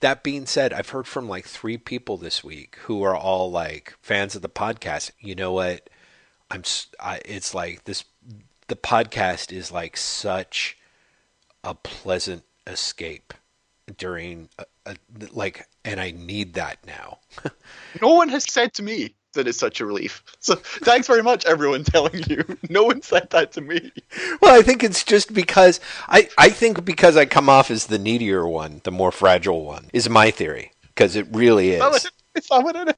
that being said, I've heard from like three people this week who are all like fans of the podcast. You know what? I'm. I, it's like this. The podcast is like such a pleasant escape during a, a, like, and I need that now. no one has said to me that it's such a relief. So thanks very much, everyone, telling you. No one said that to me. Well, I think it's just because I, I think because I come off as the needier one, the more fragile one, is my theory. Because it really is. Is what it is?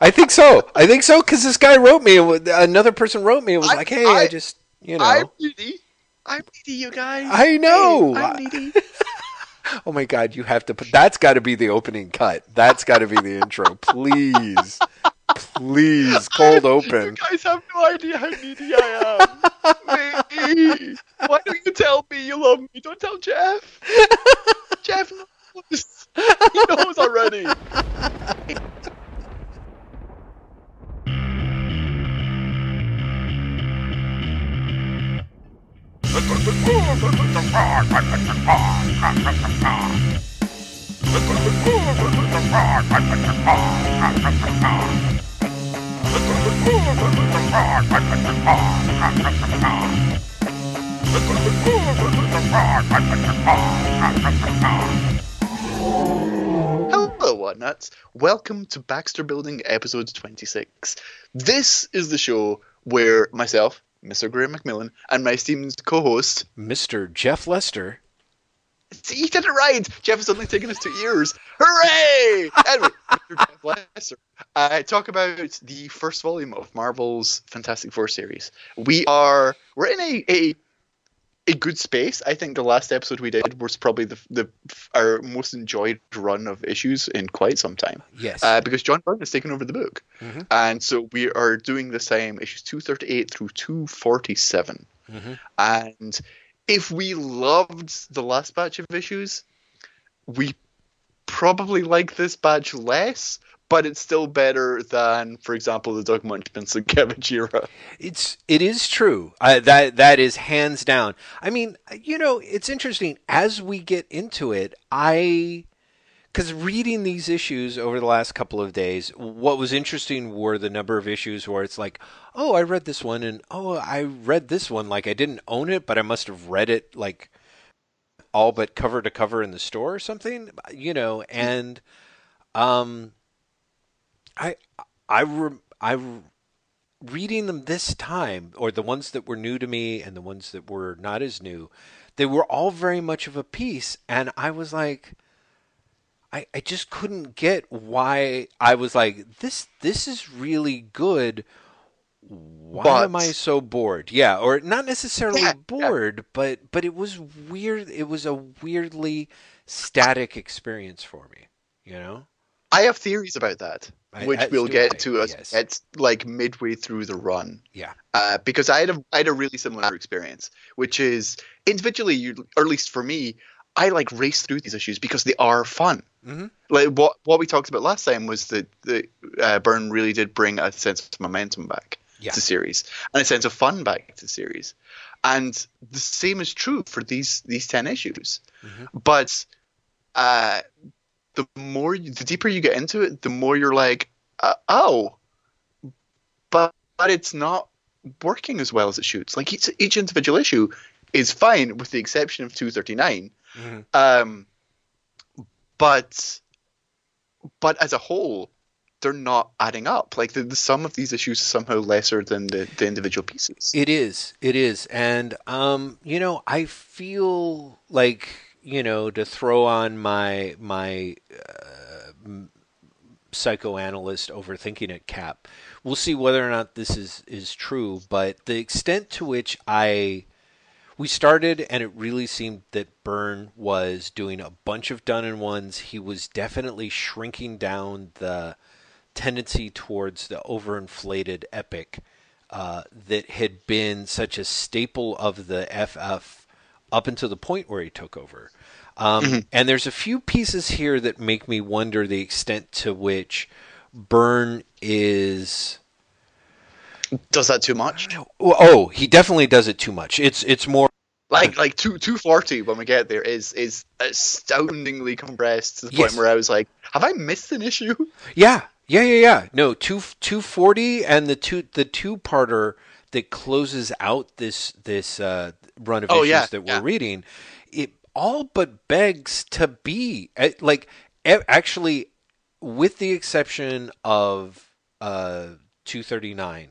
I think so. I think so because this guy wrote me. Another person wrote me and was I, like, "Hey, I, I, just, you know, I'm needy. I'm needy, you guys. I know. Hey, I'm needy." oh my god, you have to put. That's got to be the opening cut. That's got to be the intro, please. Please, cold open. You guys have no idea how needy I am. Why don't you tell me you love me? Don't tell Jeff. Jeff knows. He knows already. Hello, Whatnuts. Welcome to Baxter Building episode 26. This is the show where myself, Mr. Graham McMillan, and my esteemed co host, Mr. Jeff Lester, See, he did it right. Jeff has only taken us two years. Hooray! Anyway, Jeff Lester, uh, talk about the first volume of Marvel's Fantastic Four series. We are we're in a, a a good space. I think the last episode we did was probably the the our most enjoyed run of issues in quite some time. Yes, uh, because John Byrne has taken over the book, mm-hmm. and so we are doing the same issues two thirty eight through two forty seven, mm-hmm. and if we loved the last batch of issues, we probably like this batch less, but it's still better than, for example, the Doug Moench Sienkiewicz. It's it is true. Uh, that that is hands down. I mean, you know, it's interesting as we get into it. I because reading these issues over the last couple of days, what was interesting were the number of issues where it's like, oh, I read this one, and oh, I read this one. Like I didn't own it, but I must have read it like all but cover to cover in the store or something, you know. And um, I I re- I re- reading them this time, or the ones that were new to me and the ones that were not as new, they were all very much of a piece, and I was like I, I just couldn't get why I was like this this is really good. Why but, am I so bored? Yeah, or not necessarily yeah, bored, yeah. but but it was weird. It was a weirdly static experience for me. You know. I have theories about that, which I, we'll get I, to as yes. it's like midway through the run. Yeah. Uh, because I had a I had a really similar experience, which is individually, you, or at least for me, I like race through these issues because they are fun. Mm-hmm. Like what what we talked about last time was that the uh, Byrne really did bring a sense of momentum back yeah. to the series and a sense of fun back to the series, and the same is true for these these ten issues. Mm-hmm. But uh, the more the deeper you get into it, the more you're like, uh, oh, but but it's not working as well as it should. Like each each individual issue is fine with the exception of 239 Mm-hmm. Um, but but as a whole, they're not adding up. Like the, the sum of these issues is somehow lesser than the, the individual pieces. It is. It is. And um, you know, I feel like you know to throw on my my uh, psychoanalyst overthinking it cap. We'll see whether or not this is is true, but the extent to which I we started and it really seemed that Byrne was doing a bunch of done in ones. He was definitely shrinking down the tendency towards the overinflated epic uh, that had been such a staple of the FF up until the point where he took over. Um, mm-hmm. And there's a few pieces here that make me wonder the extent to which Byrne is does that too much? Oh, he definitely does it too much. It's it's more Like like two two forty when we get there is is astoundingly compressed to the Yes. point where I was like, have I missed an issue? Yeah, yeah, yeah, yeah. No, two two forty and the two the two parter that closes out this this uh, run of Oh, issues yeah, that we're yeah. reading. It all but begs to be eh, like actually, with the exception of uh, two thirty nine.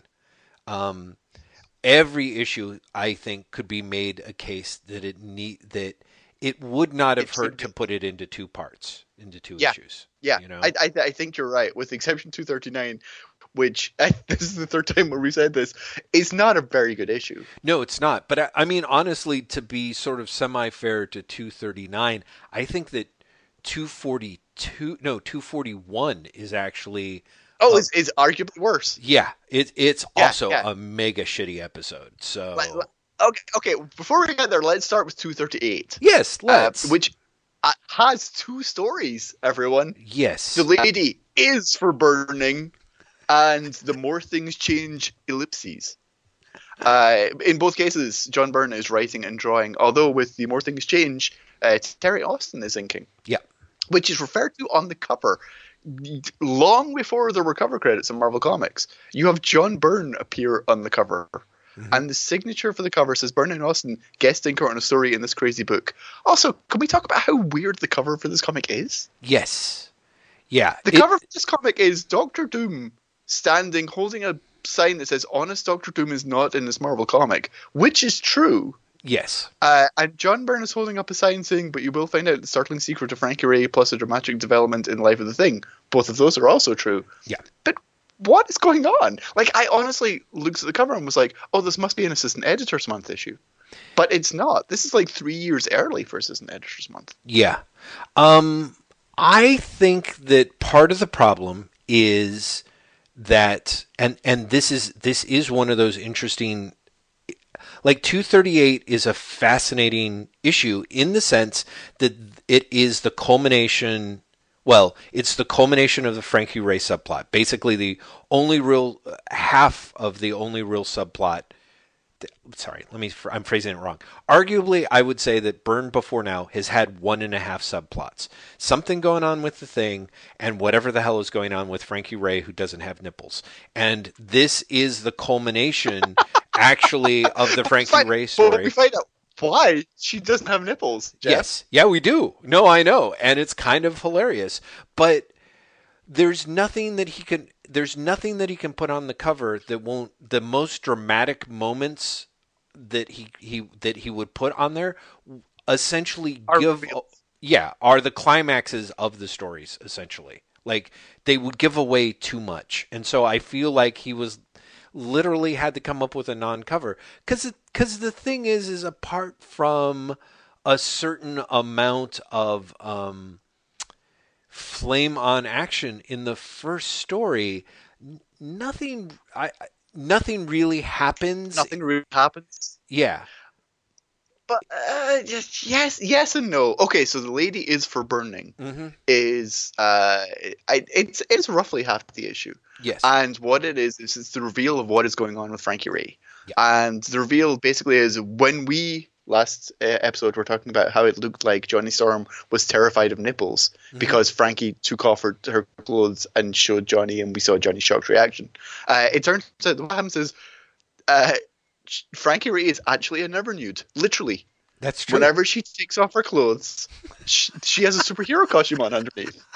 Um, every issue I think could be made a case that it need that it would not have hurt to put it into two parts, into two Yeah. issues. Yeah, you know, I, I I think you're right. With exception two thirty nine, which this is the third time where we said this, is not a very good issue. No, it's not. But I, I mean, honestly, to be sort of semi-fair to 239, I think that 242, no, 241 is actually, Oh, is is arguably worse. yeah, it, it's Yeah, also yeah. a mega shitty episode. So, Like, Okay, okay. Before we get there, let's start with two thirty eight, yes, let's. which uh, has two stories. Everyone, yes, the lady is for burning, and the more things change ellipses. Uh, in both cases, John Byrne is writing and drawing, although with the more things change, uh, Terry Austin is inking. Yeah. Which is referred to on the cover. Long before there were cover credits in Marvel Comics, you have John Byrne appear on the cover. Mhm. And the signature for the cover says Byrne and Austin guest inker on a story in this crazy book. Also, can we talk about how weird the cover for this comic is? yes, yeah. The it- cover for this comic is Doctor Doom standing holding a sign that says "Honest Doctor Doom is not in this Marvel comic," which is true. Yes, Uh, and John Byrne is holding up a sign saying, "But you will find out the startling secret of Frankie Raye plus a dramatic development in Life of the Thing." Both of those are also true. Yeah. But what is going on? Like, I honestly looked at the cover and was like, "Oh, this must be an Assistant Editors Month issue," but it's not. This is like three years early for Assistant Editors Month. Yeah. Um, I think that part of the problem is that, and and this is this is one of those interesting. Like 238 is a fascinating issue in the sense that it is the culmination. Well, it's the culmination of the Frankie Raye subplot. Basically, the only real half of the only real subplot sorry, let me. I'm phrasing it wrong. Arguably, I would say that Byrne before now has had one and a half subplots. Something going on with the thing, and whatever the hell is going on with Frankie Raye, who doesn't have nipples. And this is the culmination, actually, of the Frankie Find- Ray But we find out why she doesn't have nipples. Jeff. Yes. Yeah, we do. No, I know. And it's kind of hilarious. But there's nothing that he can there's nothing that he can put on the cover that won't the most dramatic moments that he, he that he would put on there essentially give yeah, are the climaxes of the stories essentially. Like they would give away too much. And so I feel like he was literally had to come up with a non-cover. Cuz cuz the thing is is apart from a certain amount of um flame on action in the first story nothing I- nothing really happens. Nothing really happens. yeah But uh, just yes, yes and no. Okay, so the lady is for burning hmm is uh, I, it's it's roughly half the issue, yes and what it is is it's the reveal of what is going on with Frankie Raye, and the reveal basically is when we last uh, episode were talking about how it looked like Johnny Storm was terrified of nipples Mhm. because Frankie took off her, her clothes and showed Johnny, and we saw Johnny's shocked reaction. Uh, it turns out what happens is. Uh, Frankie Raye is actually a never nude, literally. that's true Whenever she takes off her clothes, she, she has a superhero costume on underneath.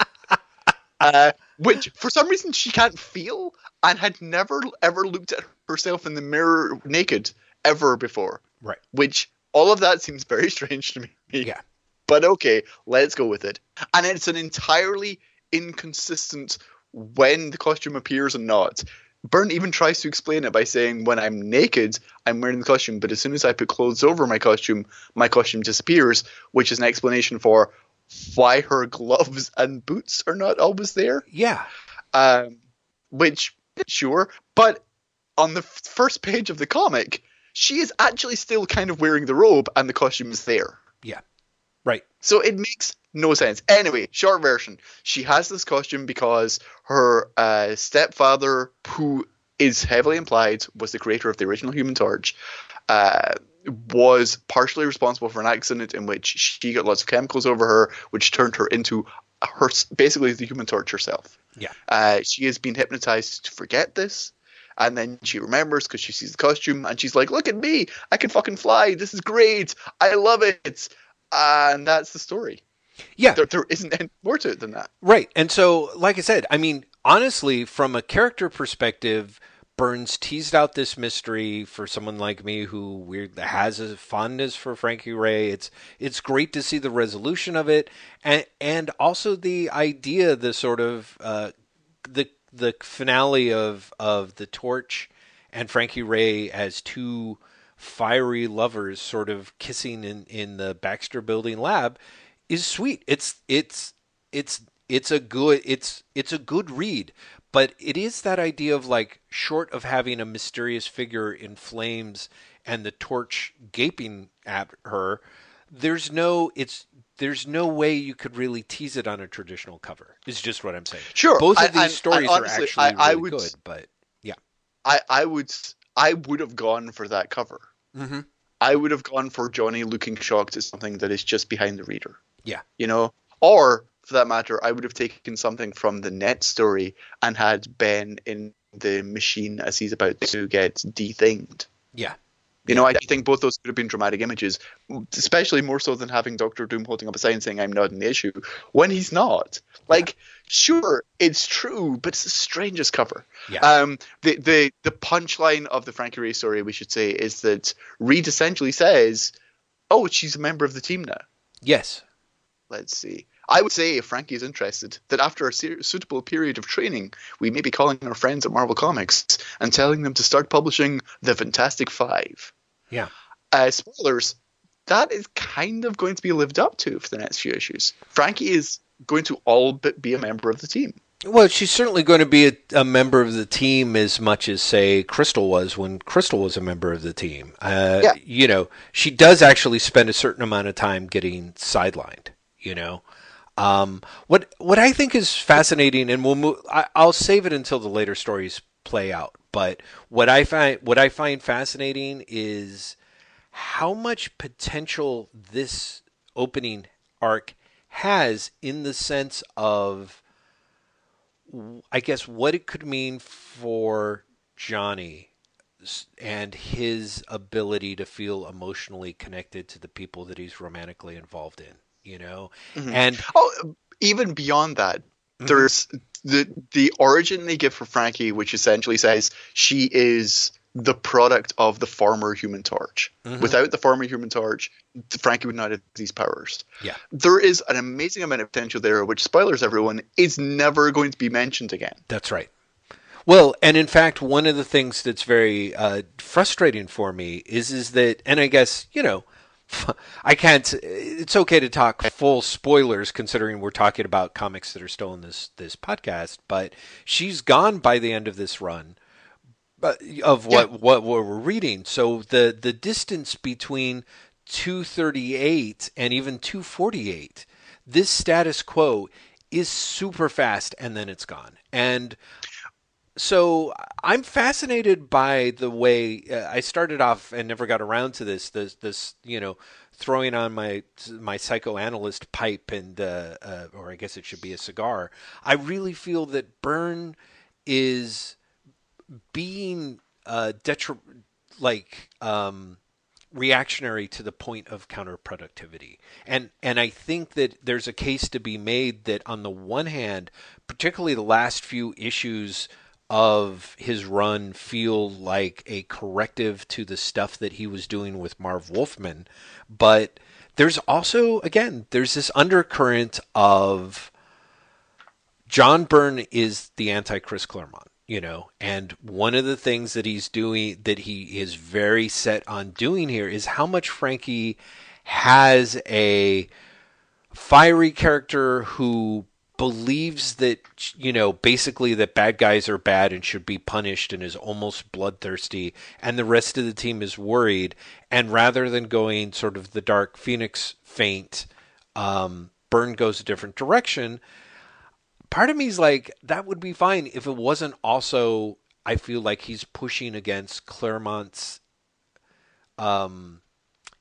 Uh, which, for some reason, she can't feel and had never ever looked at herself in the mirror naked ever before. Right. Which, all of that seems very strange to me. Yeah. But okay, let's go with it. And it's an entirely inconsistent when the costume appears and not. Byrne even tries to explain it by saying, when I'm naked, I'm wearing the costume, but as soon as I put clothes over my costume, my costume disappears, which is an explanation for why her gloves and boots are not always there. yeah Um, which, sure, but on the f- first page of the comic, she is actually still kind of wearing the robe and the costume is there. Right So it makes no sense. Anyway, short version. She has this costume because her uh, stepfather, who is heavily implied was the creator of the original Human Torch, uh, was partially responsible for an accident in which she got lots of chemicals over her, which turned her into her basically the Human Torch herself. Yeah. Uh, she has been hypnotized to forget this. And then she remembers because she sees the costume and she's like, look at me. I can fucking fly. This is great. I love it. And that's the story. Yeah. There, there isn't any more to it than that. Right. And so, like I said, I mean, honestly, from a character perspective, Byrne's teased out this mystery for someone like me who weird has a fondness for Frankie Raye. It's it's great to see the resolution of it, and and also the idea, the sort of uh, the the finale of of the Torch and Frankie Raye as two fiery lovers, sort of kissing in in the Baxter Building lab, is sweet. It's it's it's it's a good it's it's a good read but it is that idea of like short of having a mysterious figure in flames and the torch gaping at her there's no it's there's no way you could really tease it on a traditional cover is just what i'm saying. Sure. Both of these I, stories I, honestly, are actually really I, would, good but yeah. I, I would i would have gone for that cover mm-hmm. i would have gone for johnny looking shocked at something that is just behind the reader yeah you know or for that matter, I would have taken something from the net story and had Ben in the machine as he's about to get dethinged. Yeah. You know, I think both those could have been dramatic images, especially more so than having Doctor Doom holding up a sign saying "I'm not an issue" when he's not. Like. Sure, it's true, but it's the strangest cover. Yeah. Um, the the the punchline of the Frankie Raye story, we should say, is that Reed essentially says, "Oh, she's a member of the team now." Yes. Let's see. I would say, if Frankie is interested, that after a suitable period of training, we may be calling our friends at Marvel Comics and telling them to start publishing the Fantastic Five. Yeah. Uh, spoilers. That is kind of going to be lived up to for the next few issues. Frankie is going to all but be a member of the team. Well, she's certainly going to be a, a, member of the team as much as, say, Crystal was when Crystal was a member of the team. Uh, yeah. You know, she does actually spend a certain amount of time getting sidelined. You know, um, what what I think is fascinating, and we'll move, I, I'll save it until the later stories play out. But what I find what I find fascinating is how much potential this opening arc has in the sense of I guess what it could mean for Johnny and his ability to feel emotionally connected to the people that he's romantically involved in you know mm-hmm. and oh even beyond that mm-hmm. there's the the origin they give for frankie which essentially says she is the product of the former human torch mm-hmm. without the former human torch frankie would not have these powers yeah there is an amazing amount of potential there which spoilers everyone is never going to be mentioned again that's right well, and in fact, one of the things that's very uh, frustrating for me is is that, and I guess you know, I can't. It's okay to talk full spoilers considering we're talking about comics that are still in this this podcast. But she's gone by the end of this run, of what yeah. what, what we're reading. So the the distance between 238 and even 248, this status quo is super fast, and then it's gone. And so I'm fascinated by the way uh, I started off and never got around to this. This, this, you know, throwing on my my psychoanalyst pipe and, uh, uh, or I guess it should be a cigar. I really feel that Byrne is being uh, detri- like um, reactionary to the point of counterproductivity. And and I think that there's a case to be made that on the one hand, particularly the last few issues of his run feel like a corrective to the stuff that he was doing with Marv Wolfman. But there's also, again, there's this undercurrent of John Byrne is the anti Chris Claremont, you know, and one of the things that he's doing, that he is very set on doing here, is how much Frankie has a fiery character who believes that you know basically that bad guys are bad and should be punished and is almost bloodthirsty and the rest of the team is worried. And rather than going sort of the dark phoenix faint um, Byrne goes a different direction part of me is like that would be fine if it wasn't also i feel like he's pushing against claremont's um,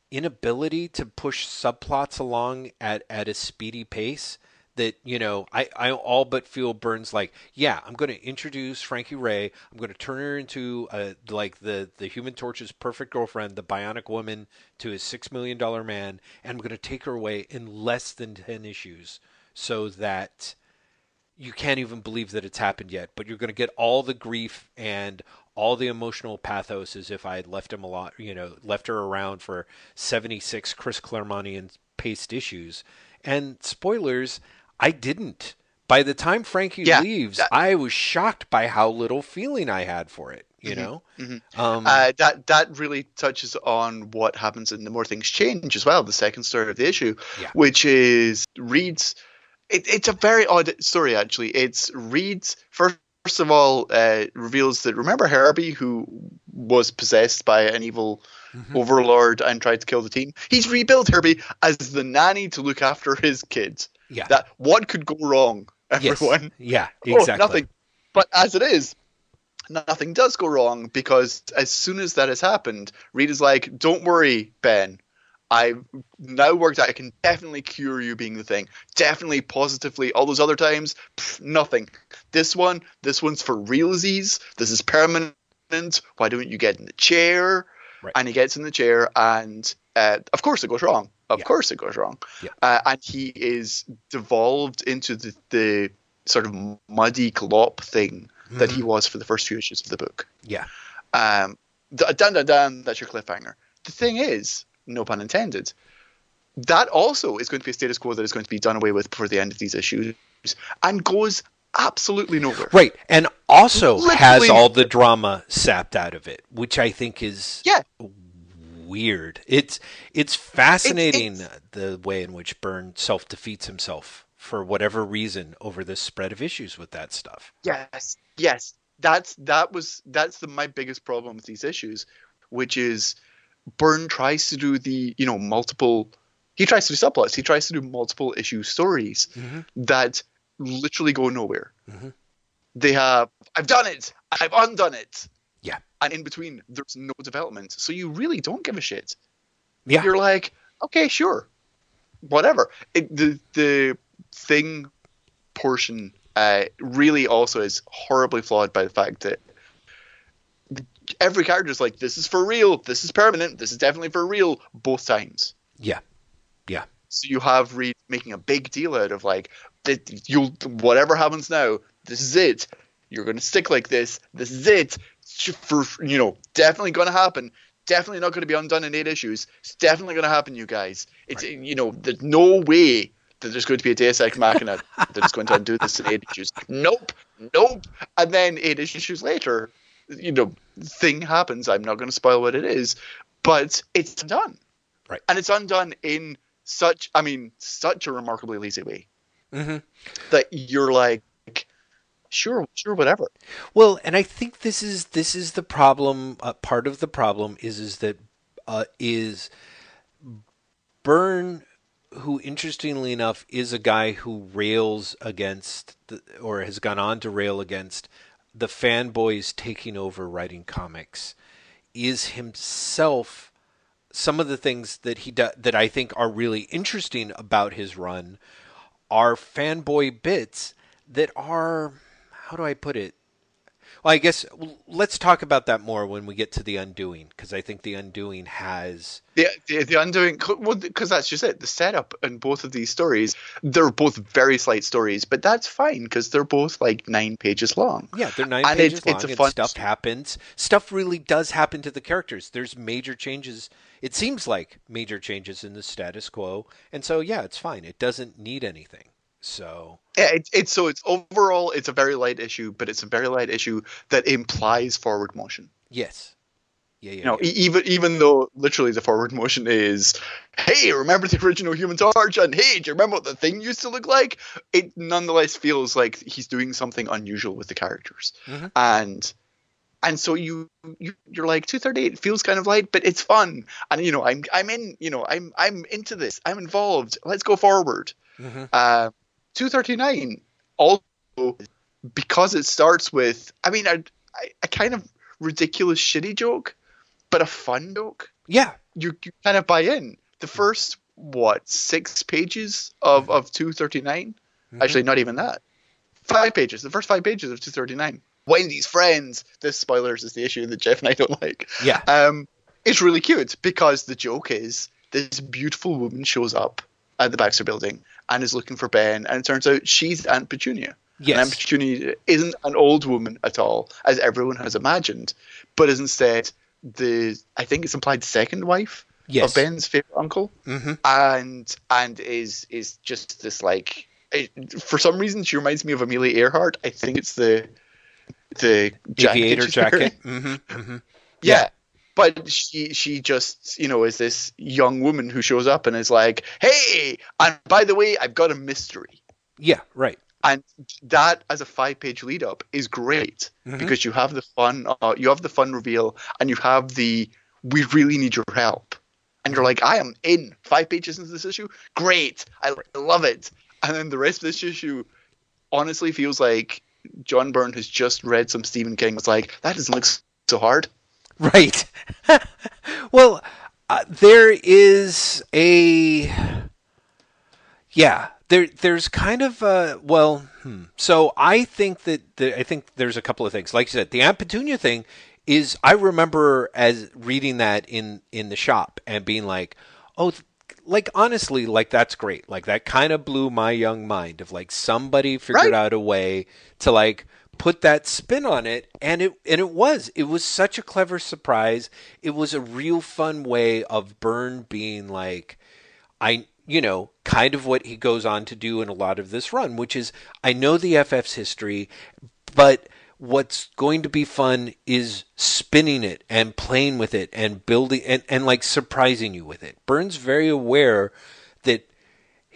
inability to push subplots along at, at a speedy pace that you know I, I all but feel Byrne's like yeah I'm going to introduce Frankie Raye. I'm going to turn her into a, like the the Human Torch's perfect girlfriend the Bionic Woman to his six million dollar man and I'm going to take her away in less than ten issues so that you can't even believe that it's happened yet but you're going to get all the grief and all the emotional pathos as if I had left him a lot you know left her around for 76 Chris Claremontian paced issues and spoilers I didn't. By the time Frankie yeah, leaves, that, I was shocked by how little feeling I had for it. You mm-hmm, know, mm-hmm. Um, uh, that that really touches on what happens in the more things change as well. The second story of the issue, yeah. which is Reed's. It, it's a very odd story actually. It's Reed's first. First of all, uh, reveals that remember Herbie, who was possessed by an evil mm-hmm. overlord and tried to kill the team. He's rebuilt Herbie as the nanny to look after his kids. Yeah. That what could go wrong, everyone? Yes. Yeah, exactly. Oh, nothing. But as it is, nothing does go wrong because as soon as that has happened, Reed is like, "Don't worry, Ben. I've now worked out I can definitely cure you being the thing. Definitely positively. All those other times, pff, nothing. This one, this one's for realsies. This is permanent. Why don't you get in the chair? Right. And he gets in the chair, and uh, of course it goes wrong. Of yeah. course it goes wrong. Yeah. Uh, and he is devolved into the, the sort of muddy glop thing mm-hmm. that he mm-hmm. was for the first few issues of the book. Yeah. Um, dun dun dun, that's your cliffhanger. The thing is, no pun intended, that also is going to be a status quo that is going to be done away with before the end of these issues and goes absolutely nowhere. Right. And also Literally, has all the drama sapped out of it, which I think is yeah weird. It's it's fascinating it's, it's, the way in which Byrne self defeats himself for whatever reason over the spread of issues with that stuff. Yes, yes, that's that was that's the my biggest problem with these issues, which is Byrne tries to do the you know multiple. He tries to do subplots. He tries to do multiple issue stories mm-hmm. that literally go nowhere. Mm-hmm. They have I've done it. I've undone it. Yeah. And in between, there's no development. So you really don't give a shit. Yeah. You're like, okay, sure. Whatever. It, the, the thing portion uh, really also is horribly flawed by the fact that every character is like, this is for real, this is permanent, this is definitely for real, both times. Yeah. Yeah. So you have Reed making a big deal out of like, you'll whatever happens now, this is it. You're going to stick like this. This is it for you know definitely going to happen. Definitely not going to be undone in eight issues. It's definitely going to happen, you guys. It's right. you know there's no way that there's going to be a Deus Ex Machina that is going to undo this in eight issues. Nope, nope. And then eight issues later, you know, thing happens. I'm not going to spoil what it is, but it's done. Right. And it's undone in such, I mean, such a remarkably lazy way mm-hmm. that you're like, sure, sure, whatever. Well, and I think this is this is the problem. Uh, part of the problem is is that uh, is Byrne, who interestingly enough is a guy who rails against the, or has gone on to rail against the fanboys taking over writing comics, is himself some of the things that he do, that I think are really interesting about his run are fanboy bits that are how do I put it? Well, I guess let's talk about that more when we get to the undoing, because I think the undoing has the the, the undoing. Well, because that's just it. The setup in both of these stories, they're both very slight stories, but that's fine because they're both like nine pages long. Yeah, they're nine and pages long, and fun... stuff happens. Stuff really does happen to the characters. There's major changes. It seems like major changes in the status quo, and so yeah, it's fine. It doesn't need anything. So yeah, it, it's so it's overall it's a very light issue, but it's a very light issue that implies forward motion. Yes. Yeah, yeah. You know, yeah. even even though literally the forward motion is, hey, remember the original Human Torch, and hey, do you remember what the thing used to look like? It nonetheless feels like he's doing something unusual with the characters, mm-hmm. and and so you, you you're like 238 feels kind of light but it's fun and you know i'm i'm in you know i'm i'm into this i'm involved let's go forward mm-hmm. uh, 239 also because it starts with I mean a, a kind of ridiculous shitty joke but a fun joke. Yeah, you, you kind of buy in. The first what six pages of of two thirty nine? Mm-hmm. Actually, not even that. Five pages. The first five pages of two thirty nine. Wendy's friends. This spoilers is the issue that Jeff and I don't like. Yeah. Um, it's really cute because the joke is this beautiful woman shows up at the Baxter Building and is looking for Ben, and it turns out she's Aunt Petunia. Yes. And Aunt Petunia isn't an old woman at all, as everyone has imagined, but is instead the I think it's implied second wife Yes. of Ben's favorite uncle, Mhm. and and is is just this like it, for some reason she reminds me of Amelia Earhart. I think it's the the jacket aviator jacket. hmm hmm Yeah. But she she just you know is this young woman who shows up and is like, hey, and by the way, I've got a mystery. Yeah, right. And that as a five page lead up is great Mhm. because you have the fun uh, you have the fun reveal and you have the we really need your help. And you're like, I am in five pages into this issue. Great. I love it. And then the rest of this issue honestly feels like John Byrne has just read some Stephen King. It's like, that doesn't look so hard. Right. well, uh, there is a yeah. There, there's kind of a well. Hmm. So I think that the, I think there's a couple of things. Like you said, the Aunt Petunia thing is. I remember as reading that in in the shop and being like, oh. Like honestly, like that's great. Like that kind of blew my young mind of like somebody figured Right. out a way to like put that spin on it and it and it was. It was such a clever surprise. It was a real fun way of Byrne being like i you know kind of what he goes on to do in a lot of this run which is i know the ff's history but what's going to be fun is spinning it and playing with it and building and, and like surprising you with it. Byrne's very aware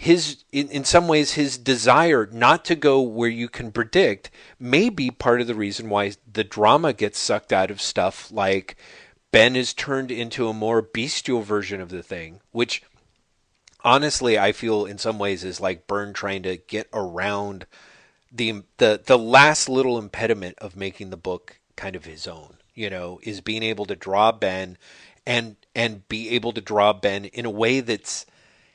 his in, in some ways his desire not to go where you can predict may be part of the reason why the drama gets sucked out of stuff like Ben is turned into a more bestial version of the thing, which honestly I feel in some ways is like Byrne trying to get around the the the last little impediment of making the book kind of his own, you know, is being able to draw Ben and and be able to draw Ben in a way that's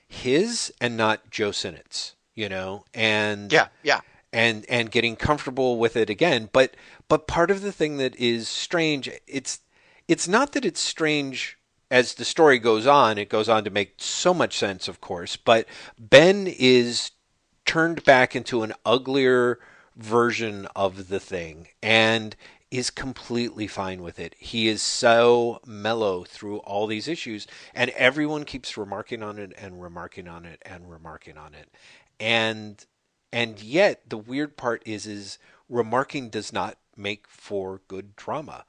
his and not Joe Sinnott's, you know, and Yeah, yeah. and and getting comfortable with it again. But but part of the thing that is strange, it's it's not that it's strange as the story goes on. It goes on to make so much sense, of course. But Ben is turned back into an uglier version of the thing and is completely fine with it. He is so mellow through all these issues and everyone keeps remarking on it and remarking on it and remarking on it. And and yet the weird part is is remarking does not make for good drama.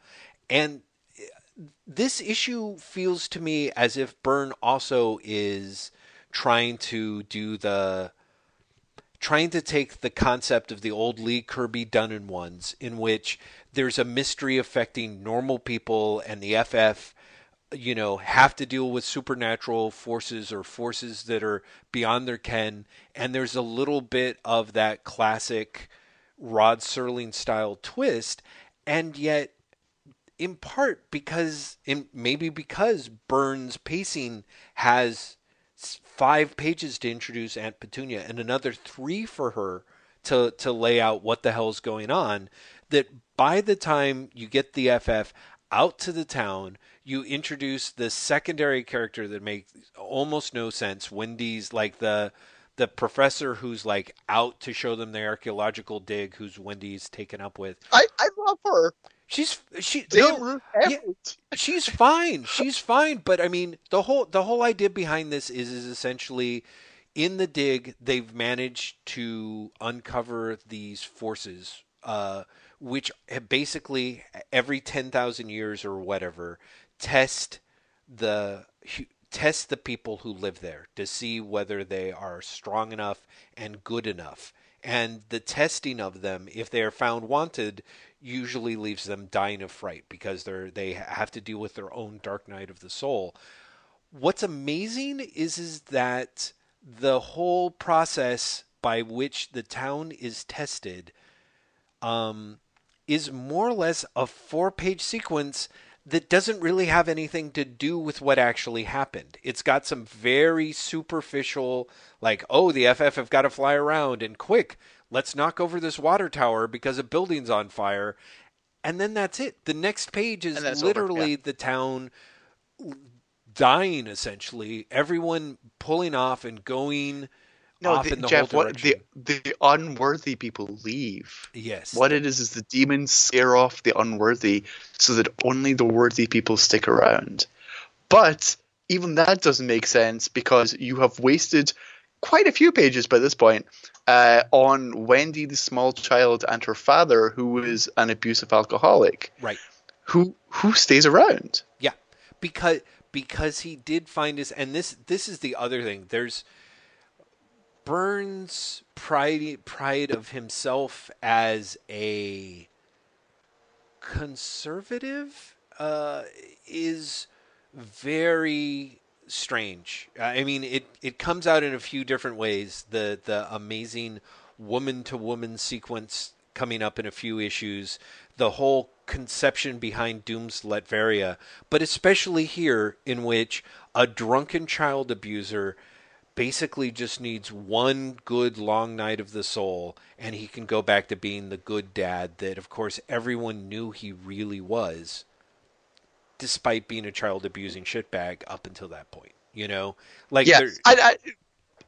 And eh, this issue feels to me as if Byrne also is trying to do the trying to take the concept of the old Lee Kirby done in ones in which there's a mystery affecting normal people and the FF you know have to deal with supernatural forces or forces that are beyond their ken. And there's a little bit of that classic Rod Serling style twist. And yet in part because in maybe because Byrne's pacing has five pages to introduce Aunt Petunia and another three for her to to lay out what the hell's going on that by the time you get the FF out to the town you introduce the secondary character that makes almost no sense Wendy's like the the professor who's like out to show them the archaeological dig who's Wendy's taken up with I, I love her. she's she no, yeah, she's fine. She's fine. But I mean, the whole the whole idea behind this is is essentially in the dig they've managed to uncover these forces, uh, which basically every ten thousand years or whatever test the test the people who live there to see whether they are strong enough and good enough. And the testing of them, if they are found wanted, usually leaves them dying of fright because they're they have to deal with their own dark night of the soul. What's amazing is is that the whole process by which the town is tested um, is more or less a four page sequence that doesn't really have anything to do with what actually happened. It's got some very superficial, like, oh, the FF have got to fly around and quick, let's knock over this water tower because a building's on fire. And then that's it. The next page is literally yeah. the town dying, essentially. Everyone pulling off and going no, the, Jeff, what the the unworthy people leave. Yes. What it is is the demons scare off the unworthy so that only the worthy people stick around. But even that doesn't make sense because you have wasted quite a few pages by this point uh, on Wendy, the small child, and her father, who is an abusive alcoholic. Right. Who who stays around? Yeah, because because he did find his, and this this is the other thing. There's Byrne's pride pride of himself as a conservative uh, is very strange. I mean, it it comes out in a few different ways. The the amazing woman to woman sequence coming up in a few issues, the whole conception behind Doom's Latveria, but especially here in which a drunken child abuser basically just needs one good long night of the soul and he can go back to being the good dad that of course everyone knew he really was despite being a child abusing shitbag up until that point you know? Like yeah I,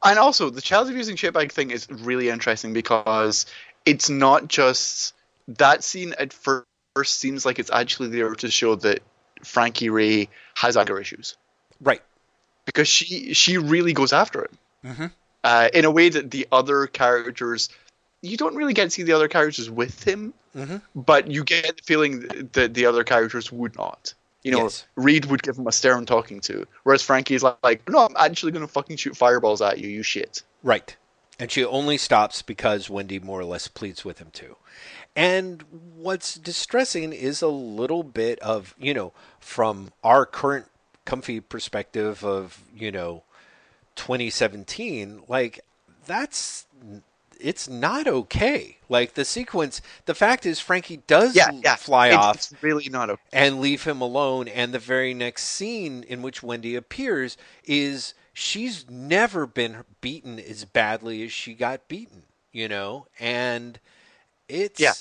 I, and also the child abusing shitbag thing is really interesting because it's not just that scene at first seems like it's actually there to show that frankie raye has anger issues. Right because she she really goes after him mm-hmm. uh, in a way that the other characters you don't really get to see the other characters with him, mm-hmm. but you get the feeling that the other characters would not. You know, yes. Reed would give him a stare and talking to, whereas Frankie's like, like, no, I'm actually going to fucking shoot fireballs at you, you shit. Right. And she only stops because Wendy more or less pleads with him to. And what's distressing is a little bit of, you know, from our current comfy perspective of you know 2017 like that's it's not okay like the sequence the fact is frankie does yeah, yeah. fly it's, off it's really not okay. and leave him alone and the very next scene in which wendy appears is she's never been beaten as badly as she got beaten you know and it's yeah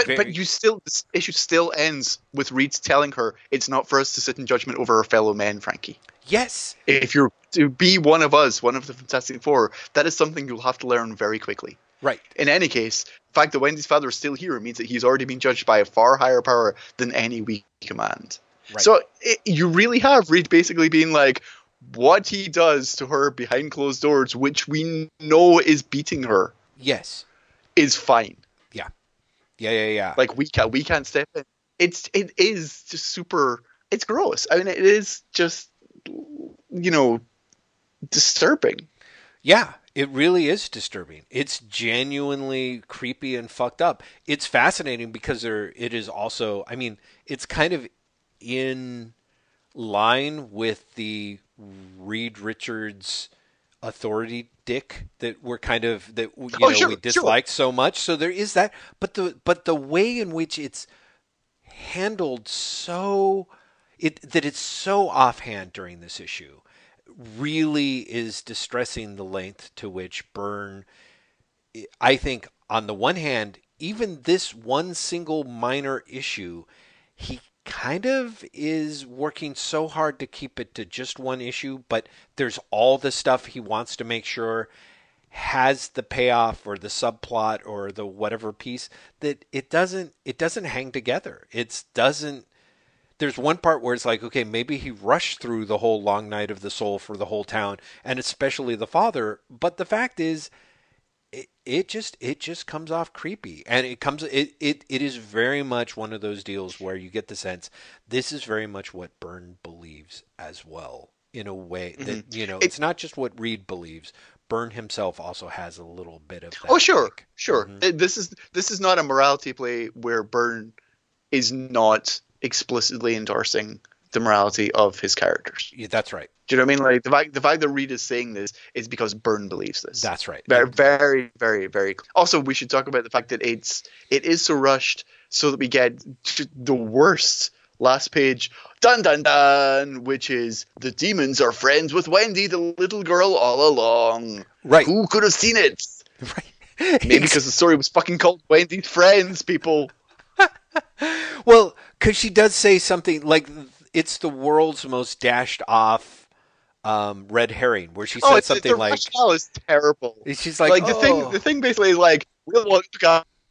but Very... but you still this issue still ends with Reed telling her it's not for us to sit in judgment over our fellow men, Frankie. Yes. If you're to be one of us, one of the Fantastic Four, that is something you'll have to learn very quickly. Right. In any case, the fact that Wendy's father is still here means that he's already been judged by a far higher power than any we command. Right. So it, you really have Reed basically being like, what he does to her behind closed doors, which we know is beating her. Yes. Is fine. Yeah, yeah, yeah. Like we can't we can't step in. It's it is just super. It's gross. I mean, it is just you know disturbing. Yeah, it really is disturbing. It's genuinely creepy and fucked up. It's fascinating because there it is also. I mean, it's kind of in line with the Reed Richards authority dick that we're kind of that you oh, know sure, we disliked sure. so much. So there is that, but the but the way in which it's handled so it that it's so offhand during this issue really is distressing the length to which Byrne I think on the one hand even this one single minor issue he kind of is working so hard to keep it to just one issue, but there's all the stuff he wants to make sure has the payoff or the subplot or the whatever piece that it doesn't it doesn't hang together. It doesn't there's one part where it's like, okay, maybe he rushed through the whole long night of the soul for the whole town and especially the father, but the fact is it, it just it just comes off creepy and it comes it, it it is very much one of those deals where you get the sense this is very much what Byrne believes as well in a way that mm-hmm. you know it, it's not just what Reed believes Byrne himself also has a little bit of Oh sure sure mm-hmm. this is this is not a morality play where Byrne is not explicitly endorsing the morality of his characters. Yeah, that's right. Do you know what I mean? Like the fact the fact that Reed is saying this is because Byrne believes this. That's right. Very, very, very, very. Also, we should talk about the fact that it's it is so rushed, so that we get the worst last page, dun dun dun, which is the demons are friends with Wendy, the little girl, all along. Right. Who could have seen it? Right. Maybe because the story was fucking called Wendy's Friends, people. well, because she does say something like it's the world's most dashed off um, red herring, where she said oh, it's, something the like, rationale is terrible. "She's like, Like, the oh. thing, the thing basically is like we'll look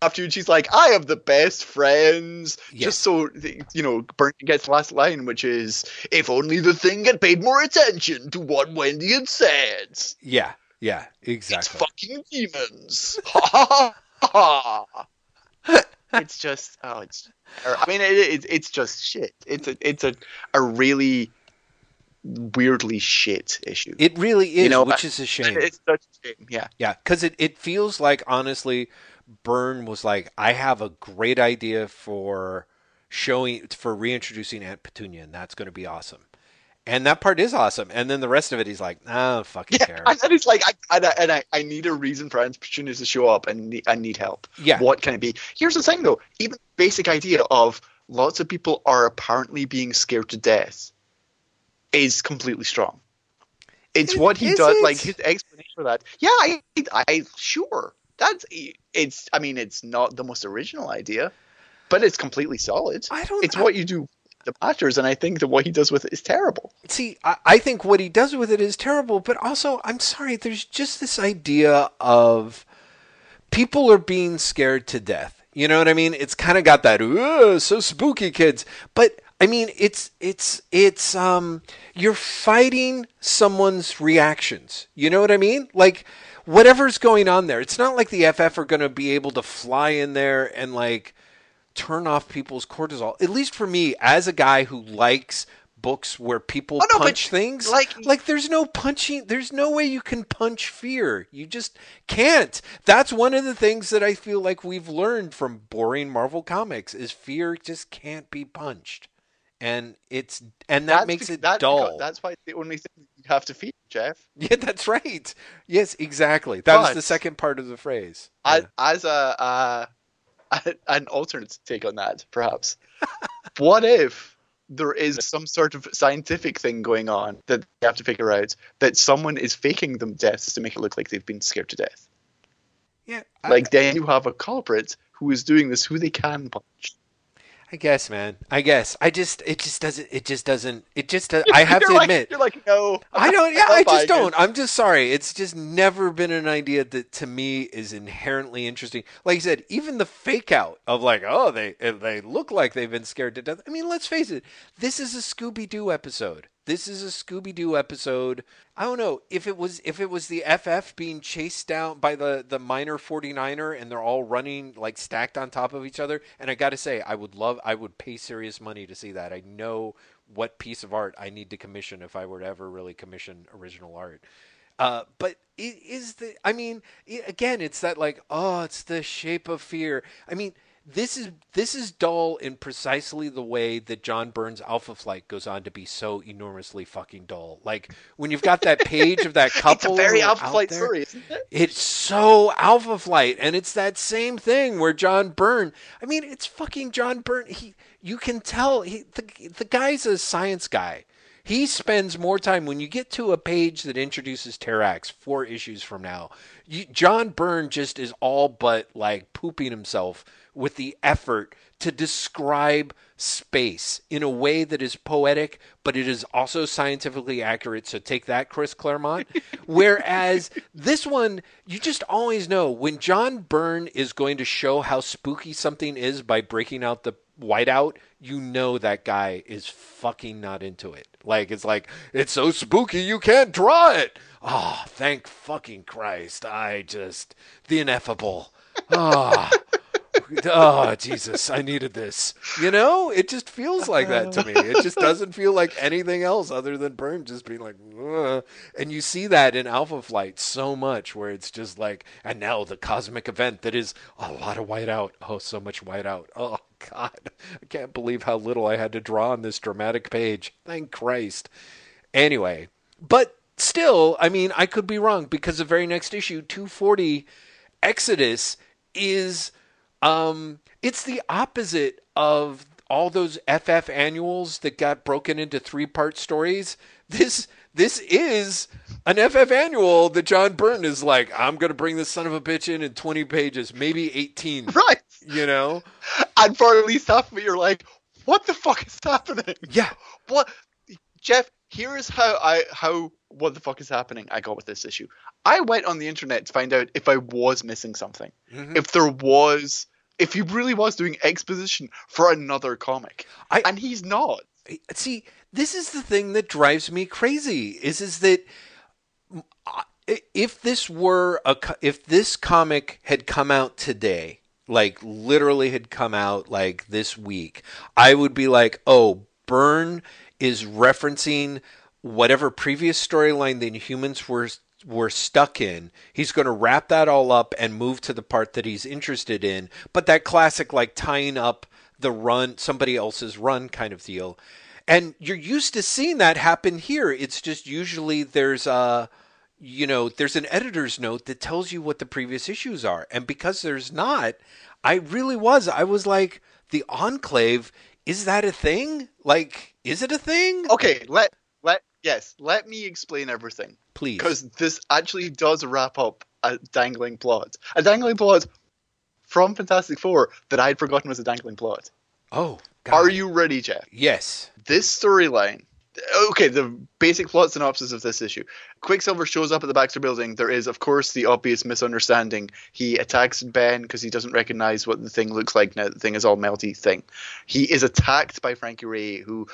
after you. And she's like, I have the best friends. Yes. Just so you know, Byrne gets the last line, which is, "If only the thing had paid more attention to what Wendy had said." yeah, yeah, exactly. It's exactly." fucking demons. Ha ha ha ha. It's just, oh, it's. I mean, it, it, it's just shit. It's a, it's a, a really weirdly shit issue. It really is, know, which is a shame. It's such a shame. Yeah. Yeah, because it, it feels like honestly, Byrne was like, I have a great idea for showing for reintroducing Aunt Petunia, and that's going to be awesome. And that part is awesome. And then the rest of it, he's like, ah, fucking Yeah, care. and it's like, I, and, I, and I, I need a reason for opportunities to show up, and need, I need help. Yeah. What can it be? Here's the thing, though. Even the basic idea of lots of people are apparently being scared to death is completely strong. It's what he does. it? Like his explanation for that. Yeah, I, I, sure. That's it's. I mean, it's not the most original idea, but it's completely solid. I don't. It's what you do that matters, and I think that what he does with it is terrible. see, I, I think what he does with it is terrible, but also, I'm sorry, there's just this idea of people are being scared to death. You know what I mean? It's kind of got that, "Ooh, so spooky, kids. But I mean, it's it's it's um, you're fighting someone's reactions. You know what I mean? Like whatever's going on there. It's not like the FF are going to be able to fly in there and like turn off people's cortisol. At least for me, as a guy who likes books where people Oh, no, punch things, like- like there's no punching. There's no way you can punch fear. You just can't. That's one of the things that I feel like we've learned from boring Marvel comics is fear just can't be punched, and it's and that That's makes bec- it that's dull. because- that's why it's the only thing you have to feed, Jeff. yeah, that's right. Yes, exactly. That was the second part of the phrase. as, Yeah. as a uh, an alternate take on that, perhaps. what if there is some sort of scientific thing going on that they have to figure out that someone is faking them deaths to make it look like they've been scared to death? yeah, I- Like then you have a culprit who is doing this, who they can punch. I guess, man. I guess. I just. It just doesn't. It just doesn't. It just. Does, I have to like- admit. you're like no. I don't. Yeah, I'm I just don't. I'm just sorry. It's just never been an idea that to me is inherently interesting. Like you said, even the fake out of like, oh, they they look like they've been scared to death. I mean, let's face it. This is a Scooby Doo episode. This is a Scooby Doo episode. I don't know if it was if it was the FF being chased down by the the miner 49er and they're all running like stacked on top of each other. And I got to say, I would love, I would pay serious money to see that. I know what piece of art I need to commission if I were to ever really commission original art. Uh, but it is the, I mean, i again, it's that like, oh, it's the shape of fear. I mean, this is this is dull in precisely the way that John Byrne's Alpha Flight goes on to be so enormously fucking dull. Like when you've got that page of that couple. It's a very Alpha Flight there, story, isn't it? it's so Alpha Flight, and it's that same thing where John Byrne. I mean, it's fucking John Byrne. He, you can tell he, the the guy's a science guy. He spends more time when you get to a page that introduces Terrax four issues from now. You, John Byrne just is all but like pooping himself with the effort to describe space in a way that is poetic, but it is also scientifically accurate. So take that, Chris Claremont. Whereas this one, you just always know when John Byrne is going to show how spooky something is by breaking out the whiteout, you know that guy is fucking not into it. Like it's like it's so spooky you can't draw it. Oh, thank fucking Christ! I just the ineffable. Oh, oh Jesus! I needed this. You know, it just feels like that to me. It just doesn't feel like anything else other than Byrne just being like, Ugh. and you see that in Alpha Flight so much, where it's just like, and now the cosmic event that is a lot of whiteout. Oh, so much whiteout. Oh God, I can't believe how little I had to draw on this dramatic page. Thank Christ. Anyway, but still, I mean, I could be wrong because the very next issue, 240 Exodus, is um it's the opposite of all those FF annuals that got broken into three part stories. This this is an FF annual that John Byrne is like, I'm gonna bring this son of a bitch in in 20 pages, maybe 18. Right. You know? And for at least half of it, you're like, what the fuck is happening? Yeah. What, Jeff? Here is how I how what the fuck is happening. I got with this issue. I went on the internet to find out if I was missing something, Mhm. if there was, if he really was doing exposition for another comic, I- and he's not. see this is the thing that drives me crazy is is that if this were a if this comic had come out today like literally had come out like this week i would be like oh Byrne is referencing whatever previous storyline the inhumans were were stuck in he's going to wrap that all up and move to the part that he's interested in. But that classic like tying up the run somebody else's run kind of deal. And you're used to seeing that happen here. It's just usually there's a you know there's an editor's note that tells you what the previous issues are. And because there's not i really was i was like the enclave is that a thing? Like is it a thing? Okay, let let yes, let me explain everything please because this actually does wrap up a dangling plot, a dangling plot from Fantastic Four that I'd forgotten was a dangling plot. oh God. Are you ready, Jeff? yes this storyline okay the basic plot synopsis of this issue. Quicksilver shows up at the baxter building. There is of course the obvious misunderstanding. He attacks ben because he doesn't recognize what the thing looks like now the thing is all melty thing. He is attacked by frankie raye who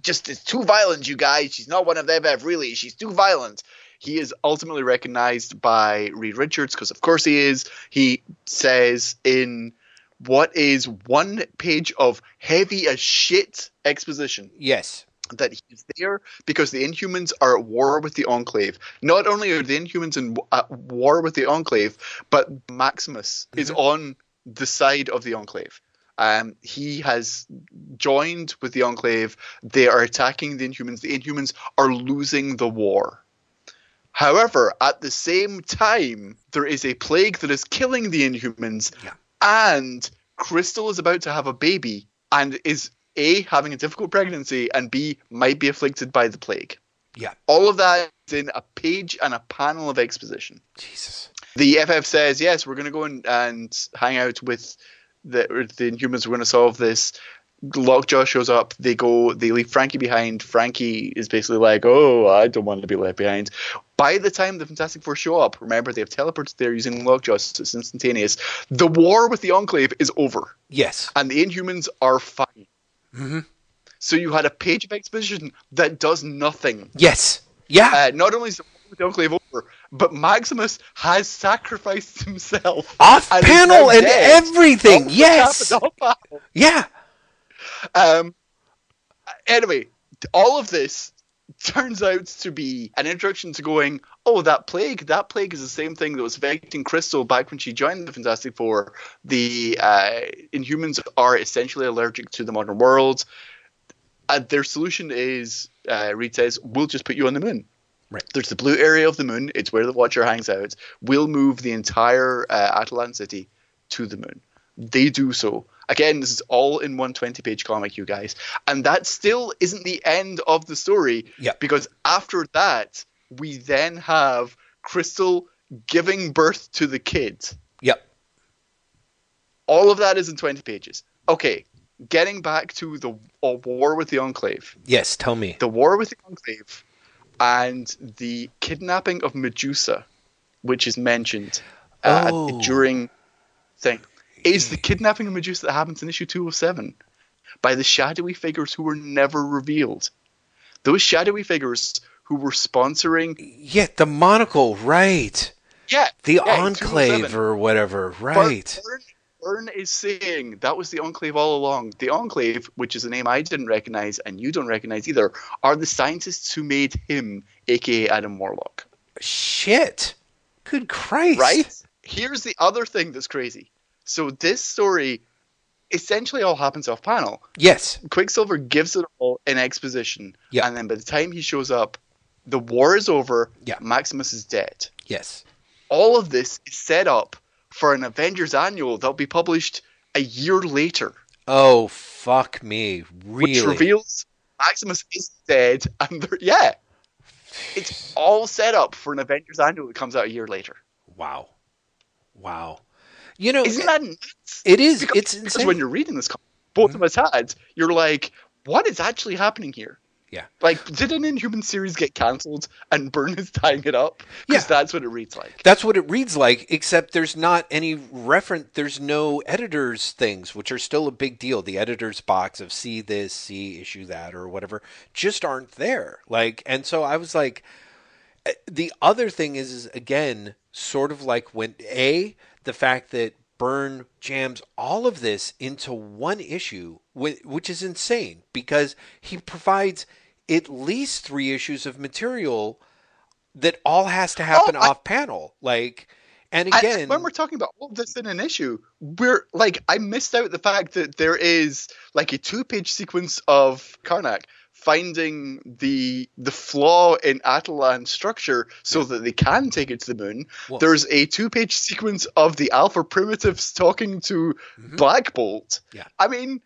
just is too violent you guys. She's not one of them Ev, really. She's too violent. He is ultimately recognized by reed richards because of course he is. He says in what is one page of heavy as shit exposition. Yes that he's there because the Inhumans are at war with the Enclave. Not only are the Inhumans in, at war with the Enclave, but Maximus is on the side of the Enclave. Um, he has joined with the Enclave. They are attacking the Inhumans. The Inhumans are losing the war. However, at the same time, there is a plague that is killing the Inhumans, Yeah. and Crystal is about to have a baby and is A, having a difficult pregnancy, and B, might be afflicted by the plague. yeah All of that is in a page and a panel of exposition. jesus The FF says, yes, we're going to go and, and hang out with the, the Inhumans. We're going to solve this. Lockjaw shows up. They go. They leave Frankie behind. Frankie is basically like, "Oh, I don't want to be left behind." By the time the Fantastic Four show up, remember they have teleported there using Lockjaw, so it's instantaneous. The war with the Enclave is over, yes and the Inhumans are fine. Mhm. So you had a page of exposition that does nothing. yes yeah Uh, not only is the war with the Enclave over, but Maximus has sacrificed himself. off and panel and everything yes top of the panel. yeah Um, anyway, all of this turns out to be an introduction to going, oh, that plague, that plague is the same thing that was affecting Crystal back when she joined the Fantastic Four. The uh, Inhumans are essentially allergic to the modern world. And their solution is, uh, Reed says, we'll just put you on the moon. Right. There's the blue area of the moon. It's where the Watcher hangs out. We'll move the entire uh, Attilan city to the moon. They do so. Again, this is all in one 20 page comic, you guys. And that still isn't the end of the story. Yeah. Because after that, we then have Crystal giving birth to the kid. yep All of that is in 20 pages. Okay, getting back to the uh, war with the Enclave. yes tell me The war with the Enclave and the kidnapping of Medusa, which is mentioned uh, Oh. during thing, is the kidnapping of Medusa that happens in issue 207 by the shadowy figures who were never revealed. Those shadowy figures who were sponsoring, yeah the monocle right yeah, the yeah, enclave or whatever right Burn, Byrne is saying that was the Enclave all along. The Enclave, which is a name I didn't recognize and you don't recognize either, are the scientists who made him, aka Adam Warlock. shit good christ Right? Here's the other thing that's crazy. So this story essentially all happens off panel. yes Quicksilver gives it all in exposition, Yeah. and then by the time he shows up, the war is over. Yeah. Maximus is dead. yes All of this is set up for an Avengers annual that'll be published a year later. oh Fuck me, really. which reveals Maximus is dead, and yeah, it's all set up for an Avengers annual that comes out a year later. wow, wow. You know, Isn't that nuts? it is. Because, it's because insane. when you're reading this, both of us had, you're like, what is actually happening here? Yeah. Like, did an Inhuman series get cancelled and Byrne is tying it up? Because Yeah. that's what it reads like. That's what it reads like, except there's not any reference. There's no editors things, which are still a big deal. The editors box of see this, see issue that, or whatever, just aren't there. Like, and so I was like, eh, the other thing is, is again, sort of like when a the fact that Byrne jams all of this into one issue, which is insane because he provides at least three issues of material that all has to happen Oh, I- off panel. Like, and I- again, when we're talking about all this in an issue, we're like, I missed out the fact that there is like a two-page sequence of Karnak finding the the flaw in Attilan's structure so that they can take it to the moon. Well- There's a two-page sequence of the Alpha Primitives talking to Mhm. Black Bolt. Yeah. I mean,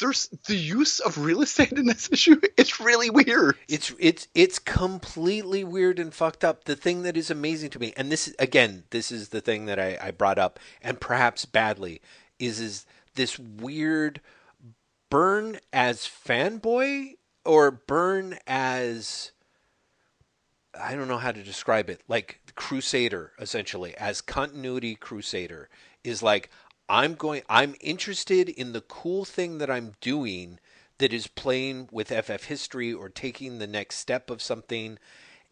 there's the use of real estate in this issue. It's really weird. It's it's it's completely weird and fucked up. The thing that is amazing to me, and this again, this is the thing that I, I brought up, and perhaps badly, is is this weird Byrne as fanboy or Byrne as I don't know how to describe it, like crusader essentially, as continuity crusader is like I'm going I'm interested in the cool thing that I'm doing that is playing with FF history or taking the next step of something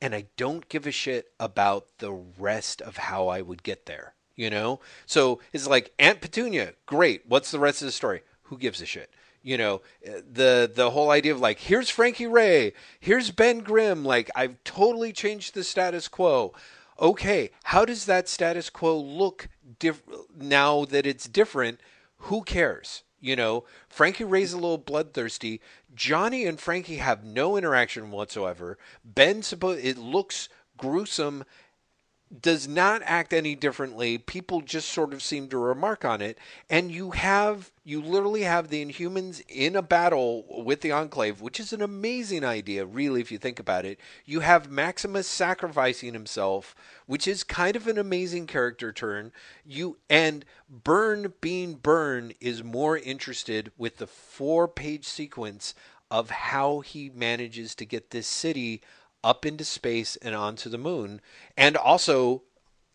and I don't give a shit about the rest of how I would get there, you know? So it's like Aunt Petunia, great. What's the rest of the story? Who gives a shit? You know, the the whole idea of like here's Frankie Raye, here's Ben Grimm, like I've totally changed the status quo. Okay, how does that status quo look diff- now that it's different? Who cares? You know, Frankie Raye's a little bloodthirsty. Johnny and Frankie have no interaction whatsoever. Ben it looks gruesome does not act any differently. People just sort of seem to remark on it. And you have, you literally have the Inhumans in a battle with the Enclave, which is an amazing idea, really, if you think about it. You have Maximus sacrificing himself, which is kind of an amazing character turn. You, and Byrne being Byrne is more interested with the four page sequence of how he manages to get this city up into space and onto the moon. And also,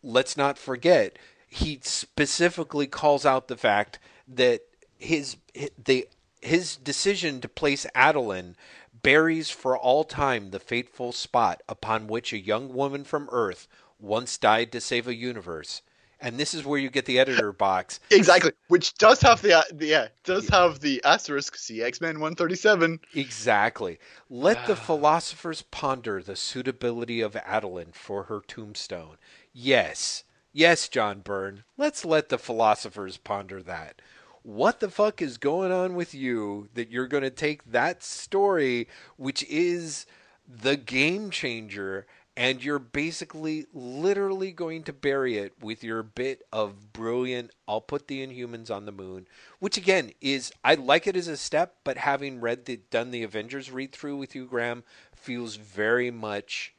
let's not forget, he specifically calls out the fact that his the his decision to place Attilan buries for all time the fateful spot upon which a young woman from Earth once died to save a universe. And this is where you get the editor box. Exactly, which does have the, the yeah does have the asterisk see X Men one thirty seven. Exactly. Let the ah. philosophers ponder the suitability of Attilan for her tombstone. Yes. Yes, John Byrne. Let's let the philosophers ponder that. What the fuck is going on with you that you're going to take that story, which is the game changer, and you're basically literally going to bury it with your bit of brilliant I'll put the Inhumans on the moon, which again is I like it as a step, but having read the done the Avengers read through with you, Graham, feels very much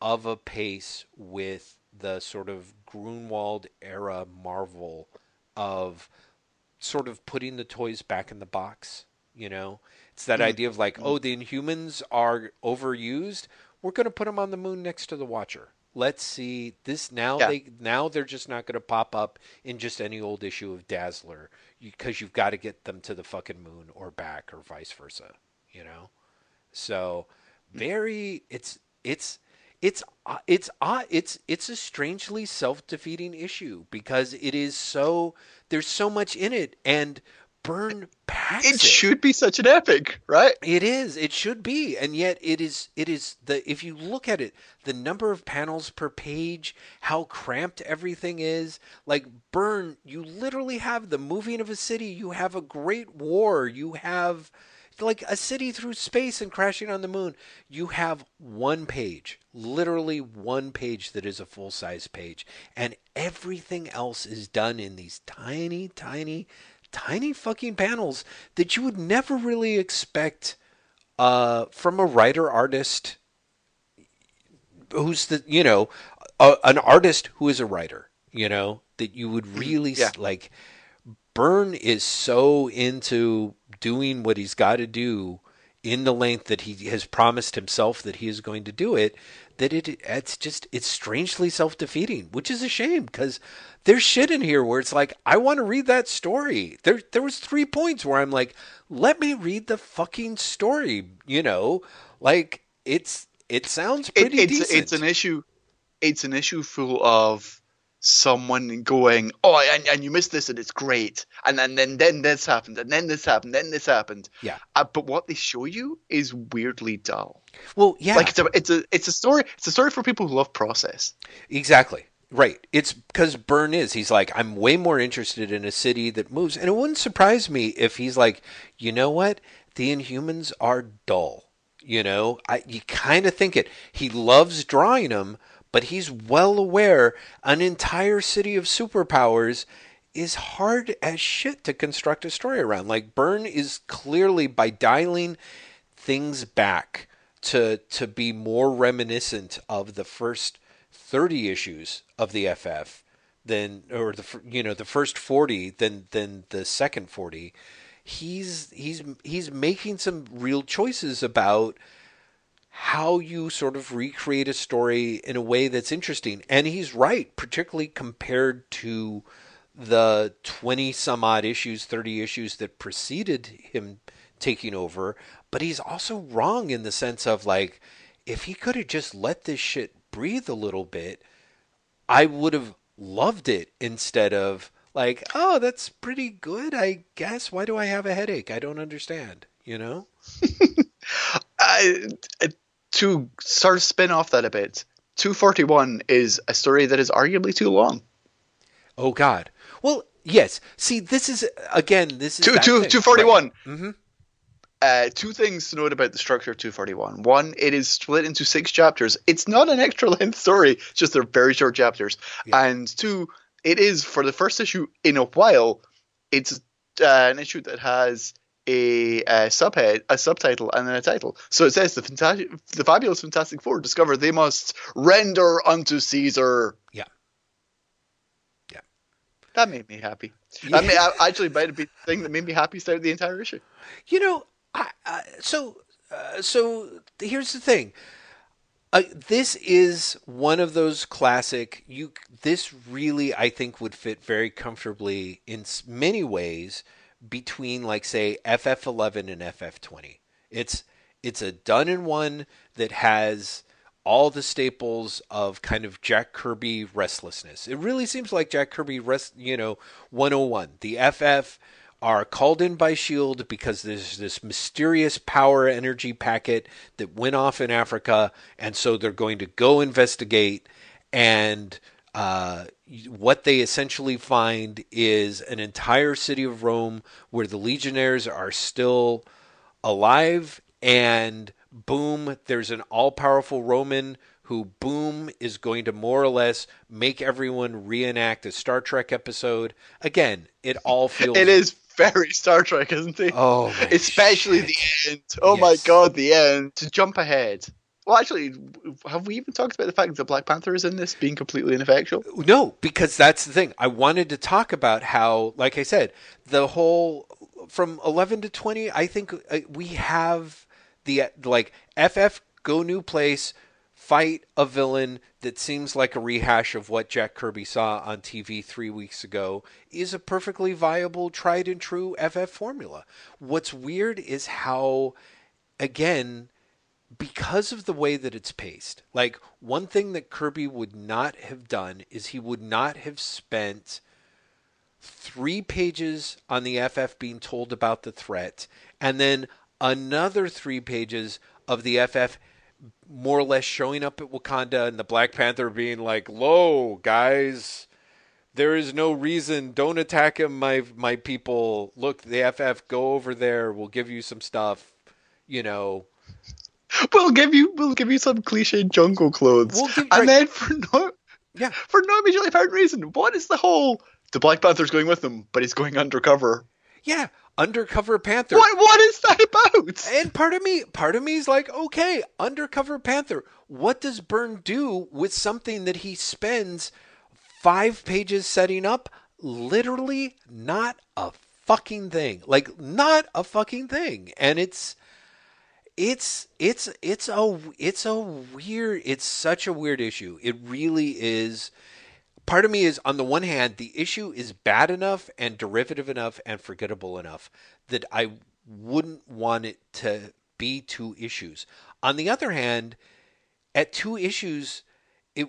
of a pace with the sort of Gruenwald era Marvel of sort of putting the toys back in the box. You know, it's that mm. idea of like, oh, the Inhumans are overused. We're going to put them on the moon next to the Watcher. Let's see this now. Yeah. They now they're just not going to pop up in just any old issue of Dazzler because you've got to get them to the fucking moon or back or vice versa. You know, so very it's it's it's it's uh, it's it's a strangely self-defeating issue because it is so there's so much in it and Byrne packs It should be such an epic, right? it is. It should be, and yet it is. It is the. If you look at it, the number of panels per page, how cramped everything is. Like Byrne, you literally have the moving of a city. You have a great war. You have like a city through space and crashing on the moon. You have one page, literally one page that is a full size page, and everything else is done in these tiny, tiny tiny fucking panels that you would never really expect uh, from a writer artist who's the you know a, an artist who is a writer you know that you would really Yeah. like Byrne is so into doing what he's got to do in the length that he has promised himself that he is going to do it that it it's just it's strangely self-defeating which is a shame cuz there's shit in here where it's like I want to read that story there there was 3 points where I'm like let me read the fucking story you know like it's it sounds It, pretty it's decent it's an issue. It's an issue full of someone going, "Oh, and, and you missed this, and it's great," and then then then this happened, and then this happened, then this happened. Yeah. Uh, but what they show you is weirdly dull. well yeah Like it's a it's a it's a story. It's a story for people who love process. Exactly. Right. It's because Byrne is. He's like, I'm way more interested in a city that moves. And it wouldn't surprise me if he's like, you know what? The Inhumans are dull. You know, I, you kind of think it. He loves drawing them, but he's well aware an entire city of superpowers is hard as shit to construct a story around. Like Byrne is clearly by dialing things back to to be more reminiscent of the first 30 issues of the FF than or the you know the first 40 than than the second 40 he's he's he's making some real choices about how you sort of recreate a story in a way that's interesting and he's right particularly compared to the 20 some odd issues 30 issues that preceded him taking over but he's also wrong in the sense of like if he could have just let this shit breathe a little bit I would have loved it instead of like, oh, that's pretty good, I guess. Why do I have a headache? I don't understand. You know? I, uh, to sort of spin off that a bit, 241 is a story that is arguably too long. Oh God. Well, yes. See, this is again. This is Two, two, thing. 241. Right. Mhm. Uh, two things to note about the structure of 241. One, it is split into six chapters. It's not an extra length story, it's just they're very short chapters. Yeah. And two, it is for the first issue in a while. It's uh, an issue that has a, uh subhead, a subtitle, and then a title. So it says the fantastic, the fabulous Fantastic Four discover they must render unto Caesar. Yeah. Yeah. That made me happy. Yeah. I mean, I, actually, might have been the thing that made me happy throughout the entire issue. You know, I, I, so uh, so here's the thing. Uh, this is one of those classic. You this really I think would fit very comfortably in many ways between like say FF11 and FF20. It's it's a done in one that has all the staples of kind of Jack Kirby restlessness. It really seems like Jack Kirby rest, you know, 101. The FF are called in by Shield because there's this mysterious power energy packet that went off in Africa and so they're going to go investigate and uh, what they essentially find is an entire city of Rome where the legionnaires are still alive and boom there's an all-powerful roman who boom is going to more or less make everyone reenact a star trek episode again it all feels It is very Star Trek, isn't it? oh Especially shit. the end. Oh my god, the end. To jump ahead. Well, actually, have we even talked about the fact that Black Panther is in this being completely ineffectual? No, because that's the thing. I wanted to talk about how, like I said, the whole from 11 to 20, I think uh, we have the like FF go new place, fight a villain that seems like a rehash of what Jack Kirby saw on TV 3 weeks ago is a perfectly viable tried and true FF formula. What's weird is how again because of the way that it's paced. Like one thing that Kirby would not have done is he would not have spent three pages on the FF being told about the threat and then another three pages of the FF more or less showing up at Wakanda and the Black Panther being like, "Lo, guys, there is no reason. Don't attack him, my my people. Look, the FF, go over there. We'll give you some stuff. You know, We'll give you we'll give you some cliche jungle clothes. We'll give- and right. then for no yeah." for no immediately apparent reason, what is the whole the Black Panther's going with them, but he's going undercover. yeah, Undercover Panther. What what is that about? And part of me, part of me is like, okay, Undercover Panther. What does Byrne do with something that he spends five pages setting up? Literally, not a fucking thing. Like, not a fucking thing. And it's, it's, it's, it's a, it's a weird. It's such a weird issue. It really is part of me is on the one hand the issue is bad enough and derivative enough and forgettable enough that I wouldn't want it to be two issues. On the other hand, at two issues it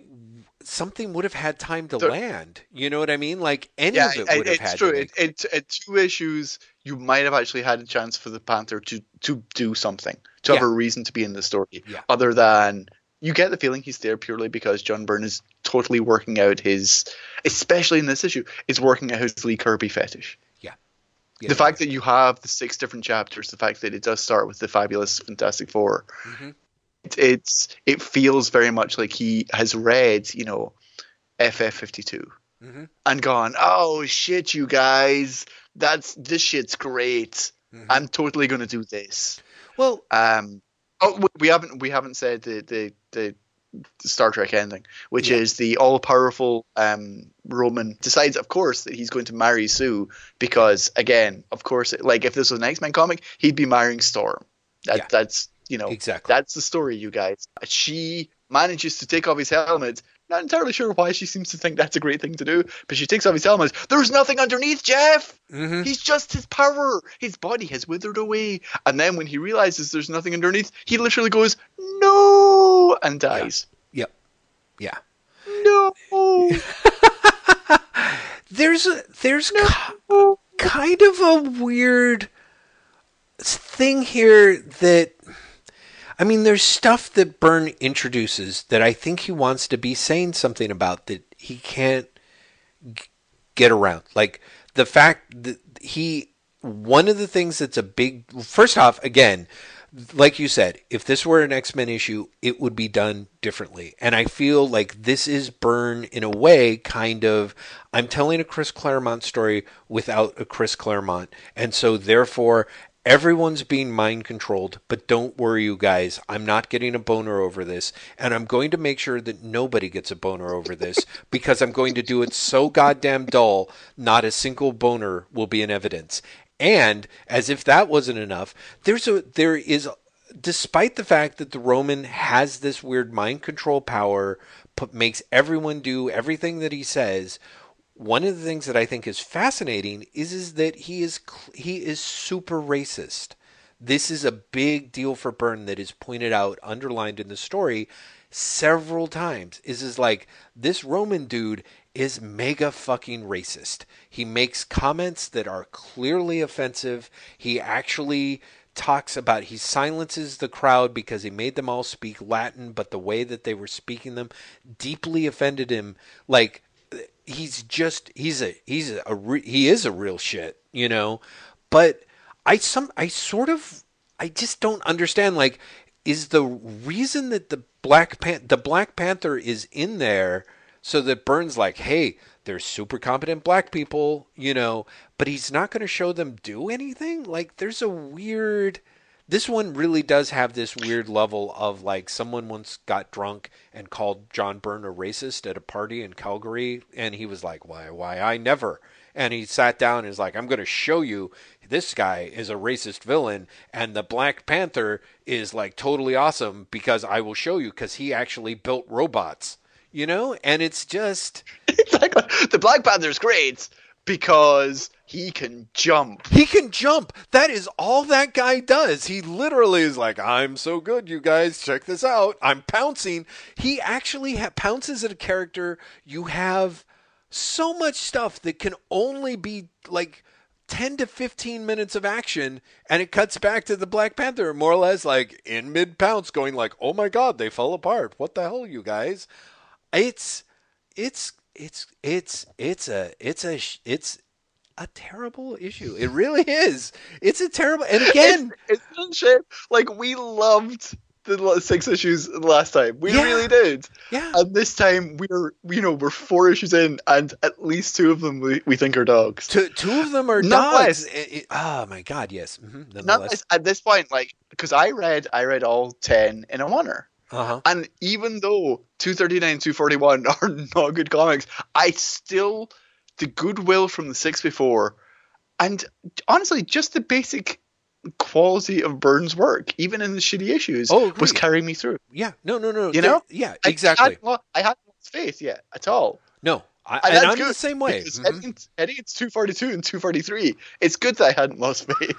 something would have had time to land. You know what I mean? Like any yeah, of it would have it's had true. It, it, at two issues, you might have actually had a chance for the Panther to to do something, to yeah. have a reason to be in the story, yeah. other than you get the feeling he's there purely because John Byrne is totally working out his, especially in this issue, is working out his Lee Kirby fetish. Yeah. yeah the fact that you have the six different chapters, the fact that it does start with the fabulous Fantastic 4 mm-hmm. it, it's it feels very much like he has read, you know, FF52 mm-hmm. and gone, oh shit, you guys, that's this shit's great. Mm-hmm. I'm totally gonna do this. Well, um, Oh, we haven't we haven't said the the, the Star Trek ending, which yeah. is the all powerful um, Roman decides, of course, that he's going to marry Sue because, again, of course, like if this was an X Men comic, he'd be marrying Storm. That, yeah. That's you know exactly that's the story, you guys. She manages to take off his helmet not entirely sure why she seems to think that's a great thing to do, but she takes off his helmet. There's nothing underneath, Jeff. Mm-hmm. He's just his power. His body has withered away. And then when he realizes there's nothing underneath, he literally goes, "No," and dies. Yep. Yeah. No. there's a there's no. kind of a weird thing here that I mean, there's stuff that Byrne introduces that I think he wants to be saying something about that he can't g- get around. Like the fact that he, one of the things that's a big, first off, again, like you said, if this were an X Men issue, it would be done differently. And I feel like this is Byrne in a way, kind of. I'm telling a Chris Claremont story without a Chris Claremont. And so, therefore, Everyone's being mind controlled, but don't worry, you guys. I'm not getting a boner over this, and I'm going to make sure that nobody gets a boner over this because I'm going to do it so goddamn dull, not a single boner will be in evidence. And as if that wasn't enough, there's a there is despite the fact that the Roman has this weird mind control power, makes everyone do everything that he says one of the things that I think is fascinating is is that he is he is super racist. This is a big deal for Byrne that is pointed out, underlined in the story several times. Is is like this Roman dude is mega fucking racist. He makes comments that are clearly offensive. He actually talks about he silences the crowd because he made them all speak Latin, but the way that they were speaking them deeply offended him. Like he's just he's a he's a, a he is a real shit, you know. But I some I sort of I just don't understand like is the reason that the Black Pan- the Black Panther is in there so that Byrne's like, "Hey, there's super competent black people, you know, but he's not going to show them do anything?" Like there's a weird this one really does have this weird level of like someone once got drunk and called John Byrne a racist at a party in Calgary, and he was like, "Why? Why? I never." And he sat down and is like, "I'm going to show you this guy is a racist villain, and the Black Panther is like totally awesome because I will show you because he actually built robots." You know, and it's just exactly the Black Panther's great because he can jump. He can jump. That is all that guy does. He literally is like, I'm so good, you guys. Check this out. I'm pouncing. He actually ha- pounces at a character. You have so much stuff that can only be like 10 to 15 minutes of action and it cuts back to the black panther more or less like in mid pounce going like oh my god they fell apart what the hell you guys it's it's it's it's it's a it's a it's a terrible issue. It really is. It's a terrible. And again, it's, it's. Like we loved the six issues last time. We Yeah. really did. Yeah. And this time we're you know we're four issues in, and at least two of them we, we think are dogs. Two, two of them are dogs. It- it- oh my god, yes. hmm Not Nonetheless. at this point, like because I read I read all ten in a oneer. Uh-huh. And even though 239 and 241 are not good comics, I still, the goodwill from the six before, and honestly, just the basic quality of Byrne's work, even in the shitty issues, Oh, was carrying me through. Yeah. No, no, no. You know? Yeah, I exactly. hadn't I hadn't lost faith yet at all. No. I, And and, I'm good, the same way. Because Mhm. heading, into, heading into 242 and 243, it's good that I hadn't lost faith.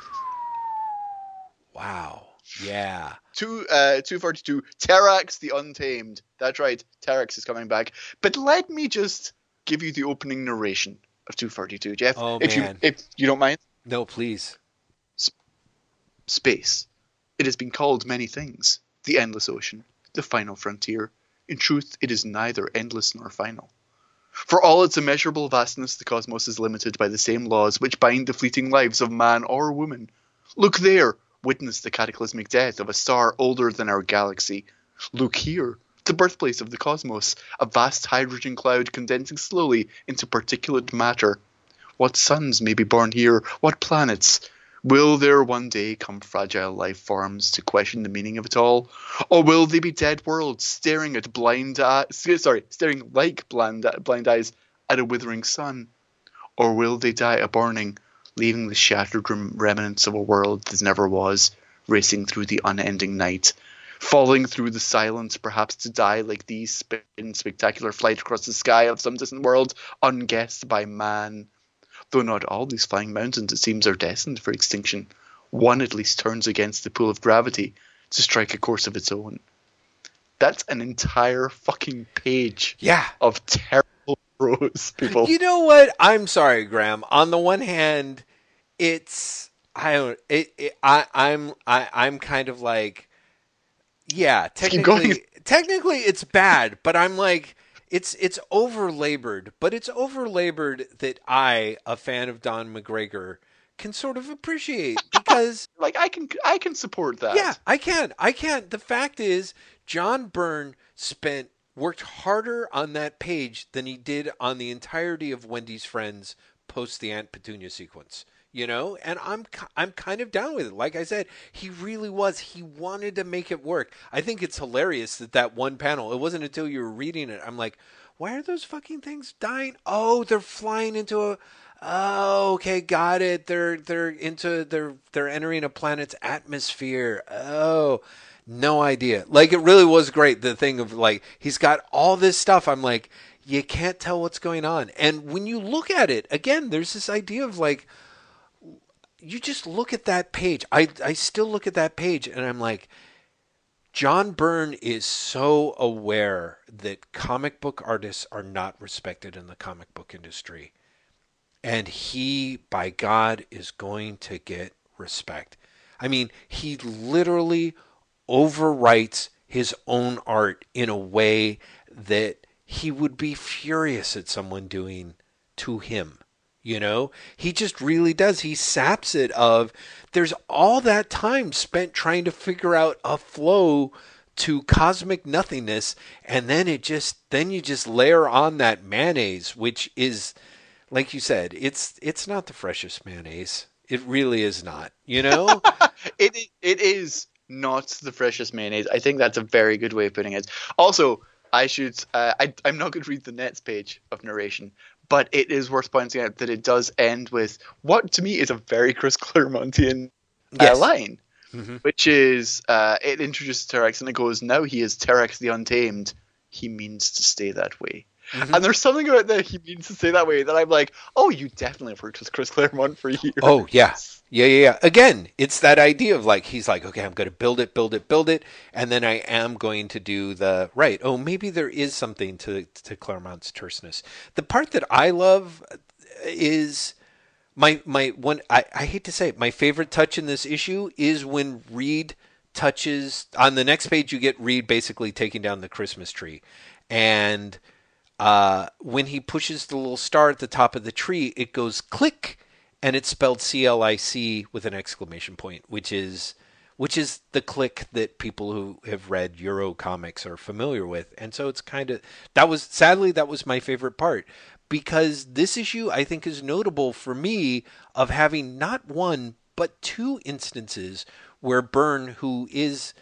Wow. Yeah. Two, uh, 242, Terrax the Untamed. That's right, Terrax is coming back. But let me just give you the opening narration of 242, Jeff. Oh, if man. you if you don't mind. No, please. Space. It has been called many things. The endless ocean, the final frontier. In truth, it is neither endless nor final. For all its immeasurable vastness, the cosmos is limited by the same laws which bind the fleeting lives of man or woman. Look there, witness the cataclysmic death of a star older than our galaxy. Look here, the birthplace of the cosmos, a vast hydrogen cloud condensing slowly into particulate matter. What suns may be born here? What planets? Will there one day come fragile life forms to question the meaning of it all? Or will they be dead worlds staring at blind eye, sorry, staring like blind, blind eyes at a withering sun? Or will they die a burning, leaving the shattered rem- remnants of a world that never was, racing through the unending night, falling through the silence, perhaps to die like these in spectacular flight across the sky of some distant world, unguessed by man? Though not all these flying mountains, it seems, are destined for extinction, one at least turns against the pull of gravity to strike a course of its own. That's an entire fucking page Yeah. of terrible people. You know what? I'm sorry, Graham. On the one hand, it's I don't it, it I I'm I I'm kind of like yeah, technically technically it's bad, but I'm like it's it's over labored, but it's over labored that I, a fan of Don McGregor, can sort of appreciate because like I can, I can support that. yeah, I can. I can. The fact is, John Byrne spent worked harder on that page than he did on the entirety of Wendy's Friends post the Aunt Petunia sequence. You know, and I'm I'm kind of down with it. Like I said, he really was. He wanted to make it work. I think it's hilarious that that one panel. It wasn't until you were reading it, I'm like, why are those fucking things dying? Oh, they're flying into a. Oh, okay, got it. They're they're into they're they're entering a planet's atmosphere. Oh, no idea. Like it really was great. The thing of like he's got all this stuff. I'm like, you can't tell what's going on. And when you look at it again, there's this idea of like, you just look at that page. I I still look at that page and I'm like, John Byrne is so aware that comic book artists are not respected in the comic book industry. And he, by God, is going to get respect. I mean, he literally overwrites his own art in a way that he would be furious at someone doing to him. You know, he just really does. He saps it of there's all that time spent trying to figure out a flow to cosmic nothingness, and then it just then you just layer on that mayonnaise, which is like you said, it's it's not the freshest mayonnaise. It really is not. You know? it it is not the freshest mayonnaise. I think that's a very good way of putting it. Also, I should uh, I I'm not going to read the next page of narration, but it is worth pointing out that it does end with what to me is a very Chris Claremontian uh, Yes. line, Mhm. which is uh, it introduces Terrax and it goes, "Now he is Terrax the Untamed. He means to stay that way." Mhm. And there's something about that he means to stay that way that I'm like, "Oh, you definitely have worked with Chris Claremont for years." Oh yeah. Yeah, yeah, yeah. Again, it's that idea of like he's like, okay, I'm going to build it, build it, build it, and then I am going to do the right. Oh, maybe there is something to to Claremont's terseness. The part that I love is my my one. I, I hate to say it, my favorite touch in this issue is when Reed touches on the next page. You get Reed basically taking down the Christmas tree, and uh, when he pushes the little star at the top of the tree, it goes click, and it's spelled C L I C with an exclamation point, which is which is the click that people who have read Euro comics are familiar with. And so it's kind of that was sadly that was my favorite part because this issue I think is notable for me of having not one but two instances where Byrne, who is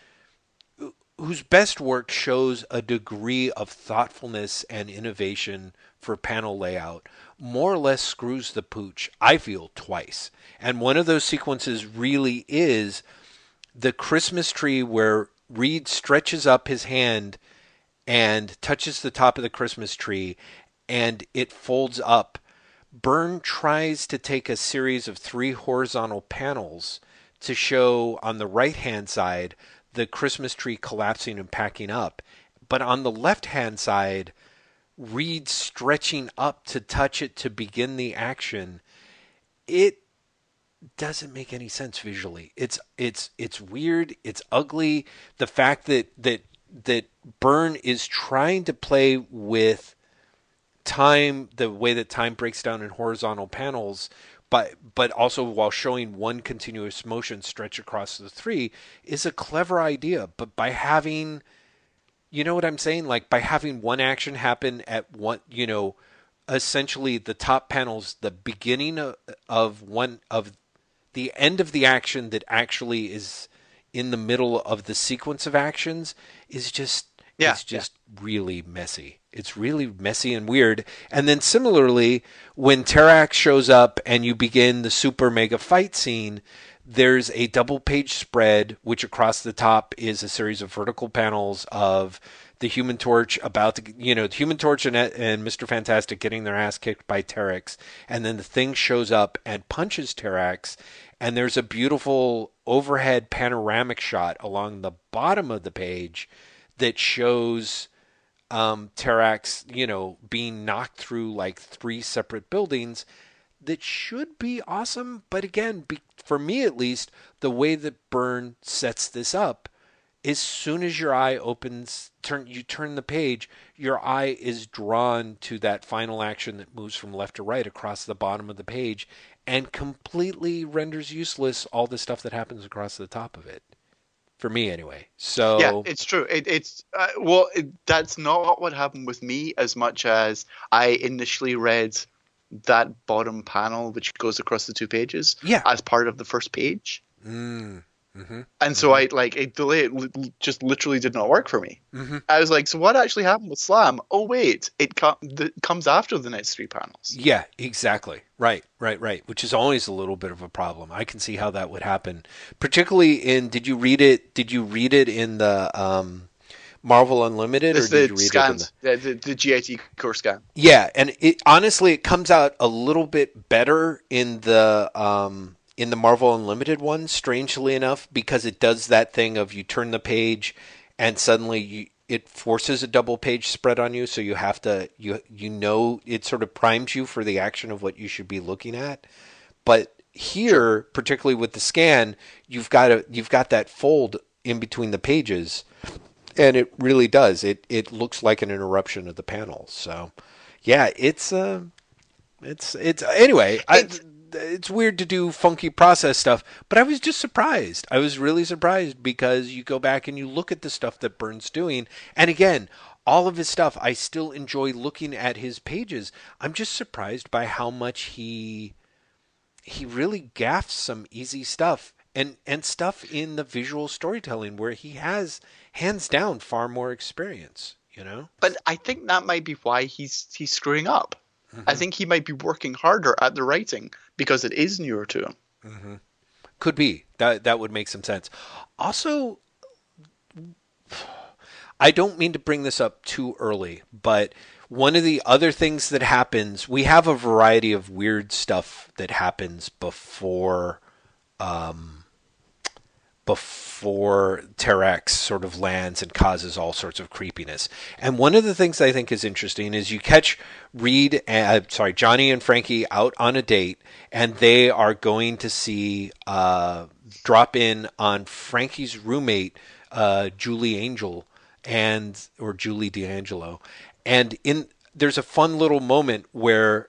whose best work shows a degree of thoughtfulness and innovation for panel layout, more or less screws the pooch, I feel, twice. And one of those sequences really is the Christmas tree where Reed stretches up his hand and touches the top of the Christmas tree and it folds up. Byrne tries to take a series of three horizontal panels to show on the right hand side the Christmas tree collapsing and packing up. But on the left hand side, Reed stretching up to touch it to begin the action. It doesn't make any sense visually. It's it's it's weird. It's ugly. The fact that that that Byrne is trying to play with time, the way that time breaks down in horizontal panels, but but also while showing one continuous motion stretch across the three is a clever idea. But by having, you know what I'm saying, like by having one action happen at one, you know, essentially the top panels, the beginning of, of one of the end of the action that actually is in the middle of the sequence of actions is just yeah, it's just yeah. really messy. It's really messy and weird. And then similarly, when Terrax shows up and you begin the super mega fight scene, there's a double page spread, which across the top is a series of vertical panels of the Human Torch about to, you know, the Human Torch and, and Mr. Fantastic getting their ass kicked by Terrax, and then the thing shows up and punches Terrax, and there's a beautiful overhead panoramic shot along the bottom of the page that shows um, Terrax, you know, being knocked through like three separate buildings that should be awesome. But again, be, for me at least, the way that Byrne sets this up, as soon as your eye opens, turn you turn the page, your eye is drawn to that final action that moves from left to right across the bottom of the page and completely renders useless all the stuff that happens across the top of it for me anyway. So yeah, it's true. It, it's uh, well, it, that's not what happened with me as much as I initially read that bottom panel which goes across the two pages yeah. as part of the first page. Mm. Mm-hmm. And so mm-hmm. I like a delay it just literally did not work for me. Mm-hmm. I was like, so what actually happened with Slam? Oh wait, it com- the, comes after the next three panels. Yeah, exactly. Right, right, right. Which is always a little bit of a problem. I can see how that would happen, particularly in. Did you read it? Did you read it in the um, Marvel Unlimited, it's or did you read scans, it in the, the, the GIT Corp scan? Yeah, and it honestly it comes out a little bit better in the. Um, in the Marvel Unlimited one, strangely enough, because it does that thing of you turn the page and suddenly you, it forces a double page spread on you, so you have to you you know it sort of primes you for the action of what you should be looking at. But here, particularly with the scan, you've got a you've got that fold in between the pages, and it really does. It it looks like an interruption of the panel. So, yeah, it's uh, it's it's anyway. It's, I, it's weird to do funky process stuff, but I was just surprised. I was really surprised because you go back and you look at the stuff that Byrne's doing, and again, all of his stuff, I still enjoy looking at his pages. I'm just surprised by how much he he really gaffs some easy stuff and and stuff in the visual storytelling where he has hands down far more experience, you know? But I think that might be why he's he's screwing up. Mm-hmm. I think he might be working harder at the writing because it is newer to him. Mm-hmm. Could be that that would make some sense. Also, I don't mean to bring this up too early, but one of the other things that happens, we have a variety of weird stuff that happens before um, before Terrax sort of lands and causes all sorts of creepiness. And one of the things I think is interesting is you catch Reed, uh, sorry, Johnny and Frankie out on a date, and they are going to see uh, drop in on Frankie's roommate, uh, Julie Angel, and or Julie D'Angelo, and in there's a fun little moment where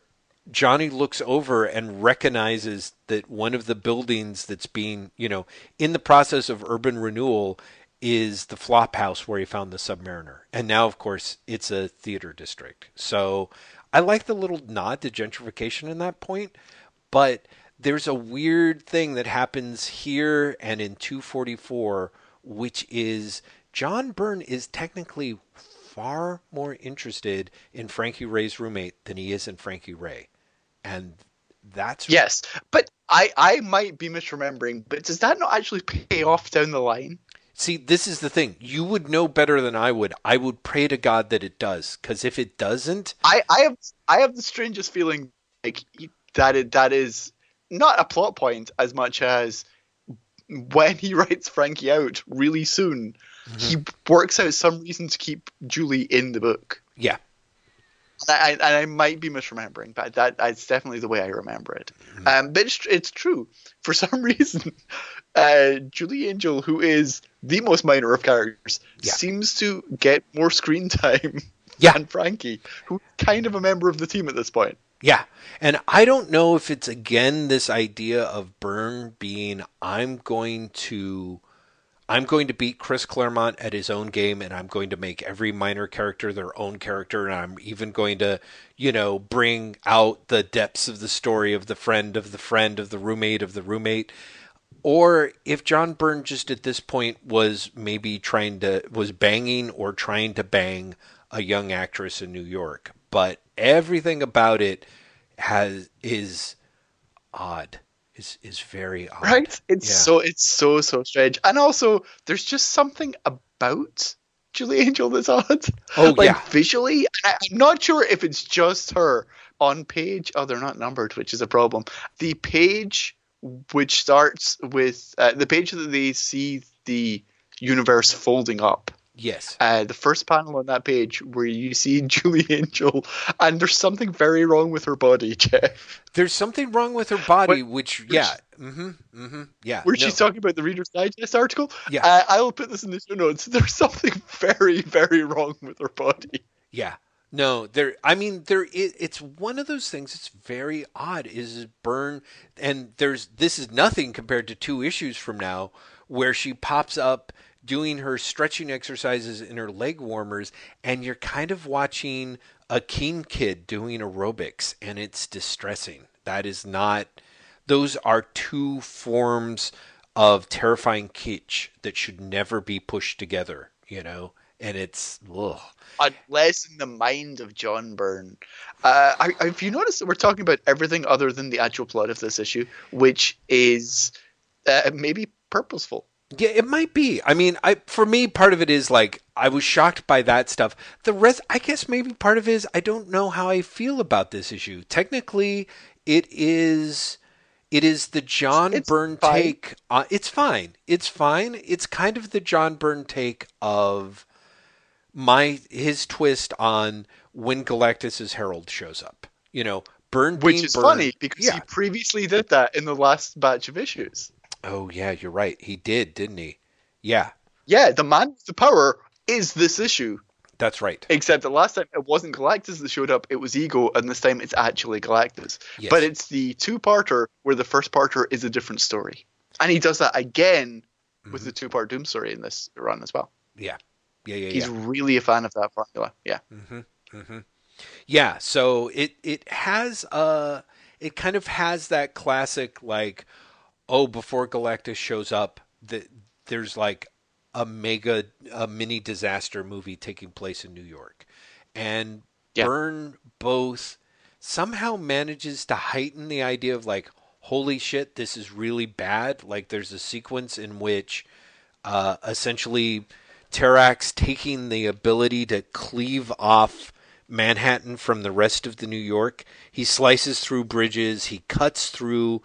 Johnny looks over and recognizes that one of the buildings that's being, you know, in the process of urban renewal is the flop house where he found the Submariner. And now, of course, it's a theater district. So I like the little nod to gentrification in that point, but there's a weird thing that happens here and in 244, which is John Byrne is technically far more interested in Frankie Raye's roommate than he is in Frankie Raye. And that's yes, but I I might be misremembering, but does that not actually pay off down the line? See, this is the thing. You would know better than I would. I would pray to God that it does, because if it doesn't, I I have I have the strangest feeling like that it, that is not a plot point as much as when he writes Frankie out really soon, mm-hmm. he works out some reason to keep Julie in the book. Yeah. And I, I might be misremembering, but that that's definitely the way I remember it. Mm-hmm. Um, but it's, it's true. For some reason, uh, Julie Angel, who is the most minor of characters, yeah. seems to get more screen time yeah. than Frankie, who's kind of a member of the team at this point. Yeah. And I don't know if it's again this idea of Byrne being I'm going to I'm going to beat Chris Claremont at his own game and I'm going to make every minor character their own character and I'm even going to, you know, bring out the depths of the story of the friend of the friend of the roommate of the roommate. Or if John Byrne just at this point was maybe trying to was banging or trying to bang a young actress in New York, but everything about it has is odd is is very odd. Right? It's yeah. so it's so so strange. And also there's just something about Julie Angel that's odd. Oh like yeah. visually, I, I'm not sure if it's just her on page. Oh, they're not numbered, which is a problem. The page which starts with uh, the page that they see the universe folding up Yes. Uh, the first panel on that page where you see Julie Angel, and there's something very wrong with her body, Jeff. There's something wrong with her body, which, yeah. Mm-hmm, mm-hmm, yeah. Where no. she's talking about the Reader's Digest article. Yeah. Uh, I'll put this in the show notes. There's something very, very wrong with her body. Yeah. No, there. I mean, there. It, it's one of those things. It's very odd. Is Byrne, and there's this is nothing compared to two issues from now, where she pops up doing her stretching exercises in her leg warmers, and you're kind of watching a Keane kid doing aerobics, and it's distressing. That is not, those are two forms of terrifying kitsch that should never be pushed together, you know? And it's, ugh. Unless in the mind of John Byrne. Uh, have you noticed that we're talking about everything other than the actual plot of this issue, which is uh, maybe purposeful? Yeah, it might be. I mean, I for me, part of it is like I was shocked by that stuff. The rest, I guess, maybe part of it is I don't know how I feel about this issue. Technically, it is. It is the John it's Byrne fine. take. Uh, it's fine. It's fine. It's kind of the John Byrne take of my his twist on when Galactus's Herald shows up. You know, Byrne, which is Byrne. funny because yeah. he previously did that in the last batch of issues. Oh yeah, you're right. He did, didn't he? Yeah. Yeah, the man with the power is this issue. That's right. Except the last time it wasn't Galactus that showed up, it was Ego, and this time it's actually Galactus. Yes. But it's the two parter where the first parter is a different story. And he does that again mm-hmm. with the two part Doom story in this run as well. Yeah. Yeah, yeah, He's yeah. really a fan of that formula. Yeah. Mm-hmm. Mm-hmm. Yeah, so it it has uh it kind of has that classic like oh, before Galactus shows up, the, there's like a mega, a mini disaster movie taking place in New York. And yeah. Byrne both somehow manages to heighten the idea of like, holy shit, this is really bad. Like, there's a sequence in which uh, essentially Terrax taking the ability to cleave off Manhattan from the rest of the New York. He slices through bridges, he cuts through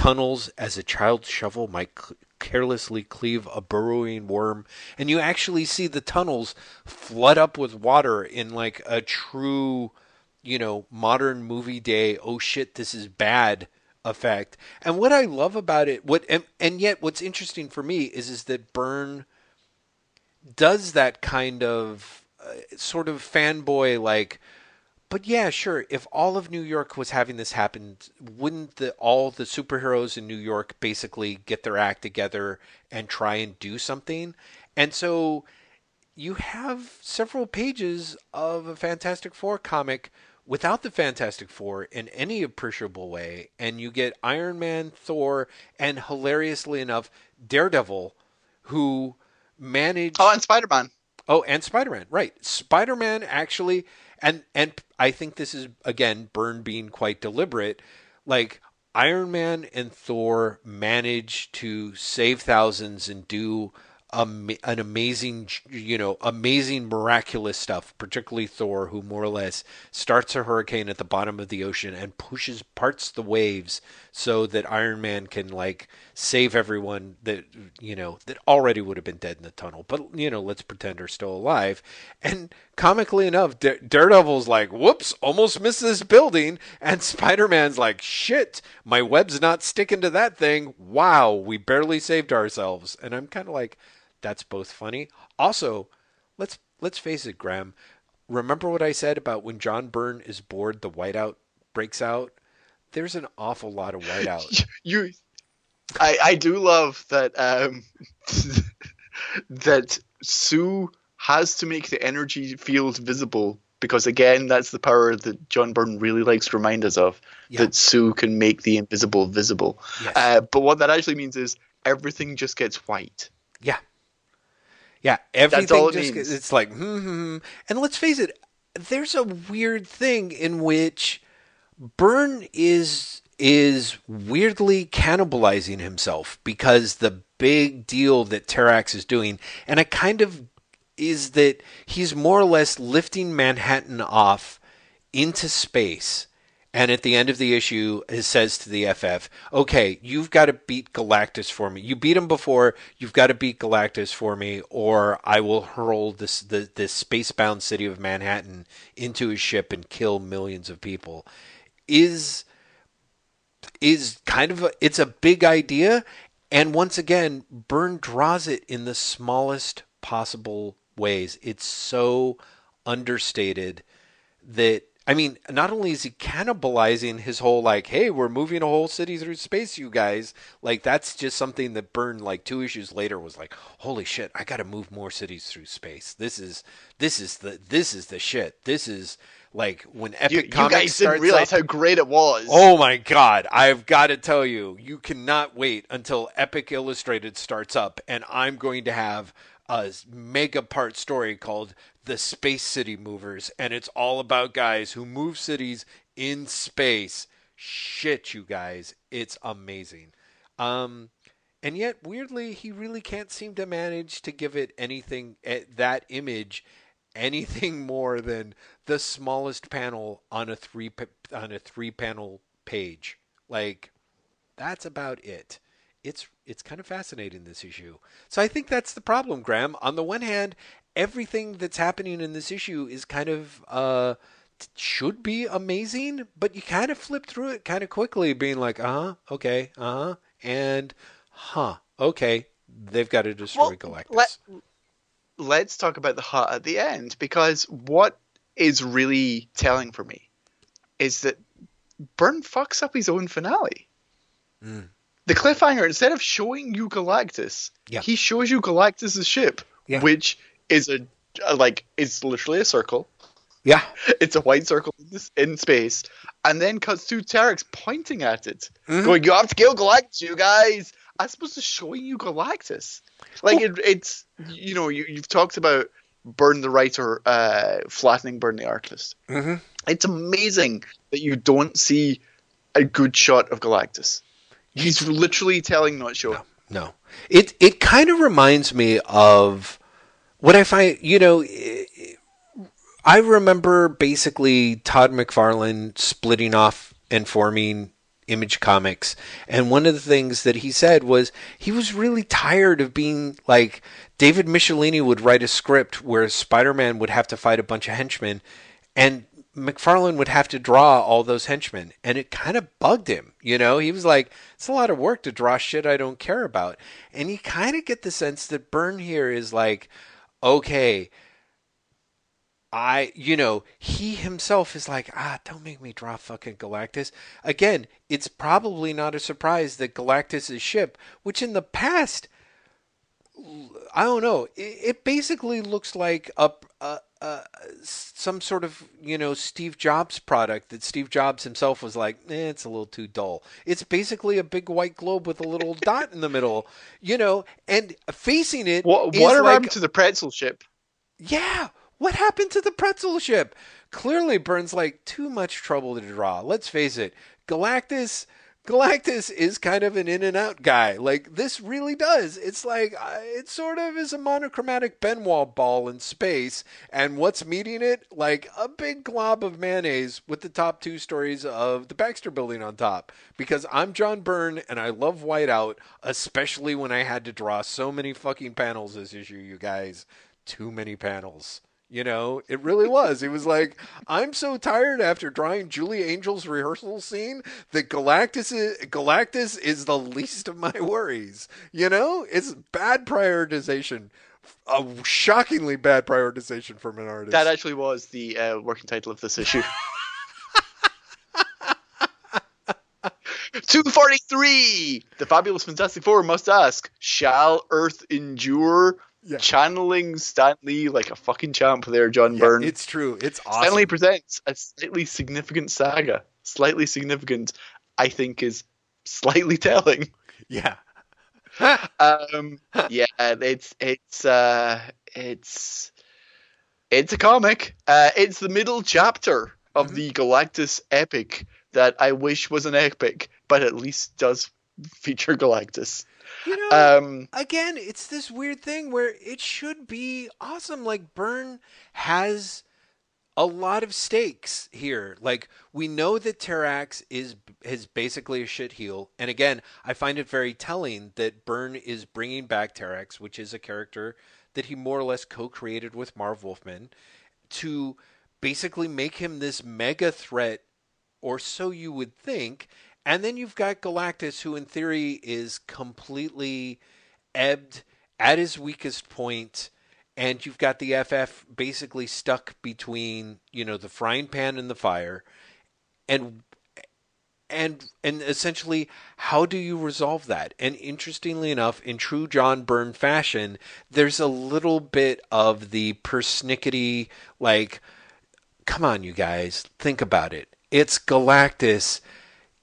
tunnels as a child's shovel might carelessly cleave a burrowing worm. And you actually see the tunnels flood up with water in like a true, you know, modern movie day, oh shit, this is bad effect. And what I love about it, what and, and yet what's interesting for me is is that Byrne does that kind of uh, sort of fanboy like but yeah, sure. If all of New York was having this happen, wouldn't the all the superheroes in New York basically get their act together and try and do something? And so you have several pages of a Fantastic Four comic without the Fantastic Four in any appreciable way, and you get Iron Man, Thor, and hilariously enough, Daredevil, who managed. Oh, and Spider Man. Oh, and Spider Man, right? Spider Man actually, and and I think this is again Byrne being quite deliberate. Like Iron Man and Thor manage to save thousands and do an amazing, you know, amazing, miraculous stuff, particularly Thor, who more or less starts a hurricane at the bottom of the ocean and pushes parts the waves so that Iron Man can like save everyone that you know that already would have been dead in the tunnel, but you know, let's pretend are still alive. And comically enough, Daredevil's like, "Whoops, almost missed this building," and Spider-Man's like, "Shit, my web's not sticking to that thing. Wow, we barely saved ourselves." And I'm kind of like that's both funny. Also, let's let's face it, Graham. Remember what I said about when John Byrne is bored, the whiteout breaks out. There's an awful lot of whiteout. you, I I do love that um, that Sue has to make the energy field visible because again that's the power that John Byrne really likes to remind us of yeah. that Sue can make the invisible visible. Yes. Uh, but what that actually means is everything just gets white. Yeah. Yeah, everything it just it's like hmm, hmm, hmm, and let's face it, there's a weird thing in which Byrne is is weirdly cannibalizing himself because the big deal that Terrax is doing, and it kind of is that he's more or less lifting Manhattan off into space and at the end of the issue, it says to the FF, okay, you've got to beat Galactus for me. You beat him before, you've got to beat Galactus for me, or I will hurl this, the, this space-bound city of Manhattan into his ship and kill millions of people. Is is kind of a, it's a big idea and once again Byrne draws it in the smallest possible ways it's so understated that I mean, not only is he cannibalizing his whole like, hey, we're moving a whole city through space, you guys. Like that's just something that Byrne like two issues later was like, holy shit, I got to move more cities through space. This is this is the this is the shit. This is like when Epic you, Comics you guys didn't realize up, how great it was. Oh my god, I've got to tell you, you cannot wait until Epic Illustrated starts up, and I'm going to have a mega part story called the Space City Movers, and it's all about guys who move cities in space. Shit, you guys, it's amazing. Um, and yet, weirdly, he really can't seem to manage to give it anything, eh, that image, anything more than the smallest panel on a three on a three panel page. Like, that's about it it's it's kind of fascinating this issue. So I think that's the problem, Graham. On the one hand, everything that's happening in this issue is kind of uh should be amazing, but you kind of flip through it kind of quickly, being like, uh huh, okay, uh huh, and huh, okay, they've got to destroy well, Galactus. Let, us talk about the hut at the end because what is really telling for me is that Byrne fucks up his own finale. Mm the cliffhanger instead of showing you Galactus, yeah. he shows you Galactus's ship, yeah. which is a, a, like it's literally a circle. Yeah, it's a white circle in, this, in space, and then cuts to Terrax pointing at it, mm-hmm. going, "You have to kill Galactus, you guys." I'm supposed to showing you Galactus. Like it, it's you know you, have talked about Byrne the writer uh, flattening Byrne the artist. Mm-hmm. It's amazing that you don't see a good shot of Galactus. He's literally telling, not sure. No, no. It it kind of reminds me of what I find. You know, I remember basically Todd McFarlane splitting off and forming Image Comics, and one of the things that he said was he was really tired of being like David Michelinie would write a script where Spider-Man would have to fight a bunch of henchmen, and McFarlane would have to draw all those henchmen, and it kind of bugged him. You know, he was like, "It's a lot of work to draw shit I don't care about," and you kind of get the sense that Byrne here is like, "Okay, I, you know, he himself is like, ah, don't make me draw fucking Galactus. Again, it's probably not a surprise that Galactus' ship, which in the past, I don't know, it, it basically looks like a, a, a, some sort of, you know, Steve Jobs product that Steve Jobs himself was like, eh, it's a little too dull. It's basically a big white globe with a little dot in the middle, you know, and facing it. What, what like, happened to the pretzel ship? yeah. What happened to the pretzel ship? Clearly, Byrne's like too much trouble to draw. Let's face it, Galactus. Galactus is kind of an in and out guy. Like this really does. It's like uh, it sort of is a monochromatic Ben Wa ball in space, and what's meeting it? Like a big glob of mayonnaise with the top two stories of the Baxter Building on top. Because I'm John Byrne and I love whiteout, especially when I had to draw so many fucking panels this issue. You guys, too many panels. You know, it really was. It was like, I'm so tired after drawing Julie Angel's rehearsal scene that Galactus is, Galactus is the least of my worries. You know, it's bad prioritization, a shockingly bad prioritization from an artist. That actually was the uh, working title of this issue. 243! The Fabulous Fantastic Four must ask Shall Earth endure? Yeah. Channeling Stan Lee like a fucking champ there, John Yeah, Byrne. it's true. It's awesome. Stan Lee presents a slightly significant saga. Slightly significant, I think, is slightly telling. yeah. Um, yeah, it's it's uh, it's it's a comic. Uh, it's the middle chapter of Mhm. the Galactus epic that I wish was an epic, but at least does feature Galactus. You know, Um, again, it's this weird thing where it should be awesome. Like Byrne has a lot of stakes here. Like we know that Terrax is is basically a shit heel, and again, I find it very telling that Byrne is bringing back Terrax, which is a character that he more or less co-created with Marv Wolfman, to basically make him this mega threat, or so you would think. And then you've got Galactus, who in theory is completely ebbed at his weakest point, and you've got the FF basically stuck between you know the frying pan and the fire, and and and essentially how do you resolve that? And interestingly enough in true john byrne fashion there's a little bit of the persnickety like come on you guys think about it. It's galactus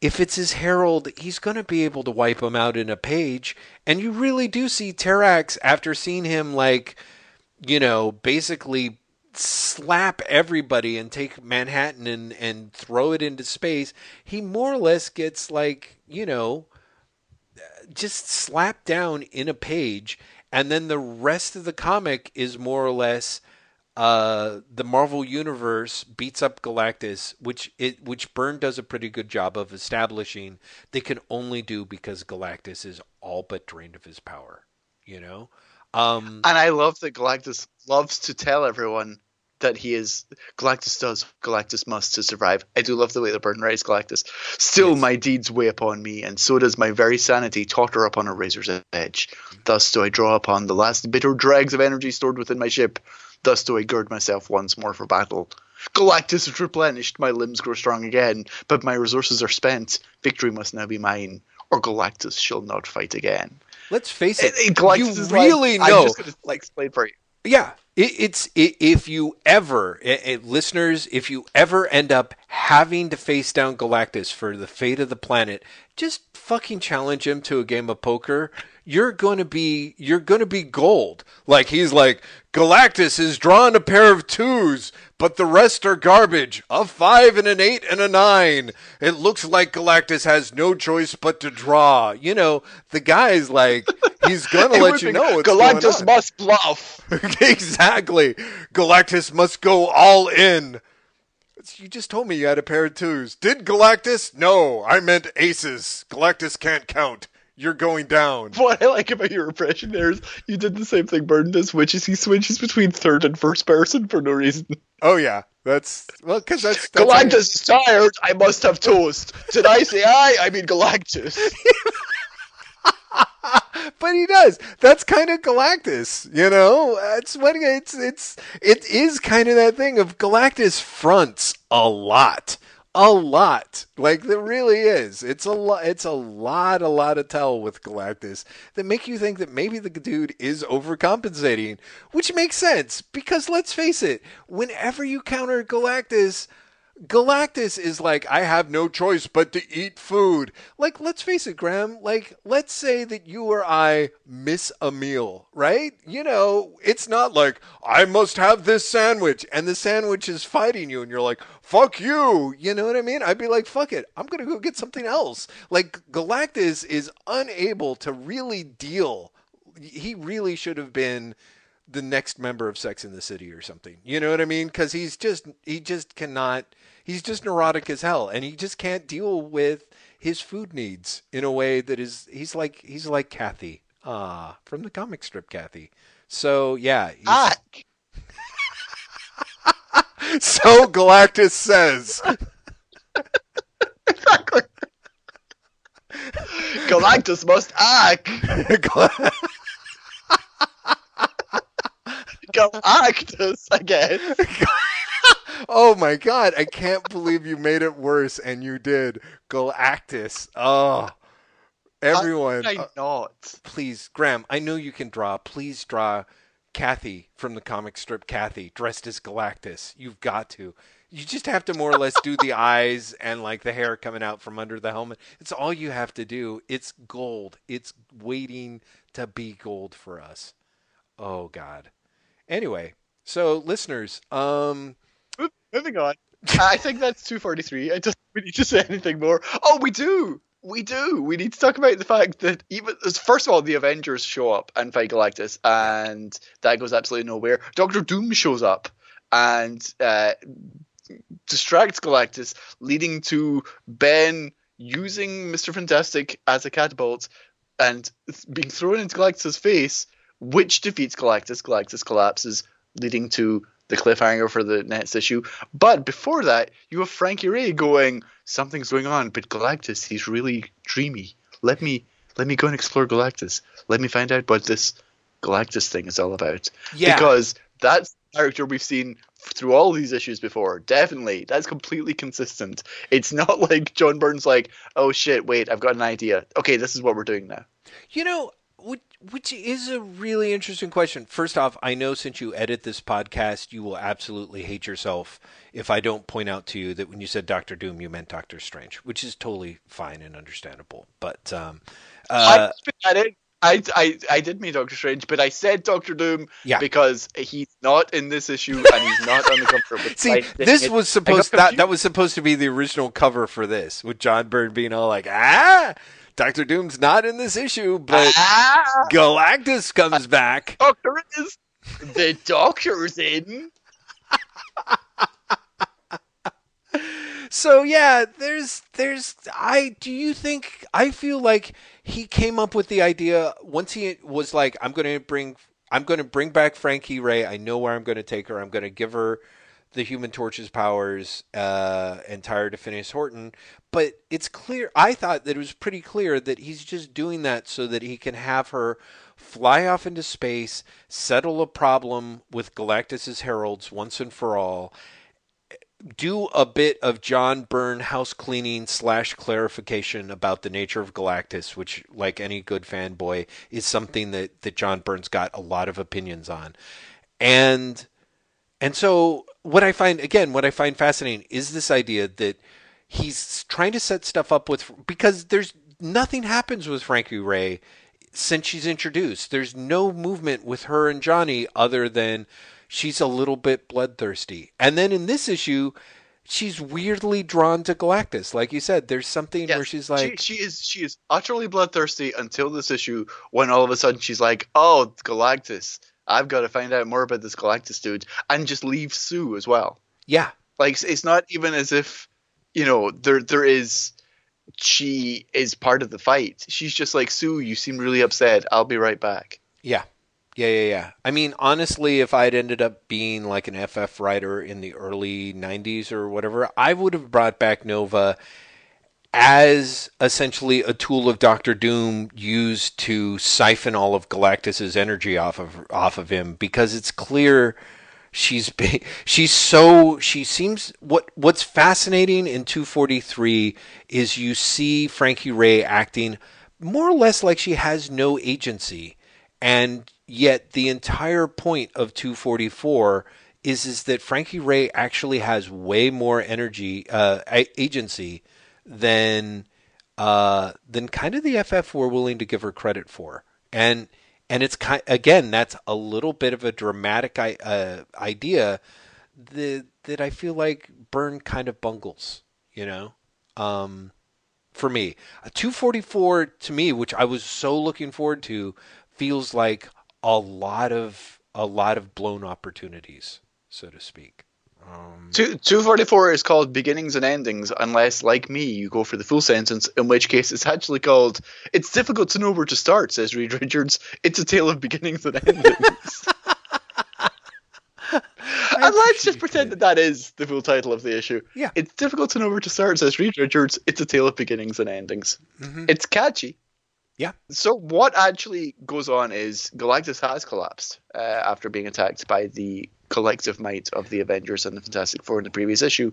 if it's his herald he's going to be able to wipe him out in a page and you really do see Terrax after seeing him like you know basically slap everybody and take Manhattan and, and throw it into space, he more or less gets like, you know, just slapped down in a page. And then the rest of the comic is more or less uh, the Marvel Universe beats up Galactus, which it which Byrne does a pretty good job of establishing. They can only do because Galactus is all but drained of his power. You know, um, and I love that Galactus loves to tell everyone that he is Galactus does, Galactus must to survive. I do love the way that Byrne writes Galactus. Still, Yes. my deeds weigh upon me, and so does my very sanity totter upon a razor's edge. Thus do I draw upon the last bitter dregs of energy stored within my ship. Thus do I gird myself once more for battle. Galactus is replenished, my limbs grow strong again, but my resources are spent. Victory must now be mine, or Galactus shall not fight again. let's face it, It- it- Galactus you really like, know. I'm just gonna like explain for you. Yeah, it, it's i if you ever, i i listeners, if you ever end up having to face down Galactus for the fate of the planet, just fucking challenge him to a game of poker. You're going to be, you're going to be gold. Like he's like, Galactus has drawn a pair of twos, but the rest are garbage. A five and an eight and a nine. It looks like Galactus has no choice but to draw. You know, the guy's like, he's going to let you know what's Galactus must bluff. exactly. Galactus must go all in. You just told me you had a pair of twos. Did Galactus? No, I meant aces. Galactus can't count. You're going down. What I like about your impression there is you did the same thing Burton does, which is he switches between third and first person for no reason. Oh yeah, that's well because that's, that's Galactus is tired. I must have toast. Did I say I? I mean Galactus. but he does. That's kind of Galactus, you know. That's what it's it's it is kind of that thing of Galactus fronts a lot, a lot. Like there really is. It's a lot. It's a lot, a lot of tell with Galactus that make you think that maybe the dude is overcompensating, which makes sense because let's face it, whenever you counter Galactus Galactus is like, I have no choice but to eat food. Like, let's face it, Graham. Like, let's say that you or I miss a meal, right? You know, it's not like, I must have this sandwich, and the sandwich is fighting you, and you're like, fuck you. You know what I mean? I'd be like, fuck it. I'm going to go get something else. Like, Galactus is unable to really deal. He really should have been the next member of Sex in the City or something. You know what I mean? Because he's just he just cannot. He's just neurotic as hell, and he just can't deal with his food needs in a way that is. He's like he's like Cathy, ah, uh, from the comic strip Cathy. So yeah. Ah. so Galactus says. exactly. Galactus must act. Galactus again. oh my god, I can't believe you made it worse and you did. Galactus. Oh. Everyone. I, I not? Uh, please, Graham, I know you can draw. Please draw Cathy from the comic strip Cathy dressed as Galactus. You've got to. You just have to more or less do the eyes and like the hair coming out from under the helmet. It's all you have to do. It's gold. It's waiting to be gold for us. Oh god. Anyway, so listeners, um, moving on. I think that's 243. I just we need to say anything more. Oh, we do. We do. We need to talk about the fact that even first of all, the Avengers show up and fight Galactus, and that goes absolutely nowhere. Doctor Doom shows up and uh, distracts Galactus, leading to Ben using Mister Fantastic as a catapult and being thrown into Galactus's face which defeats Galactus. Galactus collapses, leading to the cliffhanger for the next issue. But before that, you have Frankie Raye going, something's going on, but Galactus, he's really dreamy. Let me let me go and explore Galactus. Let me find out what this Galactus thing is all about. Yeah. Because that's the character we've seen through all these issues before. Definitely. That's completely consistent. It's not like John Byrne's like, oh shit, wait, I've got an idea. Okay, this is what we're doing now. You know, which, which is a really interesting question. First off, I know since you edit this podcast, you will absolutely hate yourself if I don't point out to you that when you said Doctor Doom, you meant Doctor Strange, which is totally fine and understandable. But um, uh, I, I, I, I did mean Doctor Strange, but I said Doctor Doom yeah. because he's not in this issue and he's not on the cover. See, this was supposed that that was supposed to be the original cover for this, with John Byrne being all like, ah. Doctor Doom's not in this issue, but ah, Galactus comes back. Doctor is the Doctor's in. so yeah, there's there's I do you think I feel like he came up with the idea once he was like I'm going to bring I'm going to bring back Frankie Raye. I know where I'm going to take her. I'm going to give her the Human Torch's powers uh, and tired to Phineas Horton. But it's clear. I thought that it was pretty clear that he's just doing that so that he can have her fly off into space, settle a problem with Galactus's heralds once and for all. Do a bit of John Byrne house cleaning slash clarification about the nature of Galactus, which, like any good fanboy, is something that, that John Byrne's got a lot of opinions on. And and so what I find again, what I find fascinating is this idea that he's trying to set stuff up with because there's nothing happens with Frankie Raye since she's introduced. There's no movement with her and Johnny other than she's a little bit bloodthirsty. And then in this issue, she's weirdly drawn to Galactus. Like you said, there's something yes, where she's like she, she, is she is utterly bloodthirsty until this issue when all of a sudden she's like, "Oh, Galactus. I've got to find out more about this Galactus dude, and just leave Sue as well. Yeah, like it's not even as if you know there there is she is part of the fight. She's just like Sue. You seem really upset. I'll be right back. Yeah, yeah, yeah, yeah. I mean, honestly, if I'd ended up being like an FF writer in the early '90s or whatever, I would have brought back Nova as essentially a tool of Doctor Doom used to siphon all of Galactus's energy off of off of him because it's clear she's been, she's so she seems what what's fascinating in 243 is you see Frankie Raye acting more or less like she has no agency and yet the entire point of 244 is is that Frankie Raye actually has way more energy uh, agency than uh, than kind of the FF were willing to give her credit for. And and it's kind again that's a little bit of a dramatic uh, idea that that I feel like Byrne kind of bungles, you know. Um, for me, a 244 to me, which I was so looking forward to, feels like a lot of a lot of blown opportunities, so to speak. Um, Two, 244 is called beginnings and endings, unless, like me, you go for the full sentence, in which case it's actually called It's difficult to know where to start, says Reed Richards. It's a tale of beginnings and endings. and let's just pretend that that is the full title of the issue. Yeah. It's difficult to know where to start, says Reed Richards. It's a tale of beginnings and endings. Mm-hmm. It's catchy. Yeah. So what actually goes on is Galactus has collapsed uh, after being attacked by the collective might of the Avengers and the Fantastic Four in the previous issue,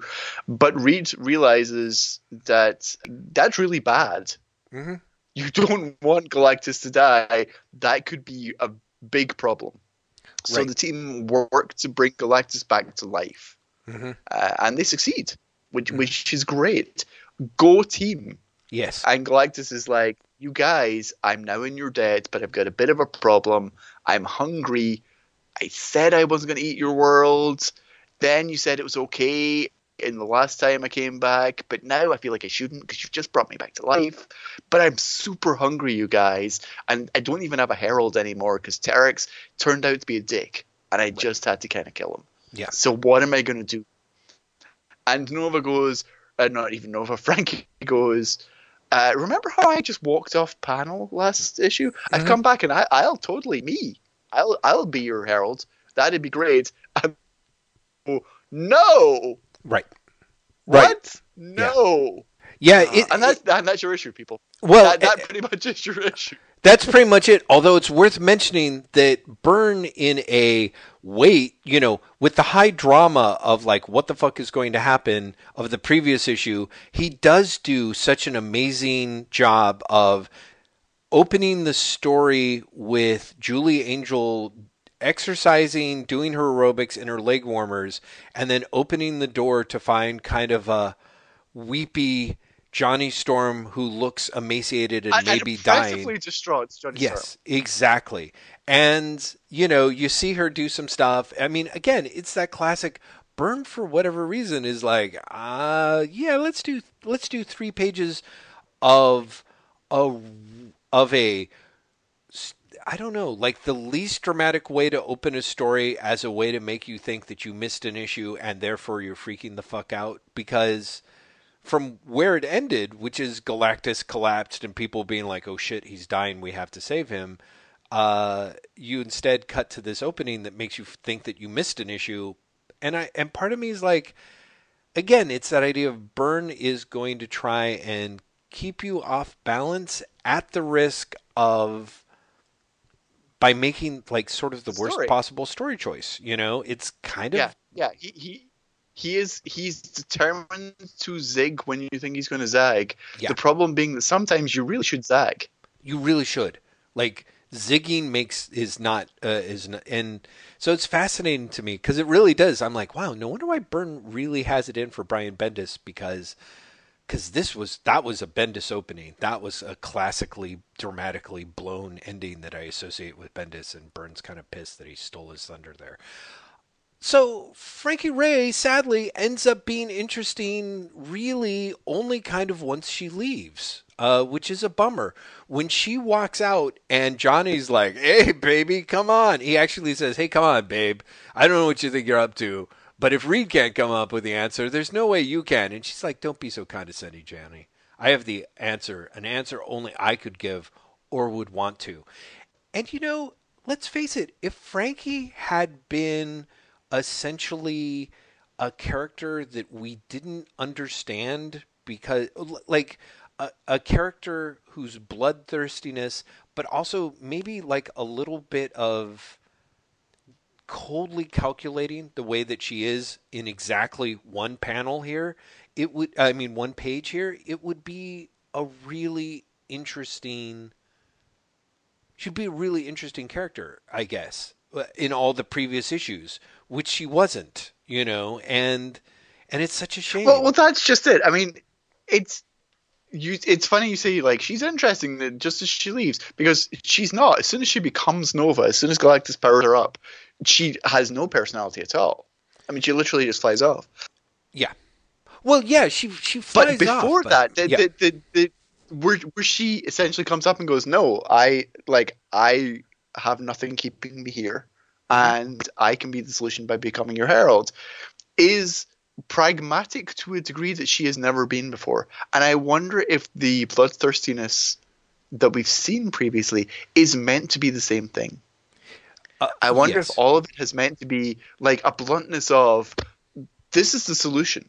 but Reed realizes that that's really bad. Mm-hmm. You don't want Galactus to die. That could be a big problem. So right. the team work to bring Galactus back to life, mm-hmm. uh, and they succeed, which mm-hmm. which is great. Go team! Yes. And Galactus is like, you guys, I'm now in your debt, but I've got a bit of a problem. I'm hungry. I said I wasn't going to eat your world. Then you said it was okay in the last time I came back, but now I feel like I shouldn't because you've just brought me back to life. But I'm super hungry, you guys, and I don't even have a herald anymore because Terrax turned out to be a dick, and I just had to kind of kill him. Yeah. So what am I going to do? And Nova goes, uh, not even Nova, Frankie goes, uh, remember how I just walked off panel last issue? Mm-hmm. I've come back and I, I'll totally me. I'll I'll be your herald. That'd be great. oh, no. Right. What? Right. No. Yeah, yeah it, uh, and that's and that's your issue, people. Well, that, that it, pretty much is your issue. That's pretty much it. Although it's worth mentioning that Byrne in a wait, you know, with the high drama of like what the fuck is going to happen of the previous issue, he does do such an amazing job of opening the story with Julie Angel exercising, doing her aerobics in her leg warmers, and then opening the door to find kind of a weepy Johnny Storm who looks emaciated and, and maybe dying. distraught. Johnny yes, Storm. exactly. And you know, you see her do some stuff. I mean, again, it's that classic. Byrne for whatever reason is like, uh, yeah, let's do let's do three pages of a of a I don't know, like the least dramatic way to open a story as a way to make you think that you missed an issue and therefore you're freaking the fuck out because from where it ended, which is Galactus collapsed and people being like, "Oh shit, he's dying. We have to save him." Uh, you instead cut to this opening that makes you think that you missed an issue, and I and part of me is like, again, it's that idea of Byrne is going to try and keep you off balance at the risk of by making like sort of the story. worst possible story choice. You know, it's kind of yeah, yeah. He he he is he's determined to zig when you think he's going to zag. Yeah. The problem being that sometimes you really should zag. You really should. Like zigging makes is not uh, is not, and so it's fascinating to me because it really does. I'm like, wow, no wonder why Byrne really has it in for Brian Bendis because because this was that was a Bendis opening. That was a classically dramatically blown ending that I associate with Bendis, and Byrne's kind of pissed that he stole his thunder there. So Frankie Raye sadly ends up being interesting really only kind of once she leaves. Uh, which is a bummer. When she walks out and Johnny's like, "Hey, baby, come on," he actually says, "Hey, come on, babe. I don't know what you think you're up to, but if Reed can't come up with the answer, there's no way you can." And she's like, "Don't be so condescending, Johnny. I have the answer, an answer only I could give or would want to." And you know, let's face it, if Frankie had been essentially a character that we didn't understand because like a, a character whose bloodthirstiness, but also maybe like a little bit of coldly calculating the way that she is in exactly one panel here, it would I mean one page here, it would be a really interesting she'd be a really interesting character, I guess, uh, in all the previous issues, which she wasn't, you know, and and it's such a shame. Well, well, that's just it. I mean, it's you. It's funny you say like she's interesting that just as she leaves because she's not. As soon as she becomes Nova, as soon as Galactus powers her up, she has no personality at all. I mean, she literally just flies off. Yeah. Well, yeah, she she flies But before off, that, but, the, yeah. the, the, the, where where she essentially comes up and goes, "No, I like I have nothing keeping me here, and I can be the solution by becoming your herald," is pragmatic to a degree that she has never been before. And I wonder if the bloodthirstiness that we've seen previously is meant to be the same thing. Uh, I wonder yes. if all of it has meant to be like a bluntness of this is the solution.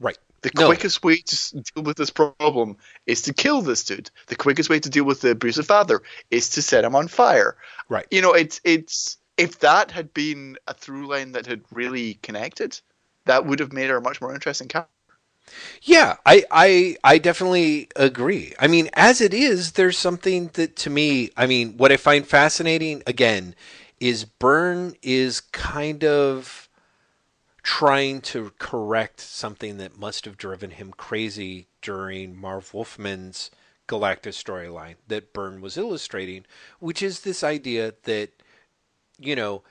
right. The No. quickest way to deal with this problem is to kill this dude. The quickest way to deal with the abusive father is to set him on fire. Right. You know, it's it's if that had been a through line that had really connected, that would have made her a much more interesting character. Yeah, I, I I definitely agree. I mean, as it is, there's something that to me, I mean, what I find fascinating again is Byrne is kind of trying to correct something that must have driven him crazy during Marv Wolfman's Galactus storyline that Byrne was illustrating, which is this idea that you know,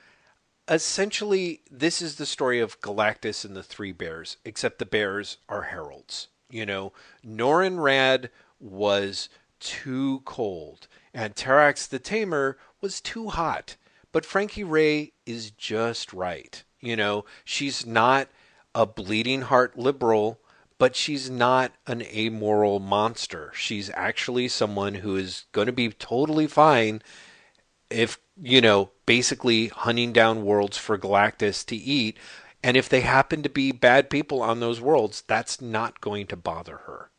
essentially this is the story of Galactus and the three bears, except the bears are heralds. You know, Norrin Radd was too cold, and Terrax the Tamer was too hot. But Frankie Raye is just right. You know, she's not a bleeding heart liberal, but she's not an amoral monster. She's actually someone who is going to be totally fine if you know basically hunting down worlds for galactus to eat. And if they happen to be bad people on those worlds that's not going to bother her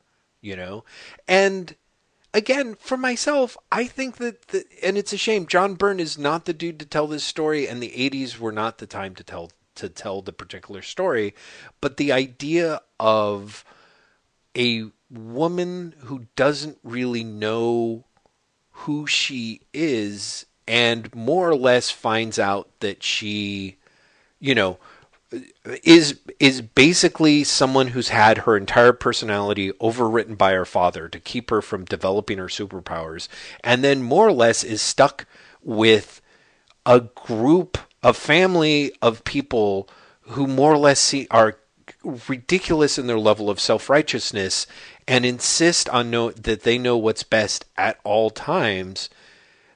you know? And again for myself i think that the, and it's a shame john byrne is not the dude to tell this story and the 80s were not the time to tell to tell the particular story. But the idea of a woman who doesn't really know who she is and more or less finds out that she you know is is basically someone who's had her entire personality overwritten by her father to keep her from developing her superpowers and then more or less is stuck with a group a family of people who more or less see are ridiculous in their level of self-righteousness and insist on know that they know what's best at all times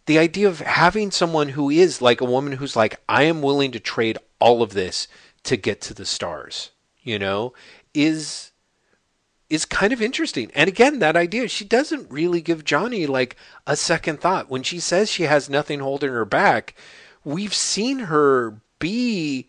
the idea of having someone who is like a woman who's like i am willing to trade all of this to get to the stars you know is is kind of interesting. And again that idea she doesn't really give johnny like a second thought. When she says she has nothing holding her back we've seen her be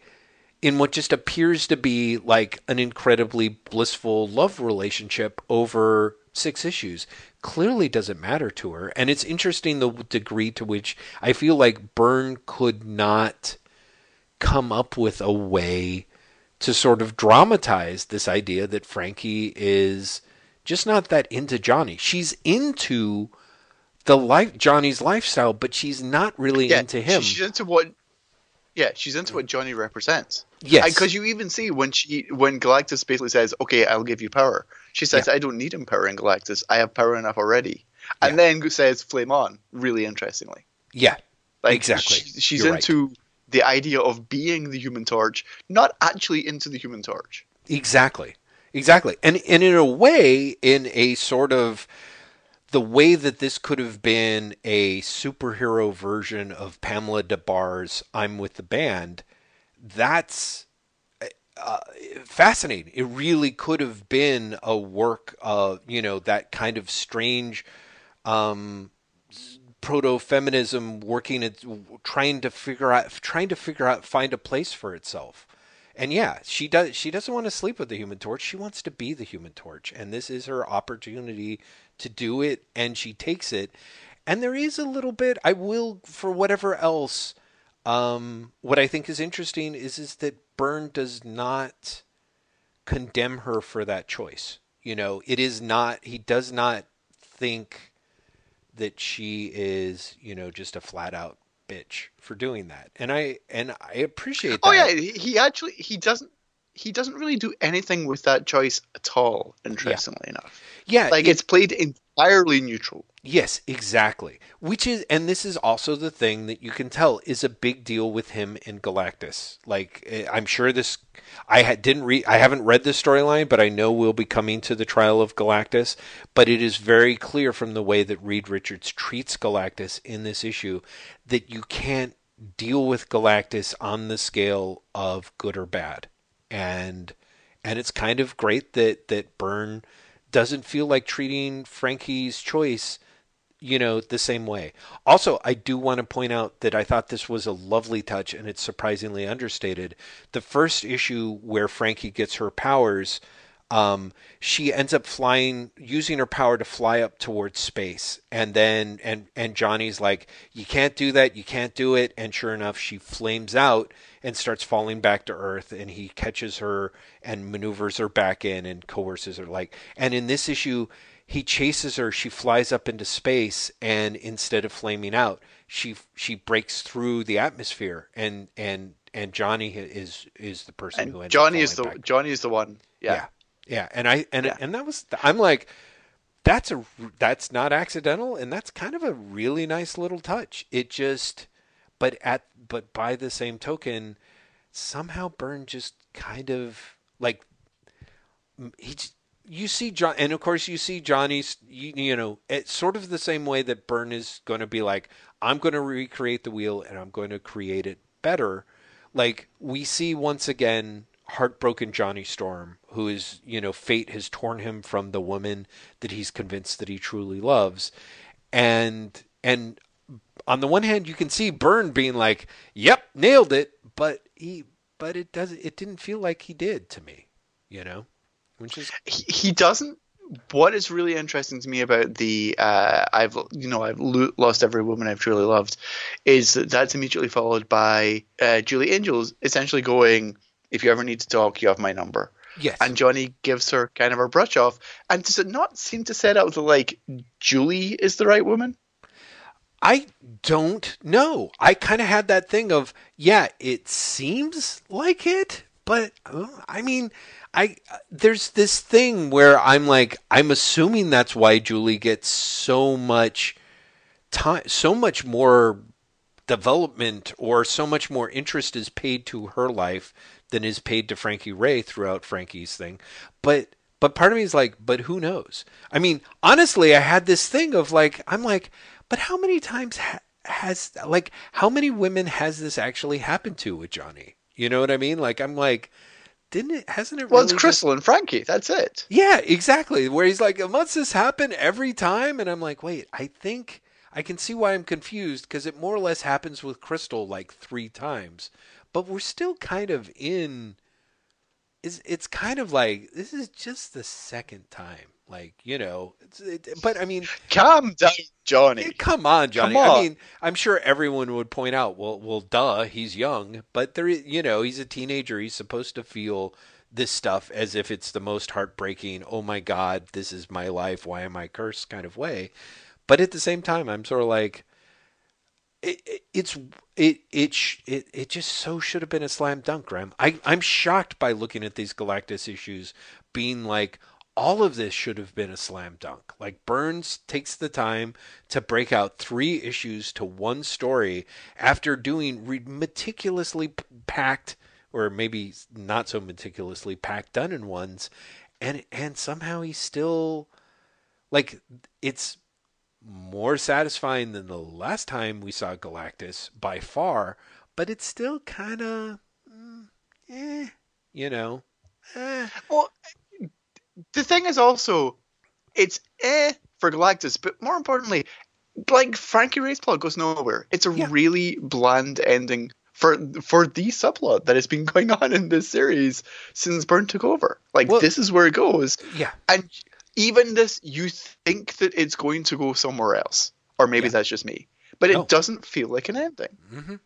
in what just appears to be like an incredibly blissful love relationship over six issues clearly doesn't matter to her and it's interesting the degree to which i feel like byrne could not come up with a way to sort of dramatize this idea that frankie is just not that into johnny she's into the life johnny's lifestyle but she's not really Yeah, into him she's into what. Yeah, she's into what Johnny represents. Yes because you even see when she when Galactus basically says, "Okay, I'll give you power." She says, "I don't need empowering Galactus. I have power enough already." And then says, "Flame on." Really interestingly, yeah like Exactly. she- she's You're right. into the idea of being the Human Torch, not actually into the Human Torch. Exactly. Exactly. And and in a way, in a sort of the way that this could have been a superhero version of Pamela Des Barres' I'm with the band, that's uh, fascinating. It really could have been a work of, you know, that kind of strange um, proto-feminism working at trying to figure out trying to figure out find a place for itself And yeah, she does. She doesn't want to sleep with the Human Torch. She wants to be the Human Torch, and this is her opportunity to do it, and she takes it. And there is a little bit. I will, for whatever else. Um, what I think is interesting is is that Byrne does not condemn her for that choice. You know, it is not. He does not think that she is, you know, just a flat out bitch for doing that. And I and I appreciate that. Oh that. yeah, he actually he doesn't he doesn't really do anything with that choice at all. Interestingly enough, Yeah, like it- it's played entirely neutral. Yes, exactly. Which is, and this is also the thing that you can tell is a big deal with him in Galactus. Like, eh, I'm sure this, I ha- didn't read, I haven't read this storyline, but I know we'll be coming to the trial of Galactus. But it is very clear from the way that Reed Richards treats Galactus in this issue that you can't deal with Galactus on the scale of good or bad, and and it's kind of great that that Byrne doesn't feel like treating Frankie's choice you know, the same way. Also, I do want to point out that I thought this was a lovely touch and it's surprisingly understated. The first issue where Frankie gets her powers, um, she ends up flying, using her power to fly up towards space. And then, and, and Johnny's like, you can't do that, you can't do it. And sure enough, she flames out and starts falling back to Earth. And he catches her and maneuvers her back in and coerces her. Like, and in this issue, he chases her she flies up into space and instead of flaming out she she breaks through the atmosphere and and and Johnny is is the person who And ends Johnny up is the back. Johnny is the one. Yeah. yeah yeah and I and Yeah. and that was I'm like that's a that's not accidental and that's kind of a really nice little touch it just but at but by the same token somehow Byrne just kind of like he j- you see John and of course you see Johnny's you, you know it's sort of the same way that Byrne is going to be like I'm going to recreate the wheel and I'm going to create it better. Like we see once again heartbroken Johnny Storm who is you know fate has torn him from the woman that he's convinced that he truly loves. And and on the one hand you can see Byrne being like yep nailed it but he but it doesn't it didn't feel like he did to me you know which is he, he doesn't what is really interesting to me about the uh, I've you know I've lo- lost every woman I've truly loved is that that's immediately followed by uh, Julie Angels essentially going if you ever need to talk you have my number. Yes. And Johnny gives her kind of a brush off. And does it not seem to set out that like Julie is the right woman? I don't know. I kind of had that thing of, yeah, it seems like it, but uh, I mean, I there's this thing where I'm like, I'm assuming that's why Julie gets so much time, so much more development or so much more interest is paid to her life than is paid to Frankie Raye throughout Frankie's thing. But but part of me is like, but who knows? I mean, honestly, I had this thing of like, I'm like, but how many times ha- has like how many women has this actually happened to with Johnny? You know what I mean? Like I'm like, didn't it? Hasn't it? well really it's just- Crystal and Frankie that's it yeah, exactly. Where he's like, must this happen every time? And I'm like, wait, I think I can see why I'm confused because it more or less happens with Crystal like three times, but we're still kind of in. It's it's kind of like this is just the second time, like you know. It's, it, but I mean, come down Johnny Come on, Johnny. Come I mean, I'm sure everyone would point out, well, well, duh, he's young, but there, is, you know, he's a teenager. He's supposed to feel this stuff as if it's the most heartbreaking. Oh my God, this is my life. Why am I cursed? Kind of way. But at the same time, I'm sort of like, it, it, it's it it sh- it it just so should have been a slam dunk, Graham. I I'm shocked by looking at these Galactus issues, being like all of this should have been a slam dunk. Like Byrne's takes the time to break out three issues to one story after doing re- meticulously packed, or maybe not so meticulously packed done in ones, and and somehow he's still like it's more satisfying than the last time we saw Galactus by far, but it's still kind of, mm, eh, you know, eh. Well, the thing is also, it's eh for Galactus, but more importantly, like Frankie Raye's plot goes nowhere. It's a Yeah. really bland ending for for the subplot that has been going on in this series since Byrne took over. Like Well- this is where it goes. Yeah. And even this, you think that it's going to go somewhere else, or maybe Yeah. that's just me, but it No. doesn't feel like an ending.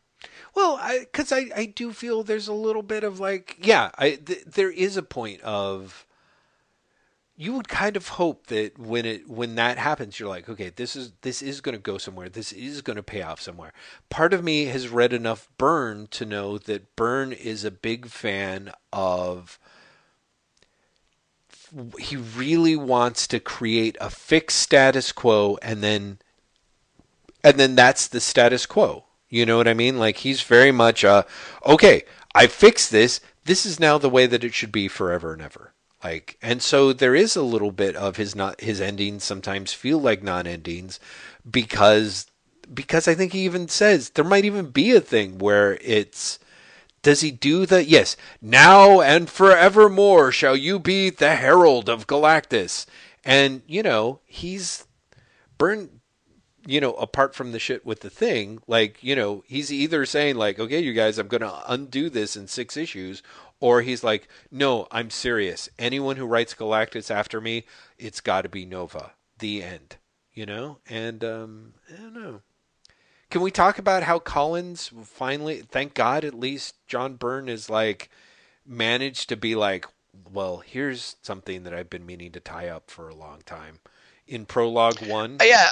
Well, because I, I, do feel there's a little bit of like, yeah, I, th- there is a point of. You would kind of hope that when it when that happens, you're like, okay, this is this is going to go somewhere. This is going to pay off somewhere. Part of me has read enough Byrne to know that Byrne is a big fan of. He really wants to create a fixed status quo, and then and then that's the status quo. You know what I mean? Like he's very much uh okay, I fixed this. This is now the way that it should be forever and ever. Like and so there is a little bit of his not his endings sometimes feel like non-endings because because I think he even says there might even be a thing where it's does he do the yes now and forevermore shall you be the herald of galactus. And you know he's Byrne you know, apart from the shit with the thing, like, you know, he's either saying like, okay, you guys, I'm going to undo this in six issues, or he's like, no, I'm serious. Anyone who writes Galactus after me, it's got to be Nova. The end. You know, and um, I don't know. Can we talk about how Collins finally? Thank God, at least John Byrne is like managed to be like, well, here's something that I've been meaning to tie up for a long time. In prologue one, Uh, yeah.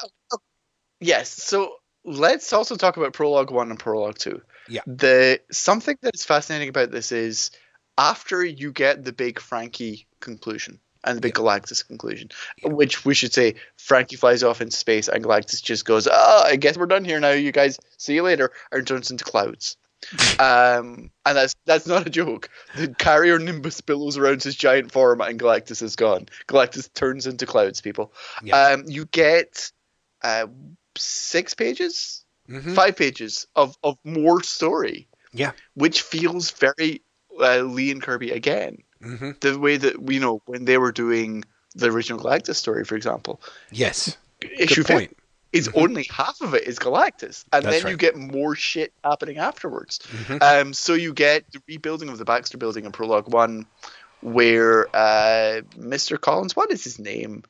Yes. So let's also talk about prologue one and prologue two. Yeah. The something that's fascinating about this is after you get the big Frankie conclusion and the big Galactus conclusion, which we should say Frankie flies off into space and Galactus just goes, "Oh, I guess we're done here now. You guys, see you later," and turns into clouds. um, and that's that's not a joke. The carrier Nimbus billows around his giant form, and Galactus is gone. Galactus turns into clouds. People, Yeah. um, you get uh, six pages, Mhm. five pages of of more story, yeah, which feels very uh, Lee and Kirby again. hmm The way that you know when they were doing the original Galactus story, for example, yes, issue good point. is only half of it is Galactus, and That's then you get more shit happening afterwards. Mhm. Um, so you get the rebuilding of the Baxter Building in Prologue One, where uh, Mr. Collins, what is his name?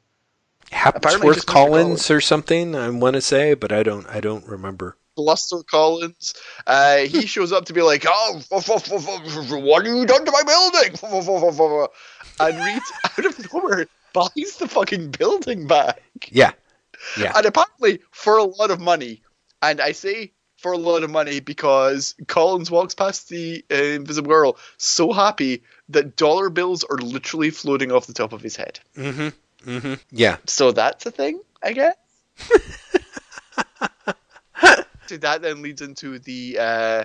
Hapsworth Mr. Collins or something. I want to say, but I don't. I don't remember. Bluster Collins. Uh, he shows up to be like, "Oh, what have you done to my building?" And Reed, out of nowhere, buys the fucking building back. Yeah, yeah, and apparently for a lot of money. And I say for a lot of money because Collins walks past the uh, Invisible Girl so happy that dollar bills are literally floating off the top of his head. mm-hmm, mm-hmm. Yeah, So that's a thing, I guess. so that then leads into the. Uh,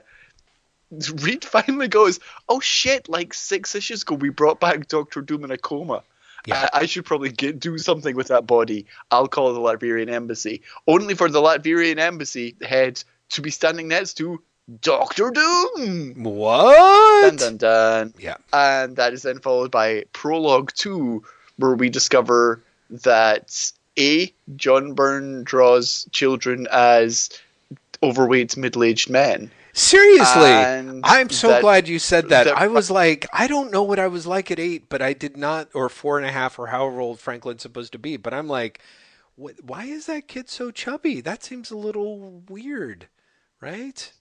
Reed finally goes, "Oh shit! Like six issues ago, we brought back Doctor Doom in a coma. Yeah. I, I should probably get do something with that body. I'll call the Latvian embassy, only for the Latvian embassy head to be standing next to Doctor Doom. What? Dun dun dun. Yeah. And that is then followed by prologue two, where we discover that a John Byrne draws children as overweight middle-aged men. Seriously, And I'm so that- glad you said that. that- I was like, I don't know what I was like at eight, but I did not, or four and a half, or however old Franklin's supposed to be. But I'm like, why is that kid so chubby? That seems a little weird, right?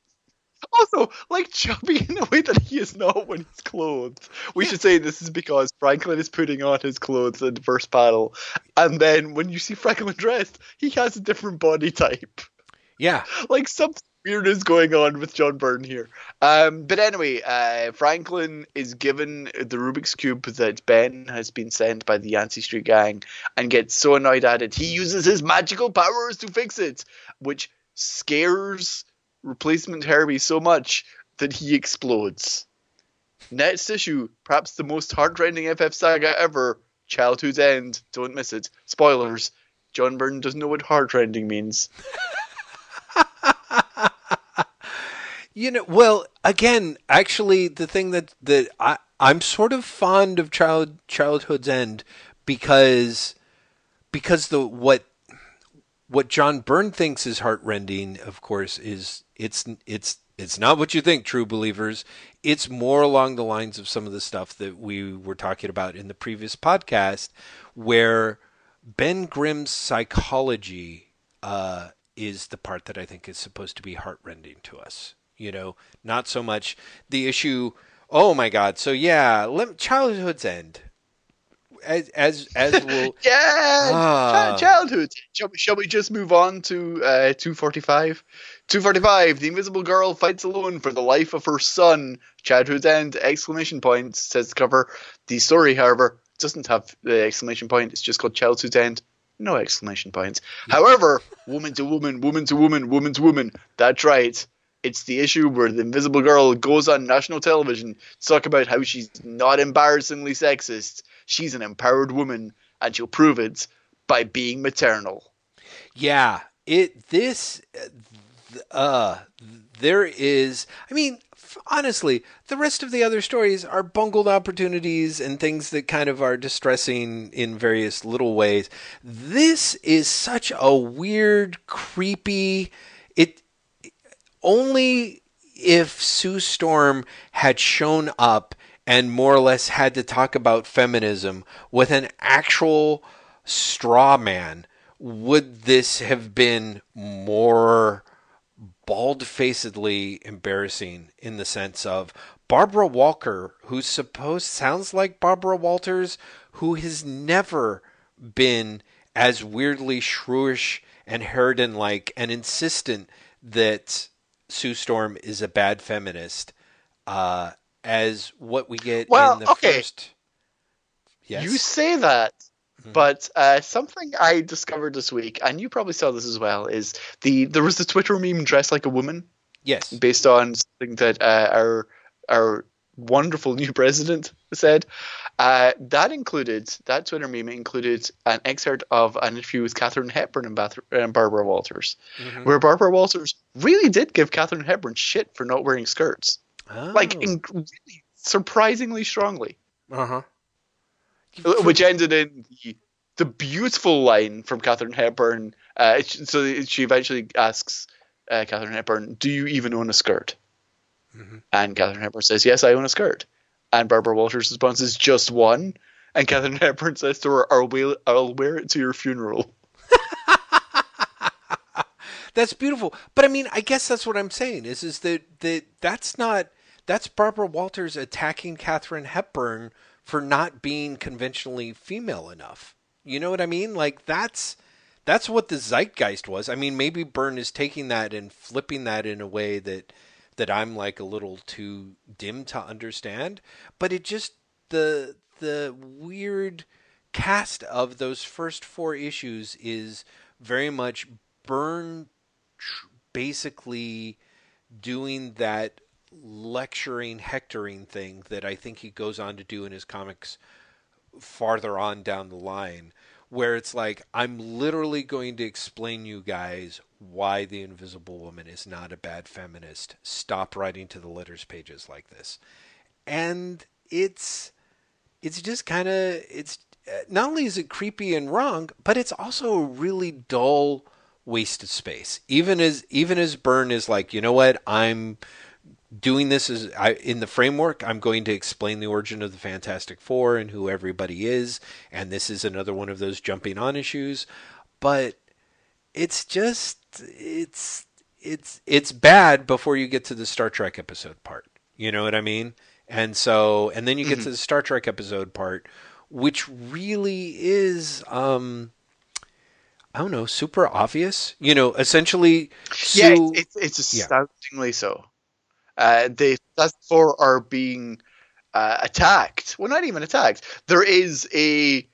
Also, like chubby in a way that he is not when he's clothed. We should say this is because Franklin is putting on his clothes in the first panel, and then when you see Franklin dressed, he has a different body type. Yeah. like something weird is going on with John Byrne here. Um, but anyway, uh, Franklin is given the Rubik's cube that Ben has been sent by the Yancey Street gang, and gets so annoyed at it, he uses his magical powers to fix it, which scares replacement Herbie so much that he explodes. Next issue, perhaps the most heartrending FF saga ever. Childhood's End. Don't miss it. Spoilers. John Byrne doesn't know what heartrending means. You know, well, again, actually, the thing that that I I'm sort of fond of child childhood's end because because the what what John Byrne thinks is heartrending, of course, is it's it's It's not what you think, true believers. It's more along the lines of some of the stuff that we were talking about in the previous podcast, where Ben Grimm's psychology uh, is the part that I think is supposed to be heartrending to us. You know, not so much the issue. Oh my God! So yeah, let, childhood's end. As as as we'll yeah Ah. childhood. Shall we, shall we just move on to uh, two forty five? Two forty five. The Invisible Girl fights alone for the life of her son. Childhood's end! Exclamation point says the cover. The story, however, doesn't have the exclamation point. It's just called Childhood's End. No exclamation points. However, woman to woman, woman to woman, woman to woman. That's right. It's the issue where the Invisible Girl goes on national television to talk about how she's not embarrassingly sexist. She's an empowered woman, and she'll prove it by being maternal. Yeah, it this uh there is I mean honestly, the rest of the other stories are bungled opportunities and things that kind of are distressing in various little ways. This is such a weird, creepy it only if Sue Storm had shown up and more or less had to talk about feminism with an actual straw man would this have been more bald facedly embarrassing in the sense of Barbara Walker, who's supposed sounds like Barbara Walters, who has never been as weirdly shrewish and Harridan like and insistent that Sue Storm is a bad feminist, uh, as what we get Well, in the okay. first. Yes. You say that, Mhm. but uh, something I discovered this week, and you probably saw this as well, is the there was the Twitter meme "dress like a woman" yes. based on something that uh, our our wonderful new president said. Uh, that included that Twitter meme included an excerpt of an interview with Katharine Hepburn and, Bath- and Barbara Walters, Mhm. where Barbara Walters really did give Katharine Hepburn shit for not wearing skirts, like Oh. in, really surprisingly strongly. uh-huh. which ended in the, the beautiful line from Katharine Hepburn. Uh, so she eventually asks uh, Katharine Hepburn, "Do you even own a skirt?" Mhm. And Katharine Hepburn says, "Yes, I own a skirt." And Barbara Walters' response is, "Just one." And Katharine Hepburn says to her, "I'll wear, I'll wear it to your funeral." That's beautiful. But I mean, I guess that's what I'm saying is is that that that's not that's Barbara Walters attacking Katharine Hepburn for not being conventionally female enough. You know what I mean? Like that's that's what the zeitgeist was. I mean, maybe Byrne is taking that and flipping that in a way that that I'm like a little too dim to understand, but it just the the weird cast of those first four issues is very much Byrne tr- basically doing that lecturing, hectoring thing that I think he goes on to do in his comics farther on down the line, where it's like, I'm literally going to explain you guys why the Invisible Woman is not a bad feminist. Stop writing to the letters pages like this. And it's it's just kind of it's uh, not only is it creepy and wrong, but it's also a really dull waste of space. Even as even as Byrne is like, you know what, I'm doing this as I, in the framework. I'm going to explain the origin of the Fantastic Four and who everybody is, and this is another one of those jumping on issues. But it's just it's it's it's bad before you get to the Star Trek episode part. You know what I mean? And so and then you get to the Star Trek episode part, which really is um I don't know, super obvious. You know, essentially yeah, Sue it's, it's, it's yeah. astoundingly so. Uh, the Fantastic Four are being uh, attacked. Well, not even attacked. There is a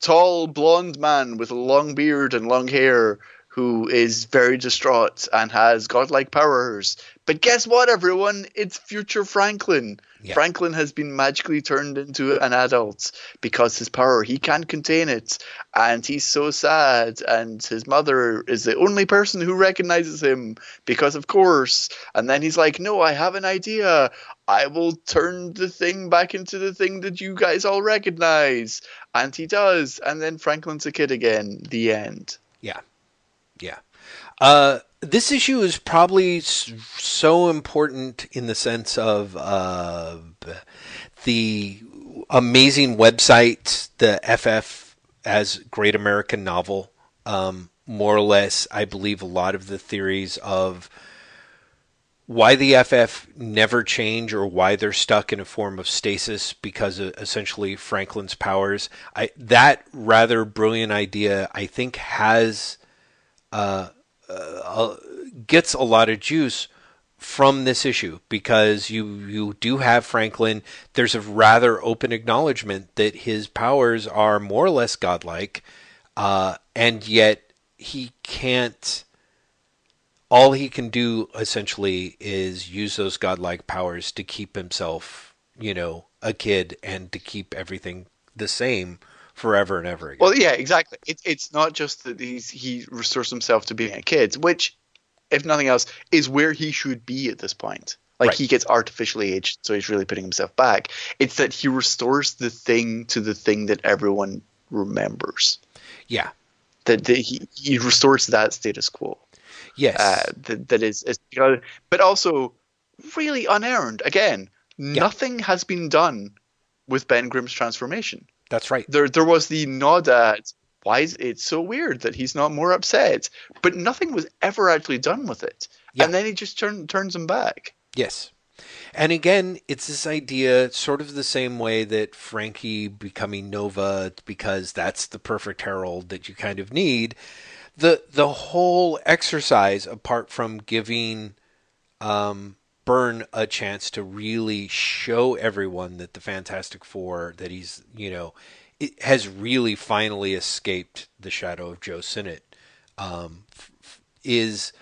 tall blonde man with a long beard and long hair who is very distraught and has godlike powers. But guess what, everyone? It's future Franklin. Yeah. Franklin has been magically turned into an adult because his power, he can't contain it. And he's so sad. And his mother is the only person who recognizes him because, of course. And then he's like, No, I have an idea. I will turn the thing back into the thing that you guys all recognize. And he does. And then Franklin's a kid again. The end. Yeah. Yeah. Uh, this issue is probably so important in the sense of uh, the amazing website, the FF as Great American Novel. Um, more or less, I believe a lot of the theories of why the FF never change or why they're stuck in a form of stasis because of essentially Franklin's powers. I that rather brilliant idea, I think, has uh, uh, gets a lot of juice from this issue because you you do have Franklin. There's a rather open acknowledgement that his powers are more or less godlike, uh, and yet he can't all he can do essentially is use those godlike powers to keep himself, you know, a kid and to keep everything the same forever and ever again. Well, yeah, exactly. It, it's not just that he's he restores himself to being a kid, which, if nothing else, is where he should be at this point. Like right. he gets artificially aged, so he's really putting himself back. It's that he restores the thing to the thing that everyone remembers. Yeah. That, that he, he restores that status quo. Yes. Uh, that, that is, is but also really unearned. Again, yeah. nothing has been done with Ben Grimm's transformation. That's right. There, there was the nod at why is it so weird that he's not more upset, but nothing was ever actually done with it. Yeah. And then he just turn, turns him back. Yes. And again, it's this idea, sort of the same way that Frankie becoming Nova, because that's the perfect herald that you kind of need the the whole exercise, apart from giving um, Byrne a chance to really show everyone that the Fantastic Four that he's you know has really finally escaped the shadow of Joe Sinnott. Um, is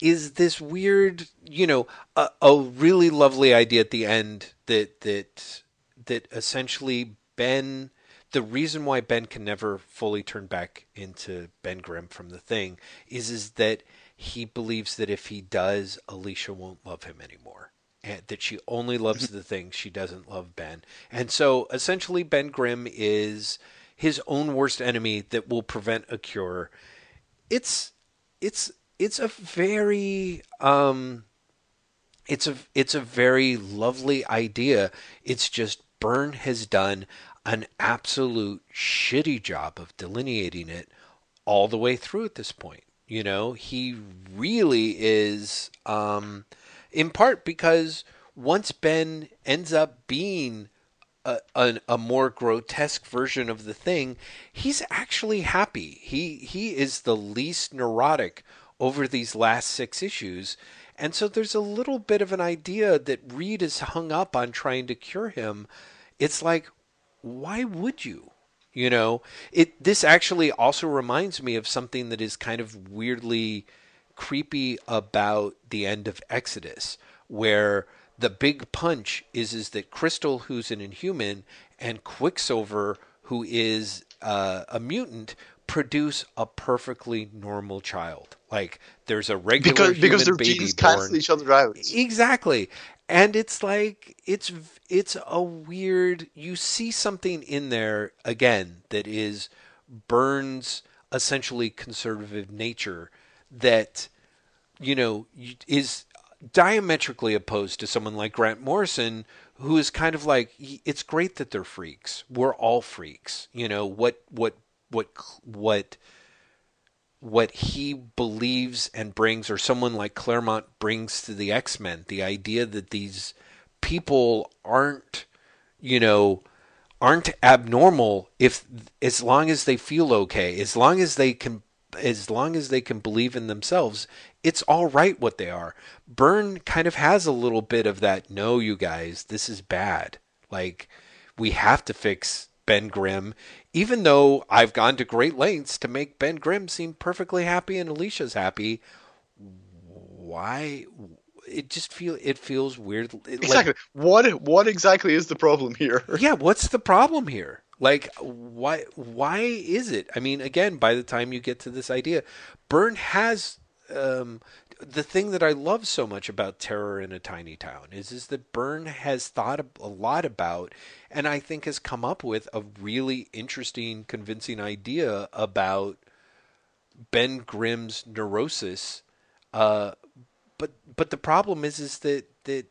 is this weird you know a, a really lovely idea at the end that that that essentially Ben the reason why Ben can never fully turn back into Ben Grimm from the thing is is that he believes that if he does, Alicia won't love him anymore. And that she only loves the things she doesn't love Ben. And so essentially Ben Grimm is his own worst enemy that will prevent a cure. It's it's it's a very um it's a it's a very lovely idea. It's just Byrne has done an absolute shitty job of delineating it all the way through at this point. You know, he really is, um, in part because once Ben ends up being a, a, a, more grotesque version of the thing, he's actually happy. He he is the least neurotic over these last six issues. And so there's a little bit of an idea that Reed is hung up on trying to cure him. It's like, why would you? You know, it this actually also reminds me of something that is kind of weirdly creepy about the end of Exodus, where the big punch is is that Crystal, who's an Inhuman, and Quicksilver, who is uh, a mutant, produce a perfectly normal child. Like there's a regular because because their baby genes born. cancel each other out. Exactly, and it's like it's it's a weird you see something in there again that is Byrne's essentially conservative nature that you know is diametrically opposed to someone like Grant Morrison who is kind of like it's great that they're freaks. We're all freaks you know what what what what what he believes and brings, or someone like Claremont brings to the X Men, the idea that these people aren't, you know, aren't abnormal if as long as they feel okay, as long as they can as long as they can believe in themselves, it's all right what they are. Byrne kind of has a little bit of that, no, you guys, this is bad. Like, we have to fix Ben Grimm even though I've gone to great lengths to make Ben Grimm seem perfectly happy and Alicia's happy, why? It just feel it feels weird. Exactly. Like, what what exactly is the problem here? yeah, what's the problem here? Like why why is it? I mean, again, by the time you get to this idea, Byrne has um, the thing that I love so much about Terror in a Tiny Town is is that Byrne has thought a lot about and I think has come up with a really interesting, convincing idea about Ben Grimm's neurosis. Uh, but but the problem is is that that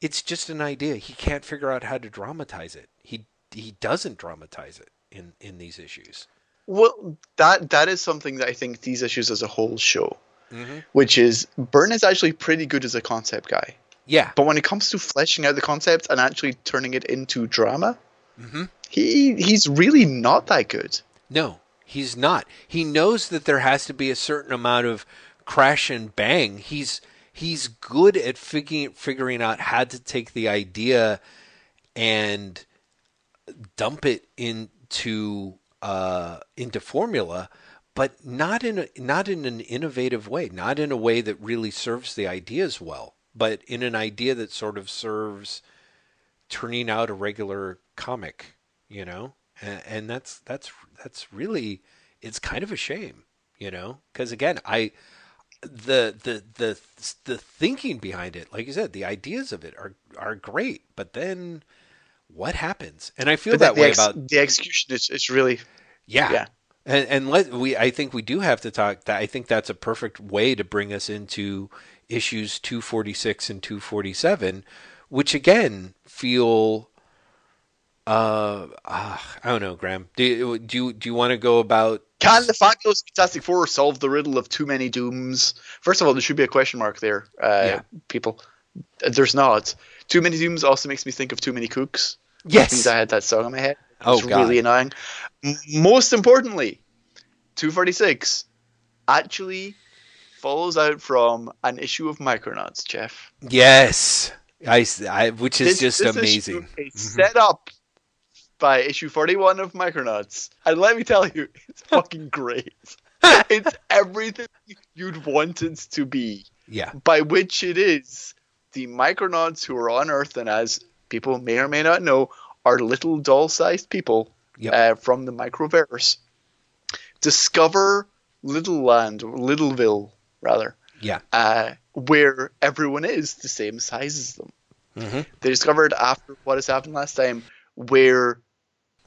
it's just an idea. He can't figure out how to dramatize it. He he doesn't dramatize it in in these issues. Well, that that is something that I think these issues as a whole show, mm-hmm. which is Byrne is actually pretty good as a concept guy. Yeah. But when it comes to fleshing out the concept and actually turning it into drama, mm-hmm. he he's really not that good. No, he's not. He knows that there has to be a certain amount of crash and bang. He's he's good at figuring figuring out how to take the idea and dump it into uh, into formula, but not in a, not in an innovative way, not in a way that really serves the ideas well, but in an idea that sort of serves turning out a regular comic, you know, and, and that's that's that's really it's kind of a shame, you know, because again, I the the the the thinking behind it, like you said, the ideas of it are are great, but then what happens? And I feel but that the, way ex- about the execution. Is, is really yeah. yeah. And, and let we I think we do have to talk that I think that's a perfect way to bring us into issues 246 and 247 which again feel uh, uh, I don't know, Graham. Do you, do you, do you want to go about? Can the Fabulous Fantastic Four solve the riddle of too many dooms? First of all, there should be a question mark there, uh, yeah. people. There's not. Too many dooms also makes me think of too many cooks. Yes, I had that song in my head. Oh, it's really annoying. most importantly, 246 actually follows out from an issue of Micronauts, Jeff. Yes. I, I which is this, just this amazing. Is mm-hmm. set up by issue 41 of Micronauts. And let me tell you, it's fucking great. it's everything you'd want it to be. Yeah. By which it is the Micronauts who are on Earth, and as people may or may not know, are little doll sized people yep. uh, from the microverse, discover Little Land, Liddleville, rather. Yeah. Uh, where everyone is the same size as them. Mm-hmm. They discovered after what has happened last time, where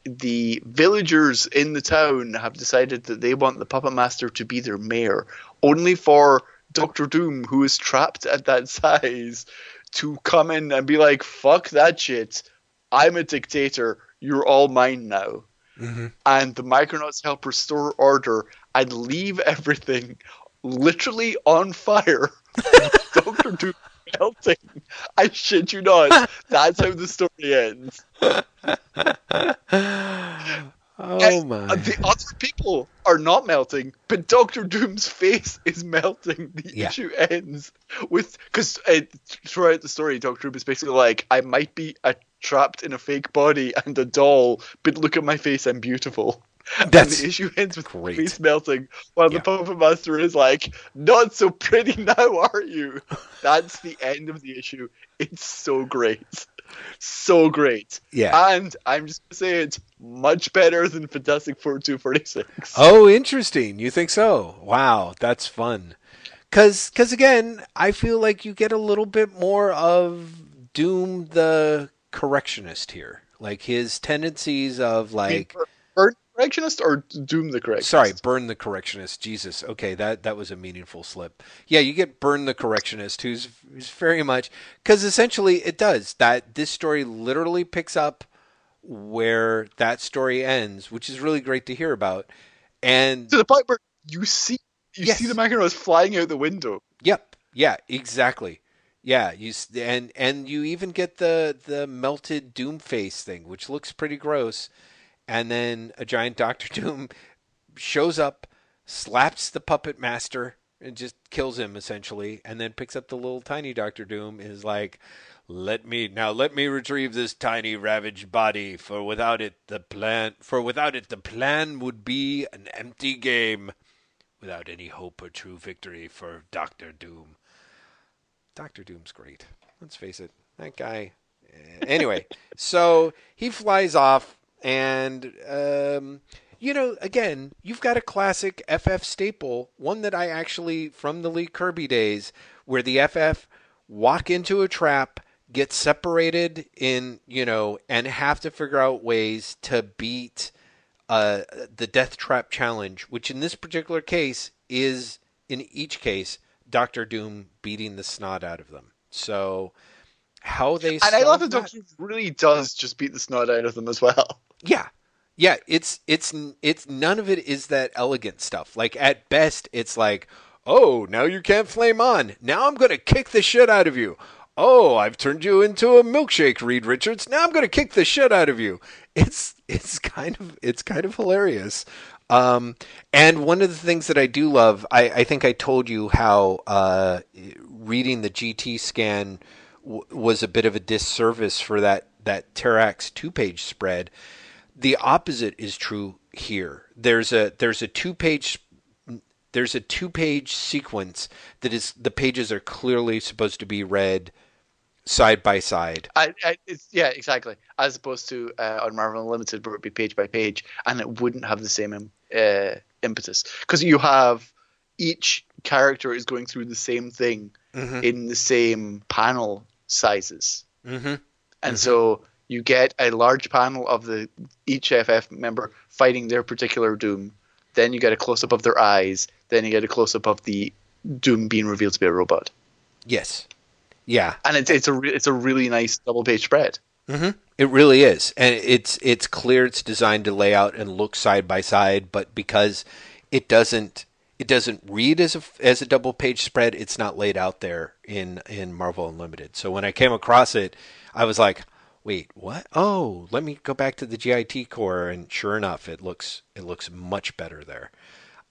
the villagers in the town have decided that they want the puppet master to be their mayor, only for Doctor Doom, who is trapped at that size, to come in and be like, "Fuck that shit! I'm a dictator. You're all mine now." Mm-hmm. And the Micronauts help restore order and leave everything literally on fire. Doctor Doom melting. I shit you not. That's how the story ends. oh my! The other people are not melting, but Doctor Doom's face is melting. The yeah. issue ends with because uh, throughout the story, Doctor Doom is basically like, "I might be a, trapped in a fake body and a doll, but look at my face, I'm beautiful." That's and the issue ends with great. face melting, while yeah. the puppet master is like, "Not so pretty now, are you?" That's the end of the issue. It's so great so great. Yeah. And I'm just gonna say it's much better than Fantastic Four 246. Oh, interesting. You think so? Wow, that's fun. Cause, cause again, I feel like you get a little bit more of Doom the correctionist here. Like his tendencies of like correctionist or Doom the correctionist? Sorry, Byrne the correctionist. Jesus. Okay, that that was a meaningful slip. Yeah, you get Byrne the correctionist, who's who's very much because essentially it does that. This story literally picks up where that story ends, which is really great to hear about. And to the point where you see you yes. see the Micronauts flying out the window. Yep. Yeah. Exactly. Yeah, you and and you even get the the melted Doom face thing, which looks pretty gross and then a giant Doctor Doom shows up, slaps the puppet master, and just kills him essentially, and then picks up the little tiny Doctor Doom and is like, "Let me now, let me retrieve this tiny ravaged body, for without it the plan, for without it the plan would be an empty game, without any hope or true victory for Doctor Doom." Doctor Doom's great. Let's face it, that guy. Eh, anyway, so he flies off and, um, you know, again, you've got a classic FF staple, one that I actually, from the Lee Kirby days, where the FF walk into a trap, get separated in, you know, and have to figure out ways to beat uh, the Death Trap Challenge, which in this particular case is, in each case, Doctor Doom beating the snot out of them. So how they and I love that, Doctor really does just beat the snot out of them as well. Yeah, yeah. It's it's it's none of it is that elegant stuff. Like at best, it's like, oh, now you can't flame on. Now I'm gonna kick the shit out of you. Oh, I've turned you into a milkshake, Reed Richards. Now I'm gonna kick the shit out of you. It's it's kind of it's kind of hilarious. Um, and one of the things that I do love, I, I think I told you how uh, reading the GIT scan w- was a bit of a disservice for that that Terrax two page spread. The opposite is true here. There's a there's a two page there's a two page sequence that is the pages are clearly supposed to be read side by side. I, I, yeah, exactly. As opposed to uh, on Marvel Unlimited, where it'd be page by page, and it wouldn't have the same uh, impetus because you have each character is going through the same thing mm-hmm. in the same panel sizes, mm-hmm. and mm-hmm. so you get a large panel of the each FF member fighting their particular Doom. Then you get a close up of their eyes. Then you get a close up of the Doom being revealed to be a robot. Yes. Yeah, and it's it's a re- it's a really nice double page spread. Mm-hmm. It really is, and it's it's clear it's designed to lay out and look side by side, but because it doesn't it doesn't read as a as a double page spread, it's not laid out there in in Marvel Unlimited. So when I came across it, I was like, wait, what? Oh, let me go back to the GIT Corp, and sure enough, it looks it looks much better there.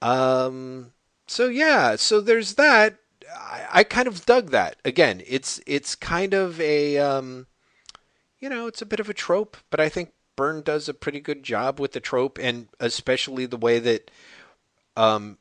Um, so yeah, so there's that. I, I kind of dug that. Again, it's it's kind of a um, you know, it's a bit of a trope, but I think Byrne does a pretty good job with the trope, and especially the way that um,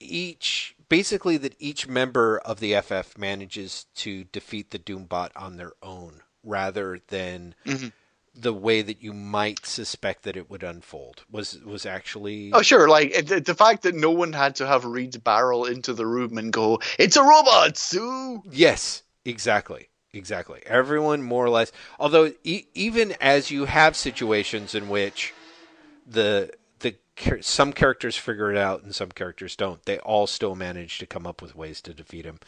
each basically that each member of the FF manages to defeat the Doombot on their own, rather than. Mm-hmm. the way that you might suspect that it would unfold. Was was actually oh sure. Like it, the fact that no one had to have Reed barrel into the room and go it's a robot Sue! Yes exactly. Exactly. Everyone more or less although e- even as you have situations in which the the some characters figure it out and some characters don't they all still manage to come up with ways to defeat him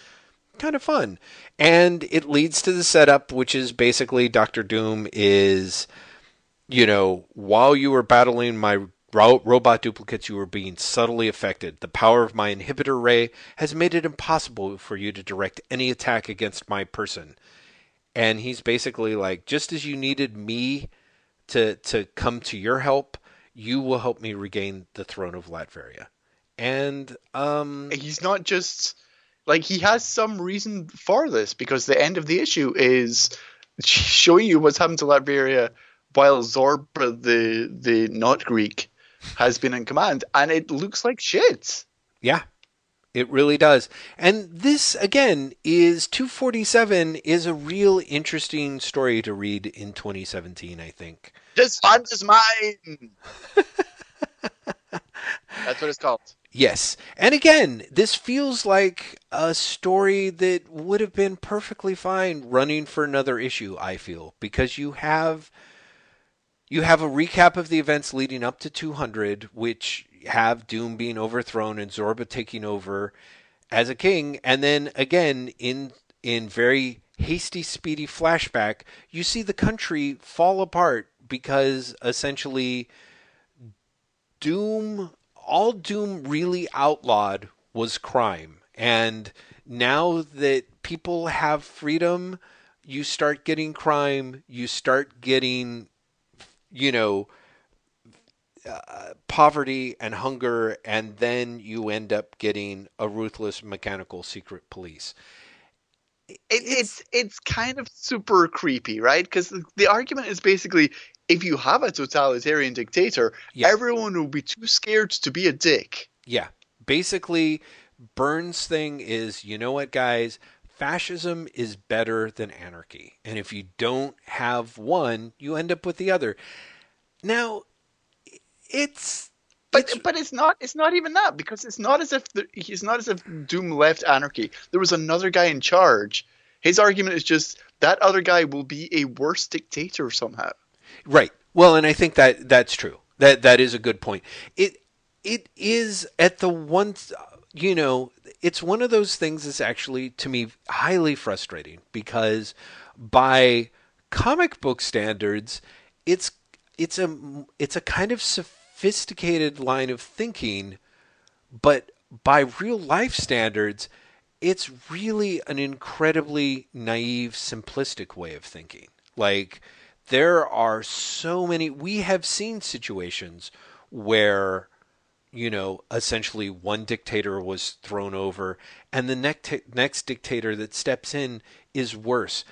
kind of fun. And it leads to the setup, which is basically Doctor Doom is, you know, while you were battling my ro- robot duplicates, you were being subtly affected. The power of my inhibitor ray has made it impossible for you to direct any attack against my person. And he's basically like, just as you needed me to to come to your help, you will help me regain the throne of Latveria. And um, he's not just like he has some reason for this because the end of the issue is showing you what's happened to Latveria while Zorba, the the not Greek, has been in command, and it looks like shit. Yeah, it really does. And this again is 247 is a real interesting story to read in 2017. I think. This fund is mine. That's what it's called. Yes. And again, this feels like a story that would have been perfectly fine running for another issue, I feel, because you have you have a recap of the events leading up to 200 which have Doom being overthrown and Zorba taking over as a king, and then again in in very hasty speedy flashback, you see the country fall apart because essentially Doom all Doom really outlawed was crime. And now that people have freedom, you start getting crime, you start getting, you know, uh, poverty and hunger, and then you end up getting a ruthless mechanical secret police. It, it's it's kind of super creepy, right? Because the, the argument is basically if you have a totalitarian dictator, yeah. everyone will be too scared to be a dick. Yeah. Basically, Byrne's thing is you know what, guys? Fascism is better than anarchy. And if you don't have one, you end up with the other. Now, it's. But, it's, but it's not it's not even that because it's not as if the, it's not as if Doom left anarchy. There was another guy in charge. His argument is just that other guy will be a worse dictator somehow. Right. Well, and I think that that's true. That that is a good point. It it is at the one you know, it's one of those things that's actually to me highly frustrating because by comic book standards, it's it's a it's a kind of sophisticated line of thinking, but by real life standards, it's really an incredibly naive, simplistic way of thinking. Like there are so many we have seen situations where you know essentially one dictator was thrown over and the next next dictator that steps in is worse.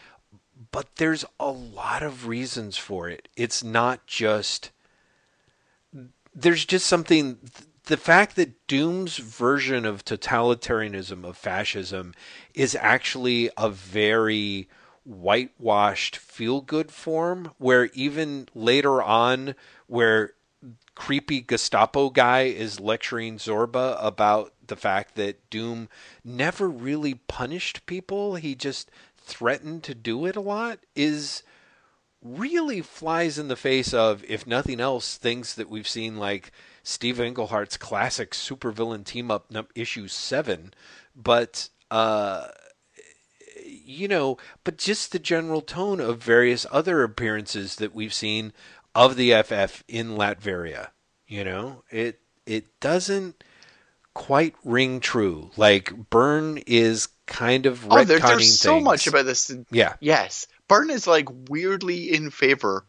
But there's a lot of reasons for it. It's not just there's just something the fact that Doom's version of totalitarianism of fascism is actually a very whitewashed feel good form where even later on where creepy Gestapo guy is lecturing Zorba about the fact that Doom never really punished people, he just threatened to do it a lot is really flies in the face of if nothing else things that we've seen like Steve Englehart's classic supervillain team up issue 7 but uh you know, but just the general tone of various other appearances that we've seen of the FF in Latveria. You know, it it doesn't quite ring true. Like Byrne is kind of oh, there, there's so much about this. Yeah. Yes, Byrne is like weirdly in favor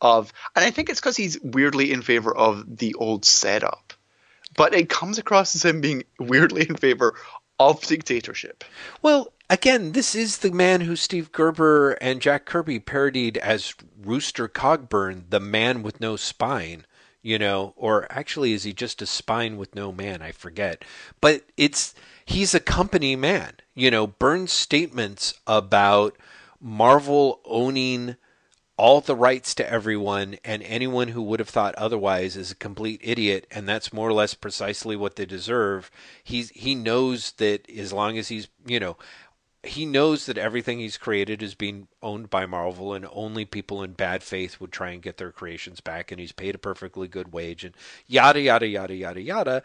of, and I think it's because he's weirdly in favor of the old setup. But it comes across as him being weirdly in favor of dictatorship. Well, again, this is the man who Steve Gerber and Jack Kirby parodied as Rooster Cogburn, the man with no spine, you know, or actually is he just a spine with no man? I forget. But it's he's a company man. You know, Byrne's statements about Marvel owning all the rights to everyone, and anyone who would have thought otherwise is a complete idiot, and that's more or less precisely what they deserve. He's he knows that as long as he's you know he knows that everything he's created is being owned by Marvel, and only people in bad faith would try and get their creations back, and he's paid a perfectly good wage, and yada yada yada yada yada.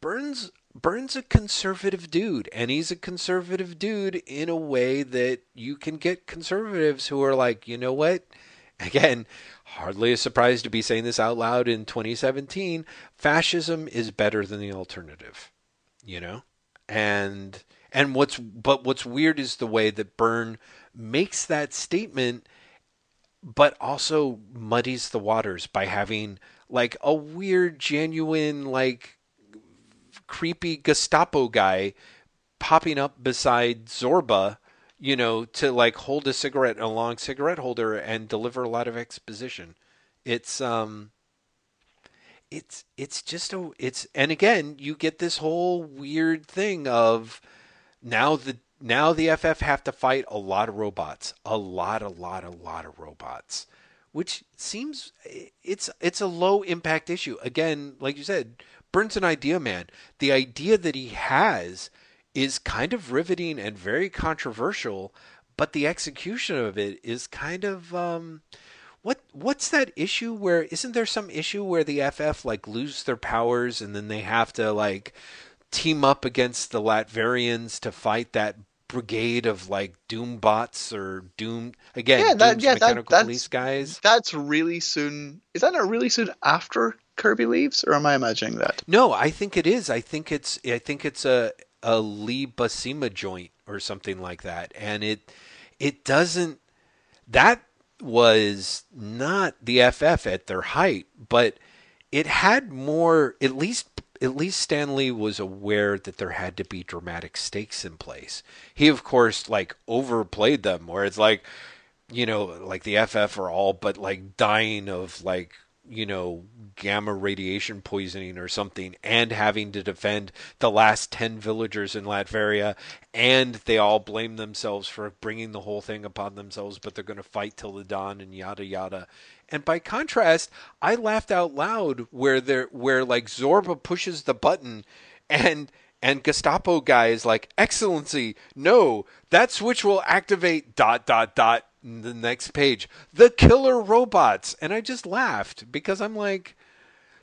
Byrne's Byrne's a conservative dude, and he's a conservative dude in a way that you can get conservatives who are like, you know what? Again, hardly a surprise to be saying this out loud in 2017. Fascism is better than the alternative, you know, and and what's but what's weird is the way that Byrne makes that statement but also muddies the waters by having like a weird genuine like creepy Gestapo guy popping up beside Zorba, you know, to like hold a cigarette, a long cigarette holder and deliver a lot of exposition. It's um it's it's just a it's and again, you get this whole weird thing of now the now the FF have to fight a lot of robots, a lot, a lot, a lot of robots, which seems it's it's a low impact issue. Again, like you said, Byrne's an idea man. The idea that he has is kind of riveting and very controversial, but the execution of it is kind of um, what what's that issue where isn't there some issue where the FF like lose their powers and then they have to like team up against the Latverians to fight that brigade of like doom bots or doom again yeah, that, yeah, mechanical that, police guys that's really soon is that not really soon after kirby leaves or am i imagining that? No i think it is. I think it's i think it's a a lee buscema joint or something like that. And it it doesn't that was not the ff at their height but it had more at least at least Stanley was aware that there had to be dramatic stakes in place. He, of course, like overplayed them, where it's like, you know, like the FF are all but like dying of like you know, gamma radiation poisoning or something, and having to defend the last 10 villagers in Latveria, and they all blame themselves for bringing the whole thing upon themselves, but they're going to fight till the dawn and yada yada. And by contrast, I laughed out loud where there where like Zorba pushes the button and and Gestapo guy is like, "Excellency, no, that switch will activate dot dot dot the next page. The killer robots." And I just laughed because I'm like,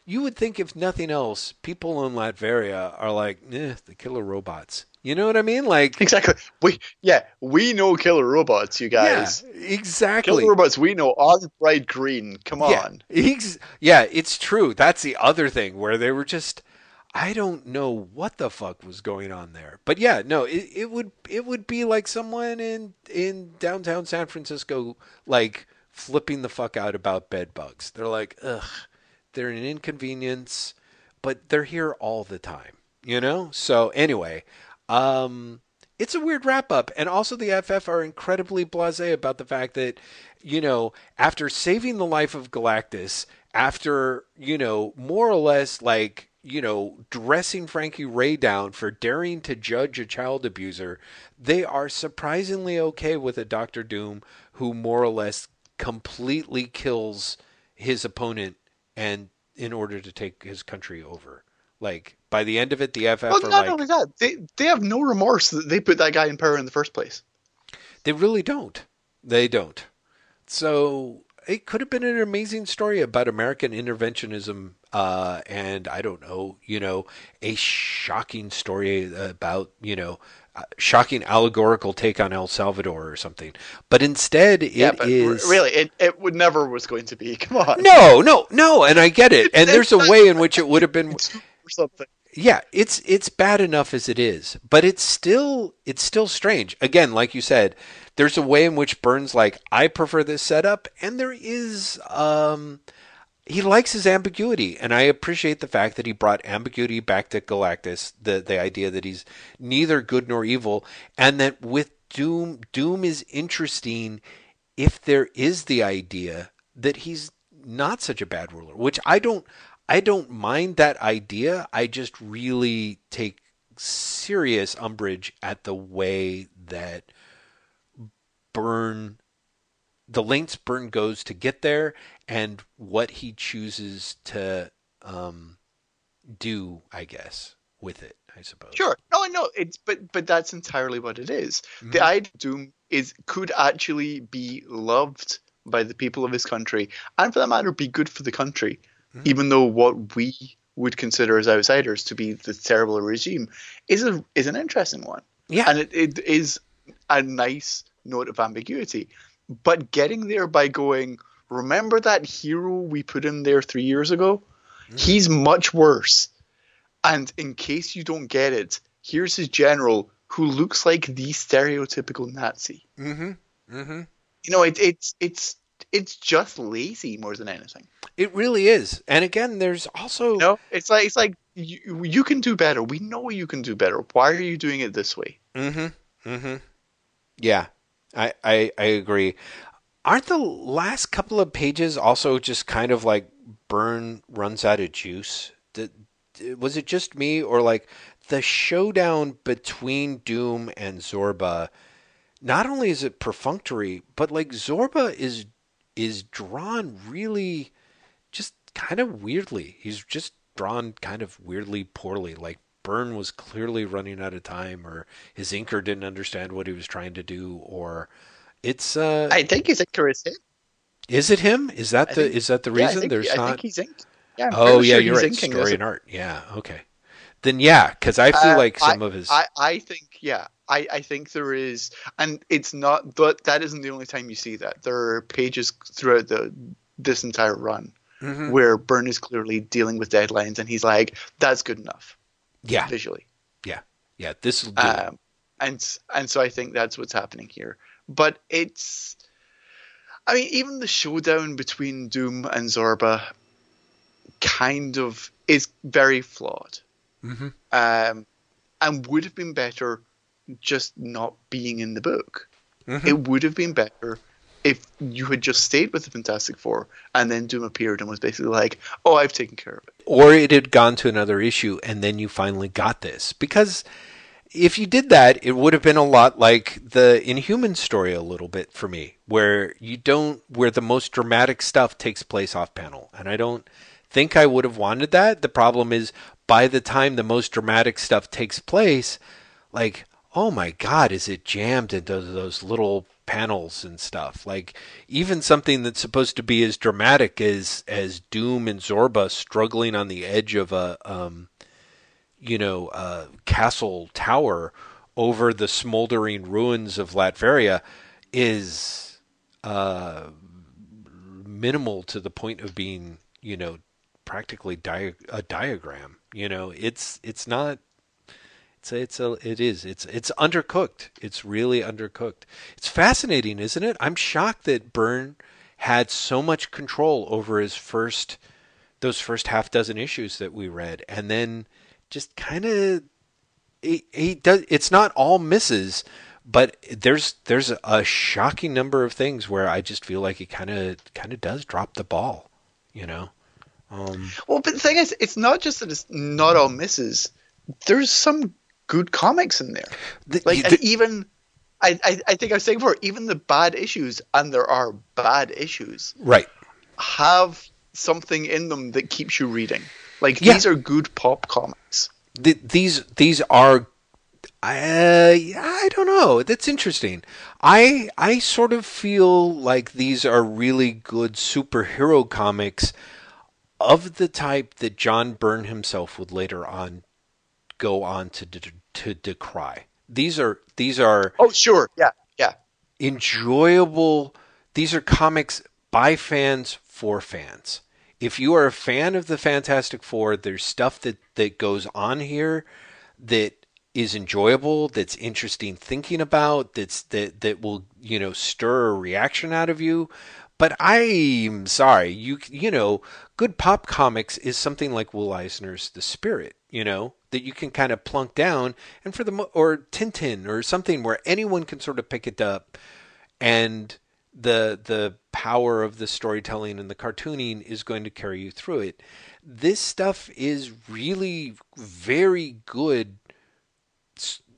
you would think if nothing else, people in Latveria are like, eh, the killer robots. You know what I mean? Like exactly. We yeah, we know killer robots, you guys. Yeah, exactly. Killer robots we know are bright green. Come on. Yeah, ex- yeah, it's true. That's the other thing where they were just I don't know what the fuck was going on there. But yeah, no, it, it would it would be like someone in in downtown San Francisco like flipping the fuck out about bed bugs. They're like, ugh, they're an inconvenience, but they're here all the time, you know? So anyway, um it's a weird wrap up. And also the FF are incredibly blasé about the fact that, you know, after saving the life of Galactus, after, you know, more or less like you know, dressing Frankie Raye down for daring to judge a child abuser, they are surprisingly okay with a Doctor Doom who more or less completely kills his opponent and in order to take his country over. Like by the end of it, the FF well, are not like, only that, they they have no remorse that they put that guy in power in the first place. They really don't. They don't. So it could have been an amazing story about American interventionism, uh, and I don't know, you know, a shocking story about, you know, shocking allegorical take on El Salvador or something. But instead, it yeah, but is really it, it would never was going to be. Come on. No, no, no, and I get it. And there's a way in which it would have been something. Yeah, it's it's bad enough as it is, but it's still it's still strange. Again, like you said, there's a way in which Byrne's like, I prefer this setup, and there is um he likes his ambiguity, and I appreciate the fact that he brought ambiguity back to Galactus, the the idea that he's neither good nor evil, and that with Doom Doom is interesting if there is the idea that he's not such a bad ruler, which I don't I don't mind that idea. I just really take serious umbrage at the way that Byrne the lengths Byrne goes to get there, and what he chooses to um, do, I guess, with it. I suppose. Sure. No, no. It's but but that's entirely what it is. Mm-hmm. The idea of Doom is could actually be loved by the people of his country, and for that matter, be good for the country, mm-hmm. even though what we would consider as outsiders to be the terrible regime is a is an interesting one. Yeah, and it, it is a nice note of ambiguity. But getting there by going, remember that hero we put in there three years ago? Mm. He's much worse. And in case you don't get it, here's his general who looks like the stereotypical Nazi. Mm-hmm. Mm-hmm. You know, it, it's it's it's just lazy more than anything. It really is. And again, there's also you no. Know, it's like it's like you, you can do better. We know you can do better. Why are you doing it this way? Mm-hmm. Mm-hmm. Yeah, I, I, I agree. Aren't the last couple of pages also just kind of like Byrne runs out of juice? Was it just me or like the showdown between Doom and Zorba? Not only is it perfunctory, but like Zorba is is drawn really just kind of weirdly. He's just drawn kind of weirdly poorly. Like Byrne was clearly running out of time, or his inker didn't understand what he was trying to do, or it's. Uh, I think his inker is him. Is it him? Is that the think, is that the reason yeah, think, there's I not? I think he's inked. Yeah, oh yeah, sure you're right. Story and art. Yeah. Okay. Then yeah, because I feel uh, like some I, of his. I, I think yeah. I, I think there is, and it's not, but that isn't the only time you see that. There are pages throughout the this entire run mm-hmm. where Byrne is clearly dealing with deadlines, and he's like, "That's good enough." Yeah. Visually. Yeah. Yeah. This. Um, and and so I think that's what's happening here. But it's, I mean, even the showdown between Doom and Zorba, kind of is very flawed. Mm-hmm. Um, and would have been better just not being in the book. Mm-hmm. It would have been better if you had just stayed with the Fantastic Four and then Doom appeared and was basically like, "Oh, I've taken care of it," or it had gone to another issue and then you finally got this because if you did that, it would have been a lot like the Inhuman story a little bit for me, where you don't, where the most dramatic stuff takes place off panel, and I don't think I would have wanted that. The problem is by the time the most dramatic stuff takes place, like oh my god, is it jammed into those little panels and stuff? Like even something that's supposed to be as dramatic as as Doom and Zorba struggling on the edge of a um, you know a castle tower over the smoldering ruins of Latveria is uh, minimal to the point of being you know practically a diagram. You know, it's it's not it's a, it's a it is it's it's undercooked. It's really undercooked. It's fascinating, isn't it? I'm shocked that Byrne had so much control over his first those first half dozen issues that we read, and then just kind of he, he does. It's not all misses, but there's there's a shocking number of things where I just feel like he kind of kind of does drop the ball, you know. Um, well, but the thing is, it's not just that it's not all misses. There's some good comics in there. The, like the, even I, I, I think I was saying before, even the bad issues, and there are bad issues, right? Have something in them that keeps you reading. Like yeah. these are good pop comics. The, these these are uh, I I don't know. That's interesting. I I sort of feel like these are really good superhero comics of the type that John Byrne himself would later on go on to de- to decry. These are these are Oh, sure. Yeah. Yeah. enjoyable these are comics by fans for fans. If you are a fan of the Fantastic Four, there's stuff that that goes on here that is enjoyable, that's interesting thinking about, that's that that will, you know, stir a reaction out of you. But I'm sorry, you you know, good pop comics is something like Will Eisner's The Spirit, you know, that you can kind of plunk down, and for the or Tintin or something where anyone can sort of pick it up, and the the power of the storytelling and the cartooning is going to carry you through it. This stuff is really very good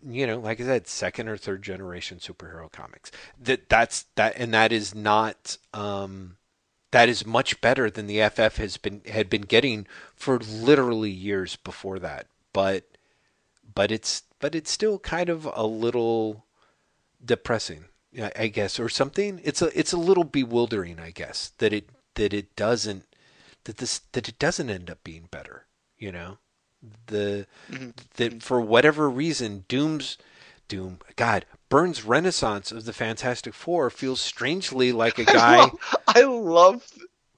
you know, like I said, second or third generation superhero comics. That that's that, and that is not um, that is much better than the FF has been had been getting for literally years before that. But but it's but it's still kind of a little depressing, I guess, or something. It's a it's a little bewildering, I guess, that it that it doesn't that this that it doesn't end up being better. You know the mm-hmm. that for whatever reason Doom's Doom God Byrne's renaissance of the Fantastic Four feels strangely like a guy. I love, I love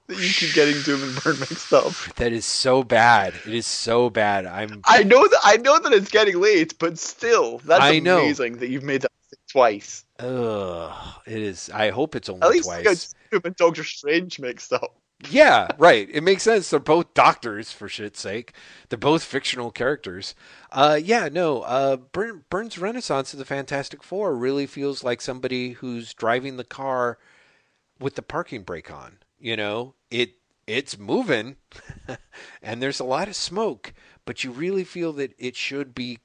that you keep getting Doom and Byrne mixed up. That is so bad. It is so bad. I'm. I know that I know that it's getting late, but still, that's I amazing know. that you've made that twice. Ugh, it is. I hope it's only At least twice. Doom and Doctor Strange mixed up. Yeah, right. It makes sense. They're both doctors, for shit's sake. They're both fictional characters. Uh, yeah, no. Uh, Byrne's Renaissance of the Fantastic Four really feels like somebody who's driving the car with the parking brake on. You know, it it's moving, and there's a lot of smoke, but you really feel that it should be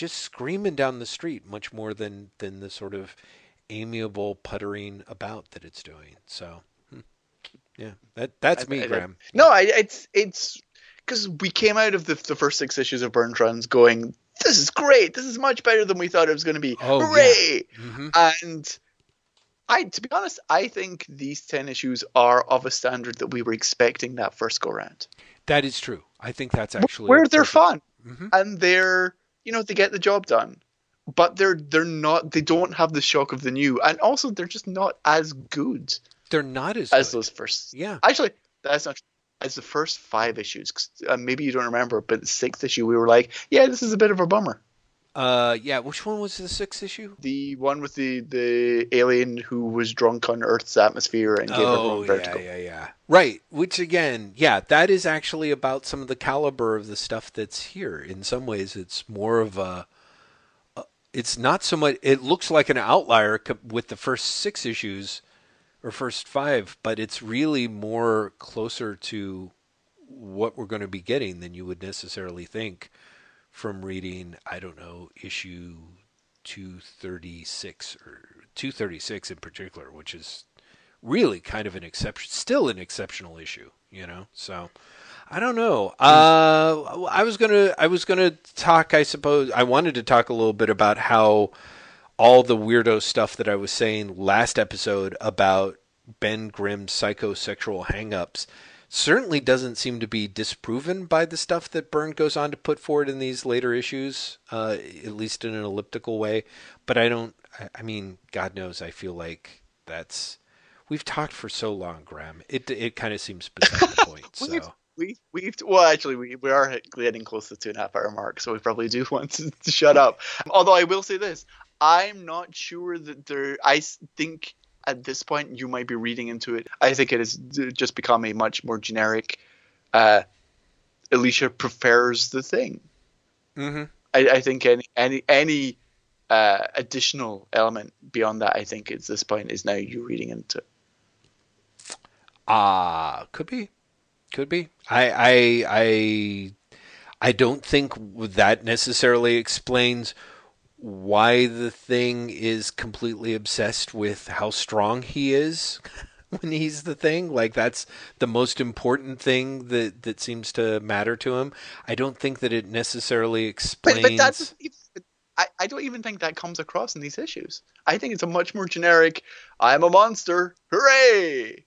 just screaming down the street much more than than the sort of amiable puttering about that it's doing. So. Yeah, that that's me, I, I, Graeme. no, I, it's it's because we came out of the, the first six issues of Byrne Runs going, this is great. This is much better than we thought it was going to be. Oh, Hooray! Yeah. Mm-hmm. And I, to be honest, I think these ten issues are of a standard that we were expecting that first go round. That is true. I think that's actually where they're fun mm-hmm. and they're you know they get the job done, but they're they're not they don't have the shock of the new, and also they're just not as good. They're not as as good. those first. Yeah, actually, that's not. As the first five issues, uh, maybe you don't remember, but the sixth issue, we were like, "Yeah, this is a bit of a bummer." Uh, yeah. Which one was the sixth issue? The one with the the alien who was drunk on Earth's atmosphere and gave oh, everyone vertigo. yeah, yeah, yeah. Right. Which again, yeah, that is actually about some of the caliber of the stuff that's here. In some ways, it's more of a. It's not so much. It looks like an outlier with the first six issues or first five, but it's really more closer to what we're going to be getting than you would necessarily think from reading, I don't know, issue 236 or 236 in particular, which is really kind of an exception, still an exceptional issue, you know? So I don't know. Uh, I was gonna I was gonna talk. I suppose I wanted to talk a little bit about how all the weirdo stuff that I was saying last episode about Ben Grimm's psychosexual hangups certainly doesn't seem to be disproven by the stuff that Byrne goes on to put forward in these later issues, uh, at least in an elliptical way. But I don't. I mean, God knows, I feel like that's. We've talked for so long, Graeme. It it kind of seems beside the point. So we we've well actually we, we are getting close to the two and a half hour mark, so we probably do want to, to shut up. Although I will say this, I'm not sure that there. I think at this point you might be reading into it. I think it has just become a much more generic. Uh, Alicia prefers the thing. Mm-hmm. I, I, think any any any uh, additional element beyond that, I think at this point is now you reading into. Ah, uh, could be. Could be. I I I I don't think that necessarily explains why the thing is completely obsessed with how strong he is when he's the thing. Like that's the most important thing that that seems to matter to him. I don't think that it necessarily explains. But, but that's, I, I don't even think that comes across in these issues. I think it's a much more generic. I'm a monster. Hooray!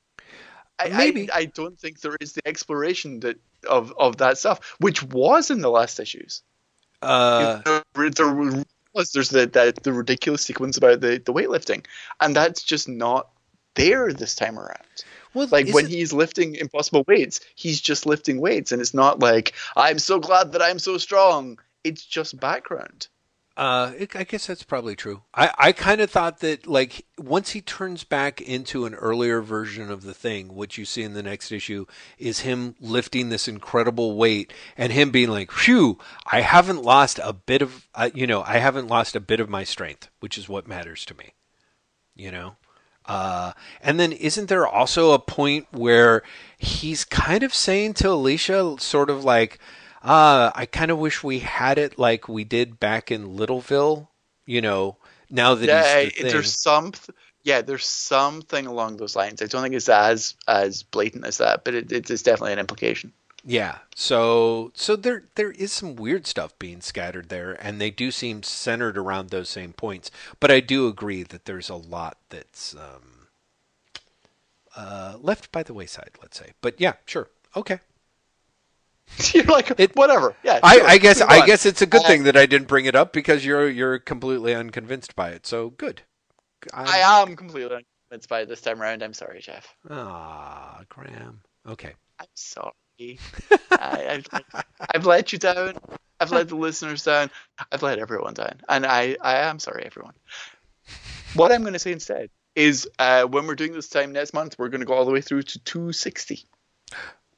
I, Maybe. I, I, don't think there is the exploration that of of that stuff, which was in the last issues. Uh, there, there there's the, the the ridiculous sequence about the the weightlifting, and that's just not there this time around. Well, like when it... he's lifting impossible weights, he's just lifting weights, and it's not like I'm so glad that I'm so strong. It's just background. Uh, it, I guess that's probably true. I, I kind of thought that like once he turns back into an earlier version of the thing, what you see in the next issue is him lifting this incredible weight and him being like, "Phew, I haven't lost a bit of, uh, you know, I haven't lost a bit of my strength, which is what matters to me." You know. Uh, and then isn't there also a point where he's kind of saying to Alicia, sort of like, uh, I kind of wish we had it like we did back in Liddleville. You know, now that yeah, the there's some, yeah, there's something along those lines. I don't think it's as as blatant as that, but it, it's definitely an implication. Yeah. So so there there is some weird stuff being scattered there, and they do seem centered around those same points. But I do agree that there's a lot that's um, uh, left by the wayside. Let's say. But yeah, sure. Okay. you're like it, whatever. Yeah, I, I guess I guess it's a good uh, thing that I didn't bring it up because you're you're completely unconvinced by it. So good. I'm, I am completely unconvinced by it this time around. I'm sorry, Jeff. Ah, Graeme. Okay. I'm sorry. I, have I've let you down. I've let the listeners down. I've let everyone down, and I I am sorry, everyone. What I'm going to say instead is uh, when we're doing this time next month, we're going to go all the way through to 260.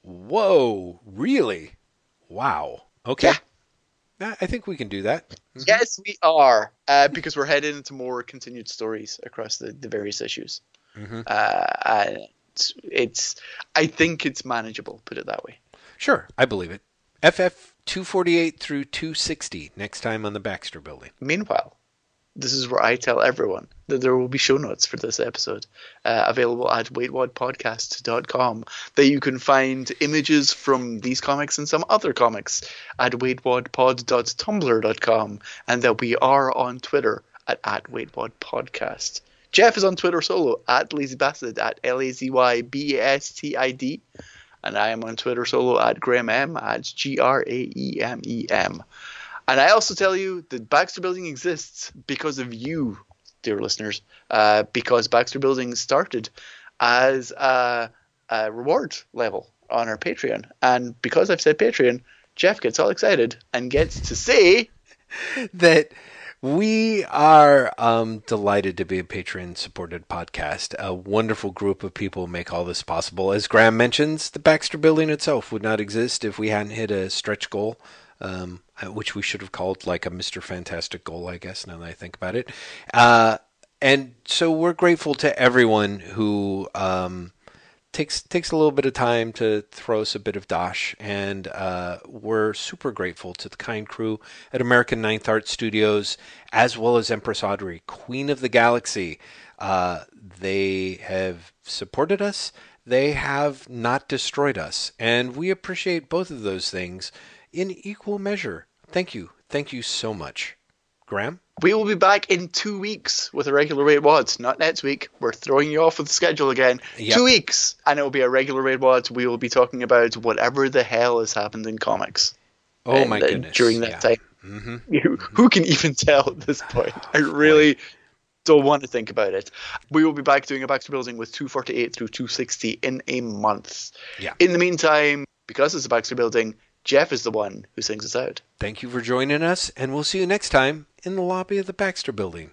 Whoa, really? Wow. Okay. Yeah. I think we can do that. Mm-hmm. Yes, we are, uh, because we're heading into more continued stories across the, the various issues. Mm-hmm. Uh, it's, it's, I think it's manageable. Put it that way. Sure, I believe it. FF 248 through 260 next time on the Baxter Building. Meanwhile, this is where I tell everyone that there will be show notes for this episode uh, available at waitwhatpodcast.com that you can find images from these comics and some other comics at waitwhatpod.tumblr.com and that we are on Twitter at, at waitwadpodcast. Jeff is on Twitter solo at lazybastid at L-A-Z-Y-B-A-S-T-I-D and I am on Twitter solo at Graeme M at G-R-A-E-M-E-M. And I also tell you that Baxter Building exists because of you, dear listeners, uh, because Baxter Building started as a, a, reward level on our Patreon. And because I've said Patreon, Jeff gets all excited and gets to say that we are um, delighted to be a Patreon supported podcast. A wonderful group of people make all this possible. As Graeme mentions, the Baxter Building itself would not exist if we hadn't hit a stretch goal um, uh, which we should have called like a Mr. Fantastic goal, I guess, now that I think about it. Uh, and so we're grateful to everyone who um, takes takes a little bit of time to throw us a bit of dosh, and uh, we're super grateful to the kind crew at American Ninth Art Studios, as well as Empress Audrey, Queen of the Galaxy. Uh, they have supported us they have not destroyed us. And we appreciate both of those things in equal measure. Thank you. Thank you so much. Graeme? We will be back in two weeks with a regular Raid Wads. Not next week. We're throwing you off with the schedule again. Yep. Two weeks, and it will be a regular Raid Wads. We will be talking about whatever the hell has happened in comics. Oh And, my uh, goodness. During that yeah. time, hmm who, who can even tell at this point? I really don't want to think about it. We will be back doing a Baxter Building with 248 through 260 in a month. Yeah. In the meantime, because it's a Baxter Building, Jeff is the one who sings us out. Thank you for joining us, and we'll see you next time in the lobby of the Baxter Building.